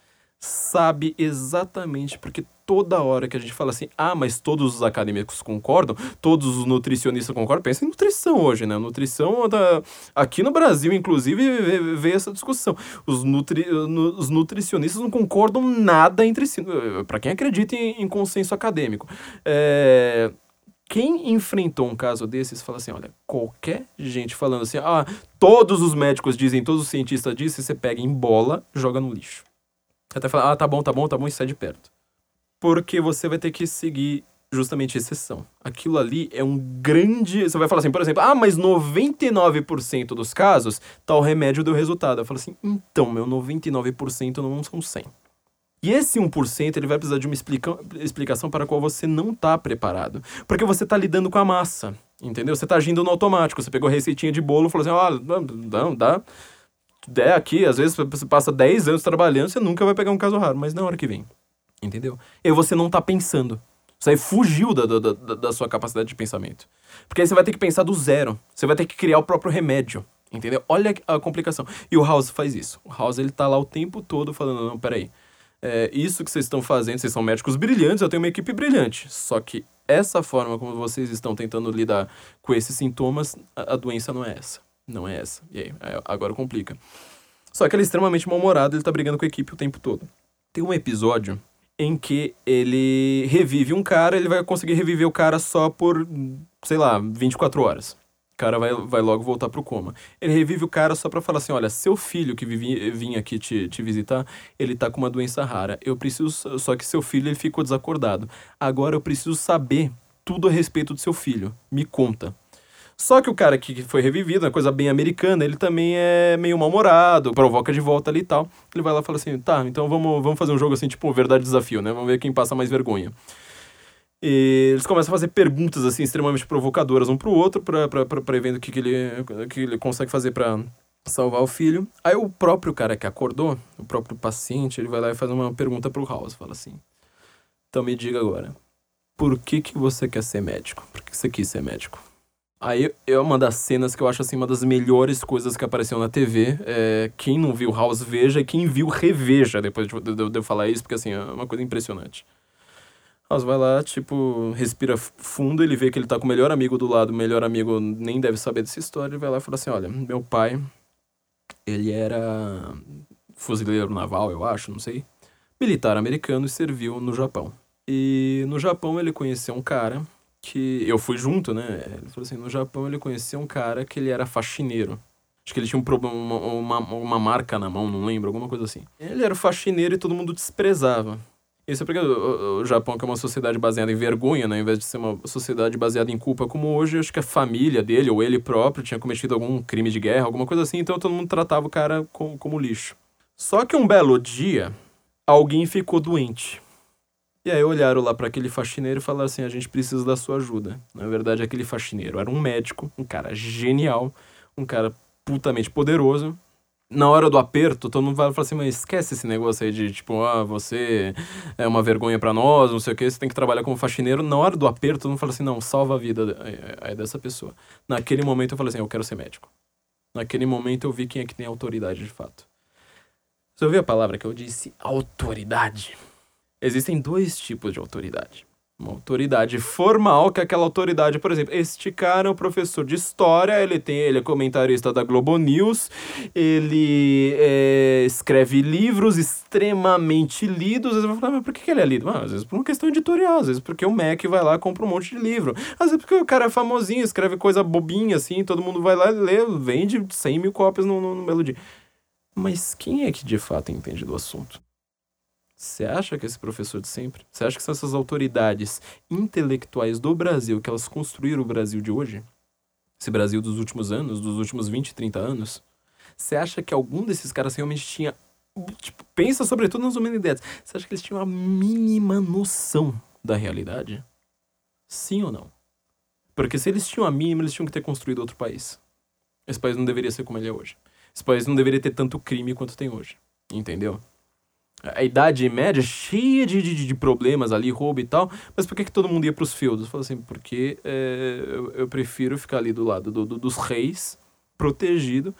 sabe exatamente, porque toda hora que a gente fala assim, ah, mas todos os acadêmicos concordam, todos os nutricionistas concordam, pensa em nutrição hoje, né? Nutrição, tá... aqui no Brasil, inclusive, veio essa discussão. Os, nutri... os nutricionistas não concordam nada entre si, para quem acredita em, em consenso acadêmico. É quem enfrentou um caso desses fala assim: olha, qualquer gente falando assim, ah, todos os médicos dizem, todos os cientistas dizem, você pega em bola, joga no lixo até falar, ah, tá bom, tá bom, tá bom, e sai de perto. Porque você vai ter que seguir justamente exceção. Aquilo ali é um grande. Você vai falar assim, por exemplo, ah, mas 99% dos casos, tal remédio deu resultado. Eu falo assim, então, meu 99% não são 100. E esse 1% ele vai precisar de uma explica explicação para a qual você não está preparado. Porque você está lidando com a massa, entendeu? Você está agindo no automático. Você pegou a receitinha de bolo e falou assim, ah, não, dá der aqui, às vezes você passa 10 anos trabalhando, você nunca vai pegar um caso raro, mas na hora que vem. Entendeu? E você não tá pensando. Isso aí fugiu da, da, da, da sua capacidade de pensamento. Porque aí você vai ter que pensar do zero. Você vai ter que criar o próprio remédio. Entendeu? Olha a complicação. E o House faz isso. O House, ele tá lá o tempo todo falando, não, peraí. É, isso que vocês estão fazendo, vocês são médicos brilhantes, eu tenho uma equipe brilhante. Só que essa forma como vocês estão tentando lidar com esses sintomas, a, a doença não é essa. Não é essa. E aí, agora complica. Só que ele é extremamente mal-humorado, ele tá brigando com a equipe o tempo todo. Tem um episódio em que ele revive um cara, ele vai conseguir reviver o cara só por, sei lá, 24 horas. O cara vai, vai logo voltar pro coma. Ele revive o cara só pra falar assim: olha, seu filho que vivi, vinha aqui te, te visitar, ele tá com uma doença rara. Eu preciso. Só que seu filho ele ficou desacordado. Agora eu preciso saber tudo a respeito do seu filho. Me conta. Só que o cara que foi revivido, uma coisa bem americana, ele também é meio mal-humorado, provoca de volta ali e tal. Ele vai lá e fala assim: tá, então vamos, vamos fazer um jogo assim, tipo, verdade desafio, né? Vamos ver quem passa mais vergonha. E eles começam a fazer perguntas assim extremamente provocadoras um pro outro para vendo o que, que, ele, que ele consegue fazer para salvar o filho. Aí o próprio cara que acordou, o próprio paciente, ele vai lá e faz uma pergunta pro House, fala assim: "Então me diga agora, por que que você quer ser médico? Por que você quis ser médico?" Aí é uma das cenas que eu acho assim uma das melhores coisas que apareceu na TV. É, quem não viu House veja e quem viu reveja depois de, de, de eu falar isso, porque assim, é uma coisa impressionante. House vai lá, tipo, respira fundo, ele vê que ele tá com o melhor amigo do lado, o melhor amigo nem deve saber dessa história, ele vai lá e fala assim, olha, meu pai, ele era fuzileiro naval, eu acho, não sei, militar americano e serviu no Japão. E no Japão ele conheceu um cara que eu fui junto, né? Ele falou assim, no Japão ele conheceu um cara que ele era faxineiro. Acho que ele tinha um problema, uma, uma, marca na mão, não lembro, alguma coisa assim. Ele era faxineiro e todo mundo desprezava. Isso é porque o, o, Japão, que é uma sociedade baseada em vergonha, né? Ao invés de ser uma sociedade baseada em culpa, como hoje, acho que a família dele ou ele próprio tinha cometido algum crime de guerra, alguma coisa assim, então todo mundo tratava o cara como lixo. Só que um belo dia, alguém ficou doente. E aí olharam lá para aquele faxineiro e falaram assim: a gente precisa da sua ajuda. Na verdade, aquele faxineiro era um médico, um cara genial, um cara putamente poderoso. Na hora do aperto, todo mundo vai falar assim, mas esquece esse negócio aí de tipo, ah, você é uma vergonha para nós, não sei o que, você tem que trabalhar como faxineiro. Na hora do aperto, todo mundo fala assim, não, salva a vida aí dessa pessoa. Naquele momento eu falei assim, eu quero ser médico. Naquele momento eu vi quem é que tem autoridade de fato. Você ouviu a palavra que eu disse? Autoridade. Existem dois tipos de autoridade. Uma autoridade formal, que é aquela autoridade, por exemplo, este cara é um professor de história, ele tem, ele é comentarista da Globo News, ele é, escreve livros extremamente lidos. Às vezes vai falar, mas por que ele é lido? Ah, às vezes por uma questão editorial, às vezes porque o Mac vai lá e compra um monte de livro. Às vezes porque o cara é famosinho, escreve coisa bobinha assim, todo mundo vai lá e lê, vende 100 mil cópias no, no, no. Mas quem é que de fato entende do assunto? Você acha que esse professor de sempre? Você acha que são essas autoridades intelectuais do Brasil que elas construíram o Brasil de hoje? Esse Brasil dos últimos anos, dos últimos 20, 30 anos? Você acha que algum desses caras realmente tinha. Tipo, pensa sobretudo nas humanidades. Você acha que eles tinham a mínima noção da realidade? Sim ou não? Porque se eles tinham a mínima, eles tinham que ter construído outro país. Esse país não deveria ser como ele é hoje. Esse país não deveria ter tanto crime quanto tem hoje. Entendeu? A Idade Média cheia de, de, de, problemas ali, roubo e tal, mas por que, que todo mundo ia para os feudos? Fala assim, porque é, eu, eu, prefiro ficar ali do lado do, do, dos reis, protegido,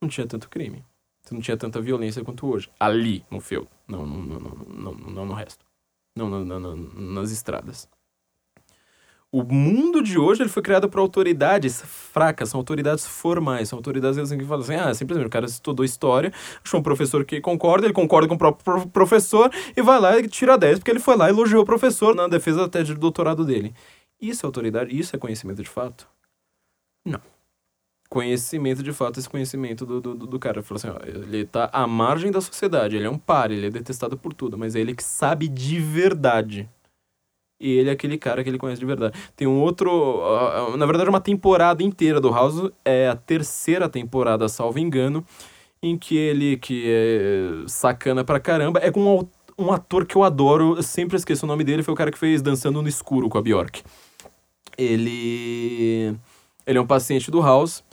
não tinha tanto crime, não tinha tanta violência quanto hoje, ali no feudo, não, não, não, não, não, não no resto, não, não, não, não nas estradas. O mundo de hoje ele foi criado por autoridades fracas, são autoridades formais, são autoridades assim, que falam assim, ah, simplesmente o cara estudou história, achou um professor que concorda, ele concorda com o próprio professor e vai lá e tira 10 porque ele foi lá e elogiou o professor na defesa tese de doutorado dele. Isso é autoridade? Isso é conhecimento de fato? Não. Conhecimento de fato, esse conhecimento do, do, do cara. Falou assim, ó, ele tá à margem da sociedade, ele é um par, ele é detestado por tudo, mas é ele que sabe de verdade e ele é aquele cara que ele conhece de verdade. Tem um outro. Uh, na verdade, uma temporada inteira do House. É a terceira temporada, salvo engano. Em que ele, que é sacana pra caramba, é com um, um ator que eu adoro. Eu sempre esqueço o nome dele. Foi o cara que fez Dançando no Escuro com a Bjork. Ele. Ele é um paciente do House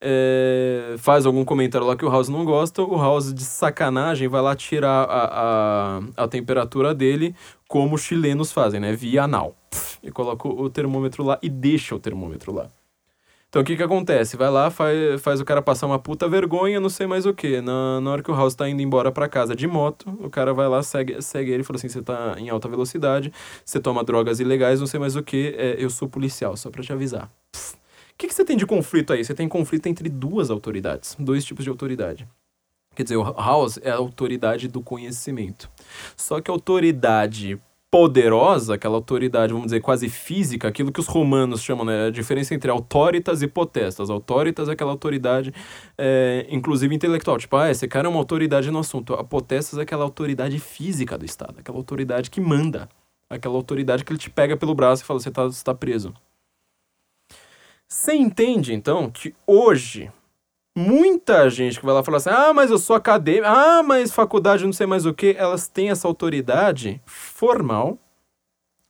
é, faz algum comentário lá que o House não gosta, o House de sacanagem vai lá tirar a, a, a temperatura dele, como os chilenos fazem, né? Via anal. E coloca o termômetro lá e deixa o termômetro lá. Então o que que acontece? Vai lá, faz, faz o cara passar uma puta vergonha, não sei mais o que. Na, na hora que o House tá indo embora para casa de moto, o cara vai lá, segue, segue ele e fala assim: você tá em alta velocidade, você toma drogas ilegais, não sei mais o que, é, eu sou policial, só pra te avisar. Pff. O que, que você tem de conflito aí? Você tem conflito entre duas autoridades, dois tipos de autoridade. Quer dizer, o House é a autoridade do conhecimento. Só que a autoridade poderosa, aquela autoridade, vamos dizer, quase física, aquilo que os romanos chamam, né? A diferença entre autoritas e potestas. Autoritas é aquela autoridade, é, inclusive intelectual. Tipo, ah, esse cara é uma autoridade no assunto. A potestas é aquela autoridade física do Estado, aquela autoridade que manda. Aquela autoridade que ele te pega pelo braço e fala, você está tá preso. Você entende, então, que hoje muita gente que vai lá falar assim: ah, mas eu sou acadêmico, ah, mas faculdade não sei mais o que, elas têm essa autoridade formal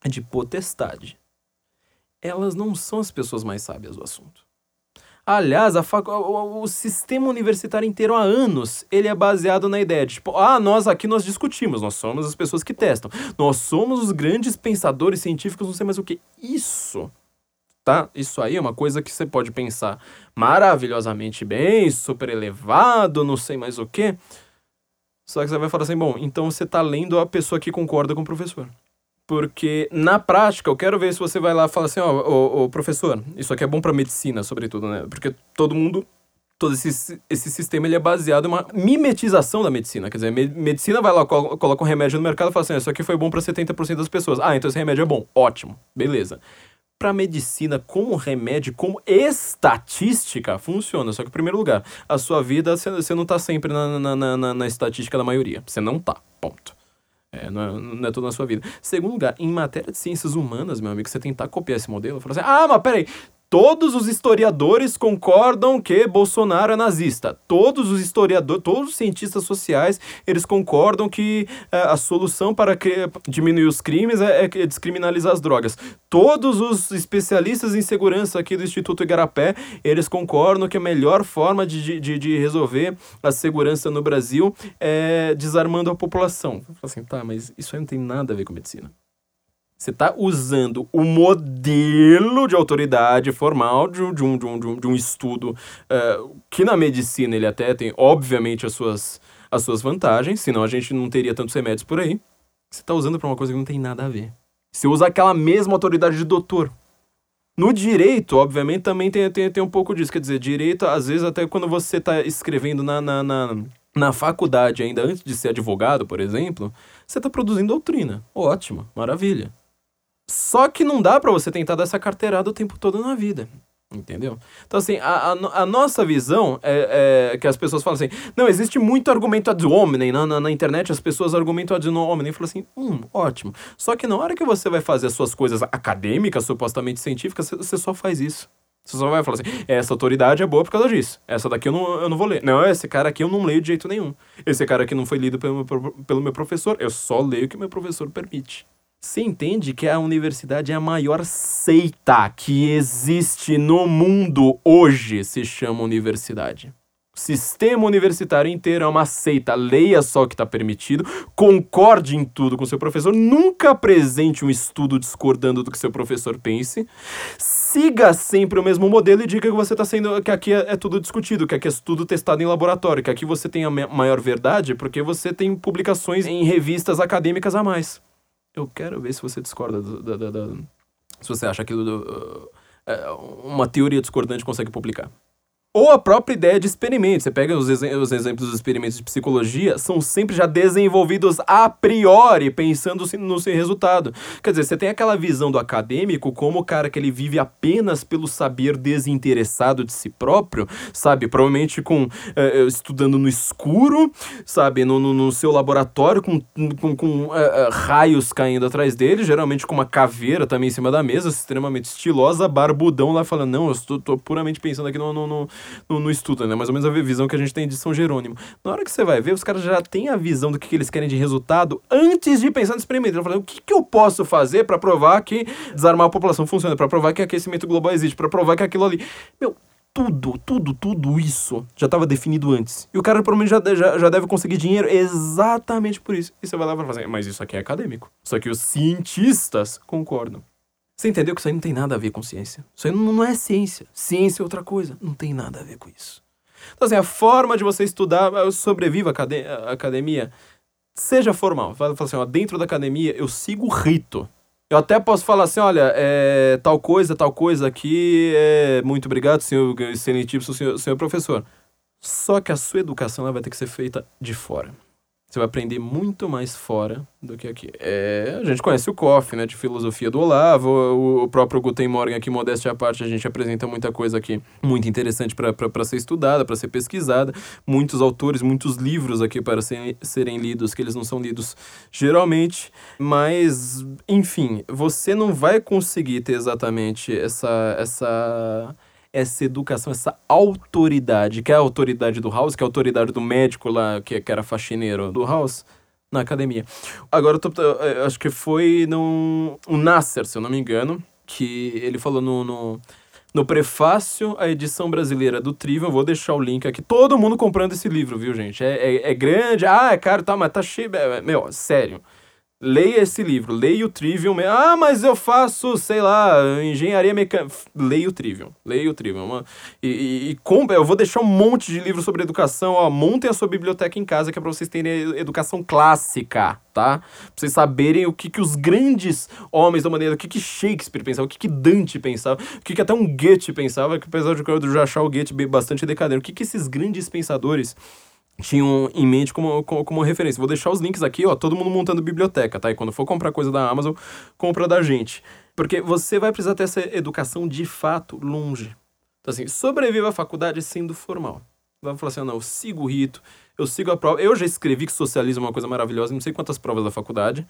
de potestade. Elas não são as pessoas mais sábias do assunto. Aliás, a facu... o sistema universitário inteiro há anos, ele é baseado na ideia de, tipo, ah, nós aqui nós discutimos, nós somos as pessoas que testam. Nós somos os grandes pensadores científicos, não sei mais o que. Isso tá? Isso aí é uma coisa que você pode pensar maravilhosamente bem, super elevado, não sei mais o que. Só que você vai falar assim, bom, então você tá lendo a pessoa que concorda com o professor. Porque na prática, eu quero ver se você vai lá e fala assim, ó, oh, oh, professor, isso aqui é bom para medicina, sobretudo, né? Porque todo mundo todo esse, esse sistema ele é baseado em uma mimetização da medicina. Quer dizer, me, medicina vai lá, colo, coloca um remédio no mercado e fala assim: Isso aqui foi bom para 70% das pessoas. Ah, então esse remédio é bom. Ótimo. Beleza para medicina como remédio, como estatística, funciona. Só que, em primeiro lugar, a sua vida, você não tá sempre na, na, na, na, estatística da maioria. Você não tá. Ponto. É, não, é, não é tudo na sua vida. Segundo lugar, em matéria de ciências humanas, meu amigo, você tentar copiar esse modelo, falar assim, ah, mas peraí, Todos os historiadores concordam que Bolsonaro é nazista. Todos os historiadores, todos os cientistas sociais, eles concordam que é, a solução para diminuir os crimes é, é, descriminalizar as drogas. Todos os especialistas em segurança aqui do Instituto Igarapé, eles concordam que a melhor forma de, de, de resolver a segurança no Brasil é desarmando a população. Assim, tá, mas isso aí não tem nada a ver com medicina. Você está usando o modelo de autoridade formal de, de, um, de, um, de um estudo uh, que na medicina ele até tem, obviamente, as suas, as suas vantagens, senão a gente não teria tantos remédios por aí. Você está usando para uma coisa que não tem nada a ver. Você usa aquela mesma autoridade de doutor. No direito, obviamente, também tem, tem, tem um pouco disso. Quer dizer, direito, às vezes, até quando você está escrevendo na, na, na, na, faculdade, ainda antes de ser advogado, por exemplo, você está produzindo doutrina. Ótimo, maravilha. Só que não dá para você tentar dar essa carteirada o tempo todo na vida. Entendeu? Então, assim, a, a, a, nossa visão é, é, que as pessoas falam assim: não, existe muito argumento ad hominem na, na, na internet, as pessoas argumentam ad hominem. Falam assim: hum, ótimo. Só que na hora que você vai fazer as suas coisas acadêmicas, supostamente científicas, você só faz isso. Você só vai falar assim: essa autoridade é boa por causa disso. Essa daqui eu não, eu não vou ler. Não, esse cara aqui eu não leio de jeito nenhum. Esse cara aqui não foi lido pelo meu, pelo meu professor. Eu só leio o que meu professor permite. Você entende que a universidade é a maior seita que existe no mundo hoje, se chama universidade. O sistema universitário inteiro é uma seita. Leia só o que está permitido, concorde em tudo com seu professor, nunca apresente um estudo discordando do que seu professor pense, siga sempre o mesmo modelo e diga que você está sendo. que aqui é, é, tudo discutido, que aqui é tudo testado em laboratório, que aqui você tem a maior verdade porque você tem publicações em revistas acadêmicas a mais. Eu quero ver se você discorda do, do, do, do se você acha aquilo uh, uma teoria discordante consegue publicar. Ou a própria ideia de experimento. Você pega os, os exemplos dos experimentos de psicologia, são sempre já desenvolvidos a priori, pensando no seu resultado. Quer dizer, você tem aquela visão do acadêmico como o cara que ele vive apenas pelo saber desinteressado de si próprio, sabe? Provavelmente com é, estudando no escuro, sabe? No, no, no seu laboratório, com, com, com é, raios caindo atrás dele, geralmente com uma caveira também em cima da mesa, extremamente estilosa, barbudão lá falando, não, eu estou, estou puramente pensando aqui no, no, no no, no estudo, né? Mais ou menos a visão que a gente tem de São Jerônimo. Na hora que você vai ver, os caras já têm a visão do que, que eles querem de resultado antes de pensar no experimento. Eles o que, que eu posso fazer para provar que desarmar a população funciona, para provar que aquecimento global existe, para provar que aquilo ali. Meu, tudo, tudo, tudo isso já estava definido antes. E o cara provavelmente já, já, já deve conseguir dinheiro exatamente por isso. E você vai lá e falar assim, mas isso aqui é acadêmico. Só que os cientistas concordam. Você entendeu que isso aí não tem nada a ver com ciência? Isso aí não, é ciência. Ciência é outra coisa. Não tem nada a ver com isso. Então, assim, a forma de você estudar, eu sobrevivo à academia, seja formal. Fala assim, ó, dentro da academia eu sigo o rito. Eu até posso falar assim, olha, é, tal coisa, tal coisa aqui, é, muito obrigado, senhor excelentíssimo senhor, senhor professor. Só que a sua educação ela vai ter que ser feita de fora. Você vai aprender muito mais fora do que aqui. É, a gente conhece o COF, né, de filosofia do Olavo, o, o próprio Guten Morgen aqui, modéstia à parte, a gente apresenta muita coisa aqui muito interessante para ser estudada, para ser pesquisada. Muitos autores, muitos livros aqui para serem, serem lidos, que eles não são lidos geralmente. Mas, enfim, você não vai conseguir ter exatamente essa... essa essa educação, essa autoridade, que é a autoridade do House, que é a autoridade do médico lá, que, que era faxineiro do House, na academia. Agora, eu, tô, acho que foi no um Nasser, se eu não me engano, que ele falou no, no, no prefácio à edição brasileira do Trivial, vou deixar o link aqui, todo mundo comprando esse livro, viu, gente? É, é, é grande, ah, é caro, tá, mas tá cheio, é, meu, sério. Leia esse livro, leia o Trivium. Ah, mas eu faço, sei lá, engenharia mecânica. Leia o Trivium, leia o Trivium. E, e, e eu vou deixar um monte de livros sobre educação. Ó, montem a sua biblioteca em casa, que é pra vocês terem educação clássica, tá? Pra vocês saberem o que, que os grandes homens da maneira, o que, que Shakespeare pensava, o que, que Dante pensava, o que, que até um Goethe pensava, que apesar de eu já achar o Goethe bastante decadente, o que, que esses grandes pensadores tinham em mente como, como, como, referência. Vou deixar os links aqui, ó, todo mundo montando biblioteca, tá? E quando for comprar coisa da Amazon, compra da gente. Porque você vai precisar ter essa educação de fato longe. Então, assim, sobreviva à faculdade sendo formal. Vai falar assim, ah, não, eu sigo o rito, eu sigo a prova. Eu já escrevi que socialismo é uma coisa maravilhosa, não sei quantas provas da faculdade.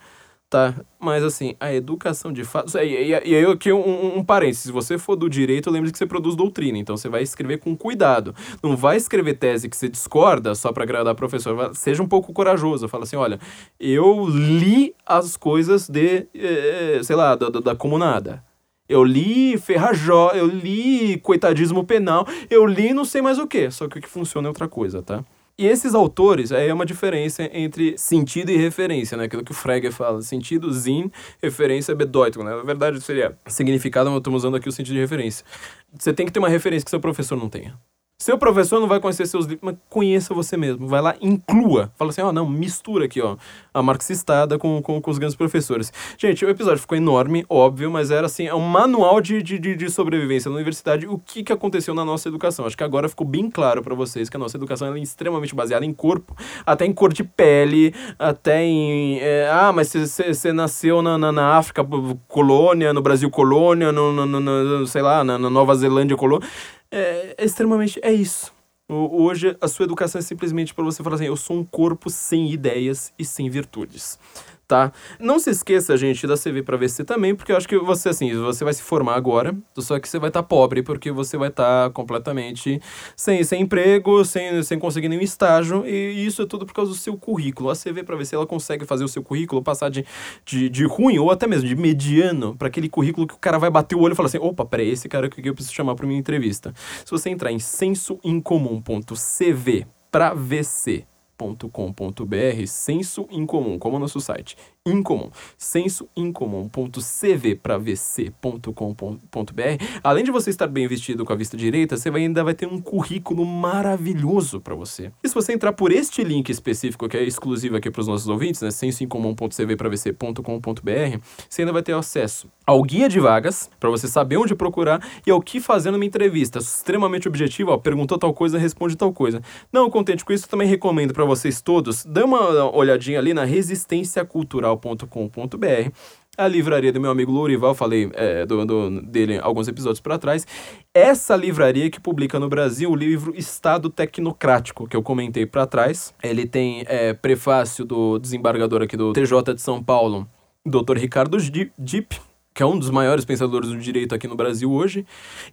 Tá, mas assim, a educação de fato. E, e, e aí, aqui um, um, parênteses: se você for do direito, lembre que você produz doutrina, então você vai escrever com cuidado. Não vai escrever tese que você discorda só para agradar o professor. Seja um pouco corajoso. Fala assim: olha, eu li as coisas de, eh, sei lá, da, da comunada. Eu li Ferrajó, eu li Coitadismo Penal, eu li não sei mais o que. Só que o que funciona é outra coisa, tá? E esses autores, aí é uma diferença entre sentido e referência, né? Aquilo que o Frege fala, sentido, zin, referência, bedeutung, né? Na verdade seria significado, mas estou usando aqui o sentido de referência. Você tem que ter uma referência que seu professor não tenha. Seu professor não vai conhecer seus livros, mas conheça você mesmo. Vai lá, inclua. Fala assim, ó, oh, não, mistura aqui, ó, a marxistada com, com, com, os grandes professores. Gente, o episódio ficou enorme, óbvio, mas era assim, é um manual de, de, de sobrevivência na universidade, o que, que aconteceu na nossa educação. Acho que agora ficou bem claro para vocês que a nossa educação é extremamente baseada em corpo, até em cor de pele, até em. É, ah, mas você nasceu na, na, na, África colônia, no Brasil colônia, no, no, no sei lá, na, na Nova Zelândia colônia é, é extremamente. É isso. Hoje, a sua educação é simplesmente para você falar assim: eu sou um corpo sem ideias e sem virtudes tá? Não se esqueça, gente, da CV para VC também, porque eu acho que você, assim, você vai se formar agora, só que você vai estar tá pobre, porque você vai estar tá completamente sem, sem emprego, sem, sem conseguir nenhum estágio, e isso é tudo por causa do seu currículo. A CV para VC, ela consegue fazer o seu currículo passar de, de, de ruim, ou até mesmo de mediano, para aquele currículo que o cara vai bater o olho e falar assim, opa, peraí, esse cara que eu preciso chamar para minha entrevista. Se você entrar em sensoincomum.cv para VC, .com.br, senso incomum, como o nosso site incomum. Senso incomum.cv para vc.com.br. Além de você estar bem vestido com a vista direita, você vai, ainda vai ter um currículo maravilhoso para você. E se você entrar por este link específico que é exclusivo aqui para os nossos ouvintes, né, sensoincomum.cv para vc.com.br, você ainda vai ter acesso ao guia de vagas para você saber onde procurar e ao que fazer numa entrevista. Extremamente objetivo, ó, perguntou tal coisa, responde tal coisa. Não contente com isso, também recomendo para vocês todos, dê uma olhadinha ali na resistência cultural livraria.com.br. A livraria do meu amigo Lourival, falei é, do, do, dele alguns episódios para trás. Essa livraria que publica no Brasil o livro Estado Tecnocrático, que eu comentei para trás. Ele tem é, prefácio do desembargador aqui do TJ de São Paulo, Dr. Ricardo Dipp que é um dos maiores pensadores do direito aqui no Brasil hoje,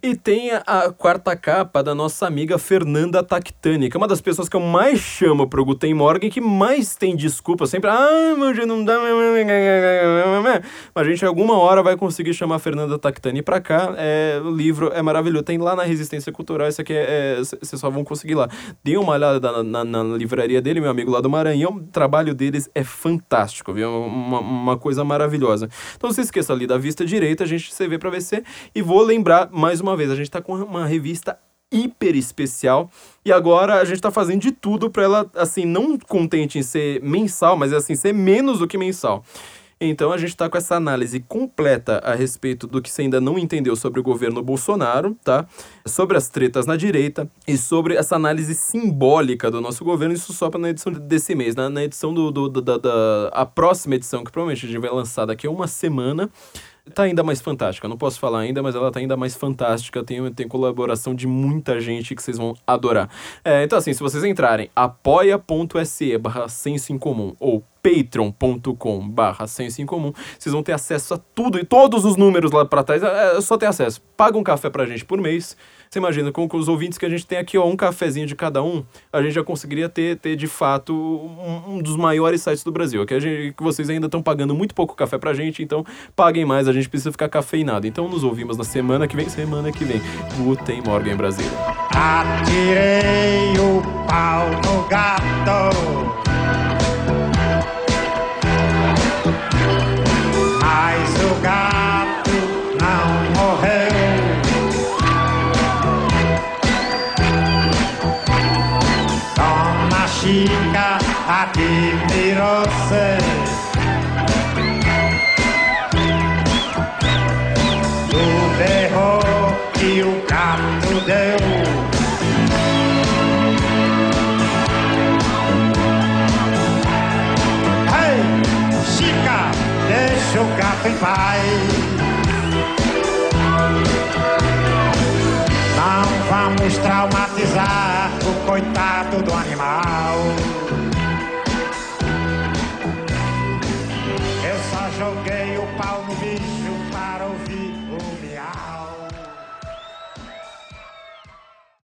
e tem a quarta capa da nossa amiga Fernanda Tactani, que é uma das pessoas que eu mais chamo pro Guten Morgen, que mais tem desculpa sempre, ah, mas não dá, mas a gente alguma hora vai conseguir chamar a Fernanda Tactani pra cá, é, o livro é maravilhoso, tem lá na Resistência Cultural, isso aqui é, vocês é, só vão conseguir lá. Dê uma olhada na, na, na, livraria dele, meu amigo lá do Maranhão, o trabalho deles é fantástico, viu, uma, uma coisa maravilhosa. Então não se esqueça ali da vista revista direita, a gente CV para VC. E vou lembrar mais uma vez, a gente está com uma revista hiper especial e agora a gente está fazendo de tudo para ela assim não contente em ser mensal, mas assim ser menos do que mensal. Então a gente está com essa análise completa a respeito do que você ainda não entendeu sobre o governo Bolsonaro, tá? Sobre as tretas na direita e sobre essa análise simbólica do nosso governo. Isso só para na edição desse mês, na, na edição do, do, do da, da a próxima edição que provavelmente a gente vai lançar daqui a uma semana tá ainda mais fantástica. não posso falar ainda, mas ela tá ainda mais fantástica. Tem, tem colaboração de muita gente que vocês vão adorar. É, então, assim, se vocês entrarem apoia.se barra senso em comum ou patreon.com barra senso em comum, vocês vão ter acesso a tudo e todos os números lá para trás, é, é só ter acesso. Paga um café pra gente por mês, você imagina, com, com, os ouvintes que a gente tem aqui, ó, um cafezinho de cada um, a gente já conseguiria ter, ter de fato, um, um dos maiores sites do Brasil. Que, a gente, que vocês ainda estão pagando muito pouco café pra gente, então paguem mais, a gente precisa ficar cafeinado. Então nos ouvimos na semana que vem, semana que vem. Guten Morgen, Brasil. Atirei o pau no gato. Mas o gato chica admirou-se do berro que o gato deu. Deixa o gato em paz. Não vamos traumatizar o coitado do animal.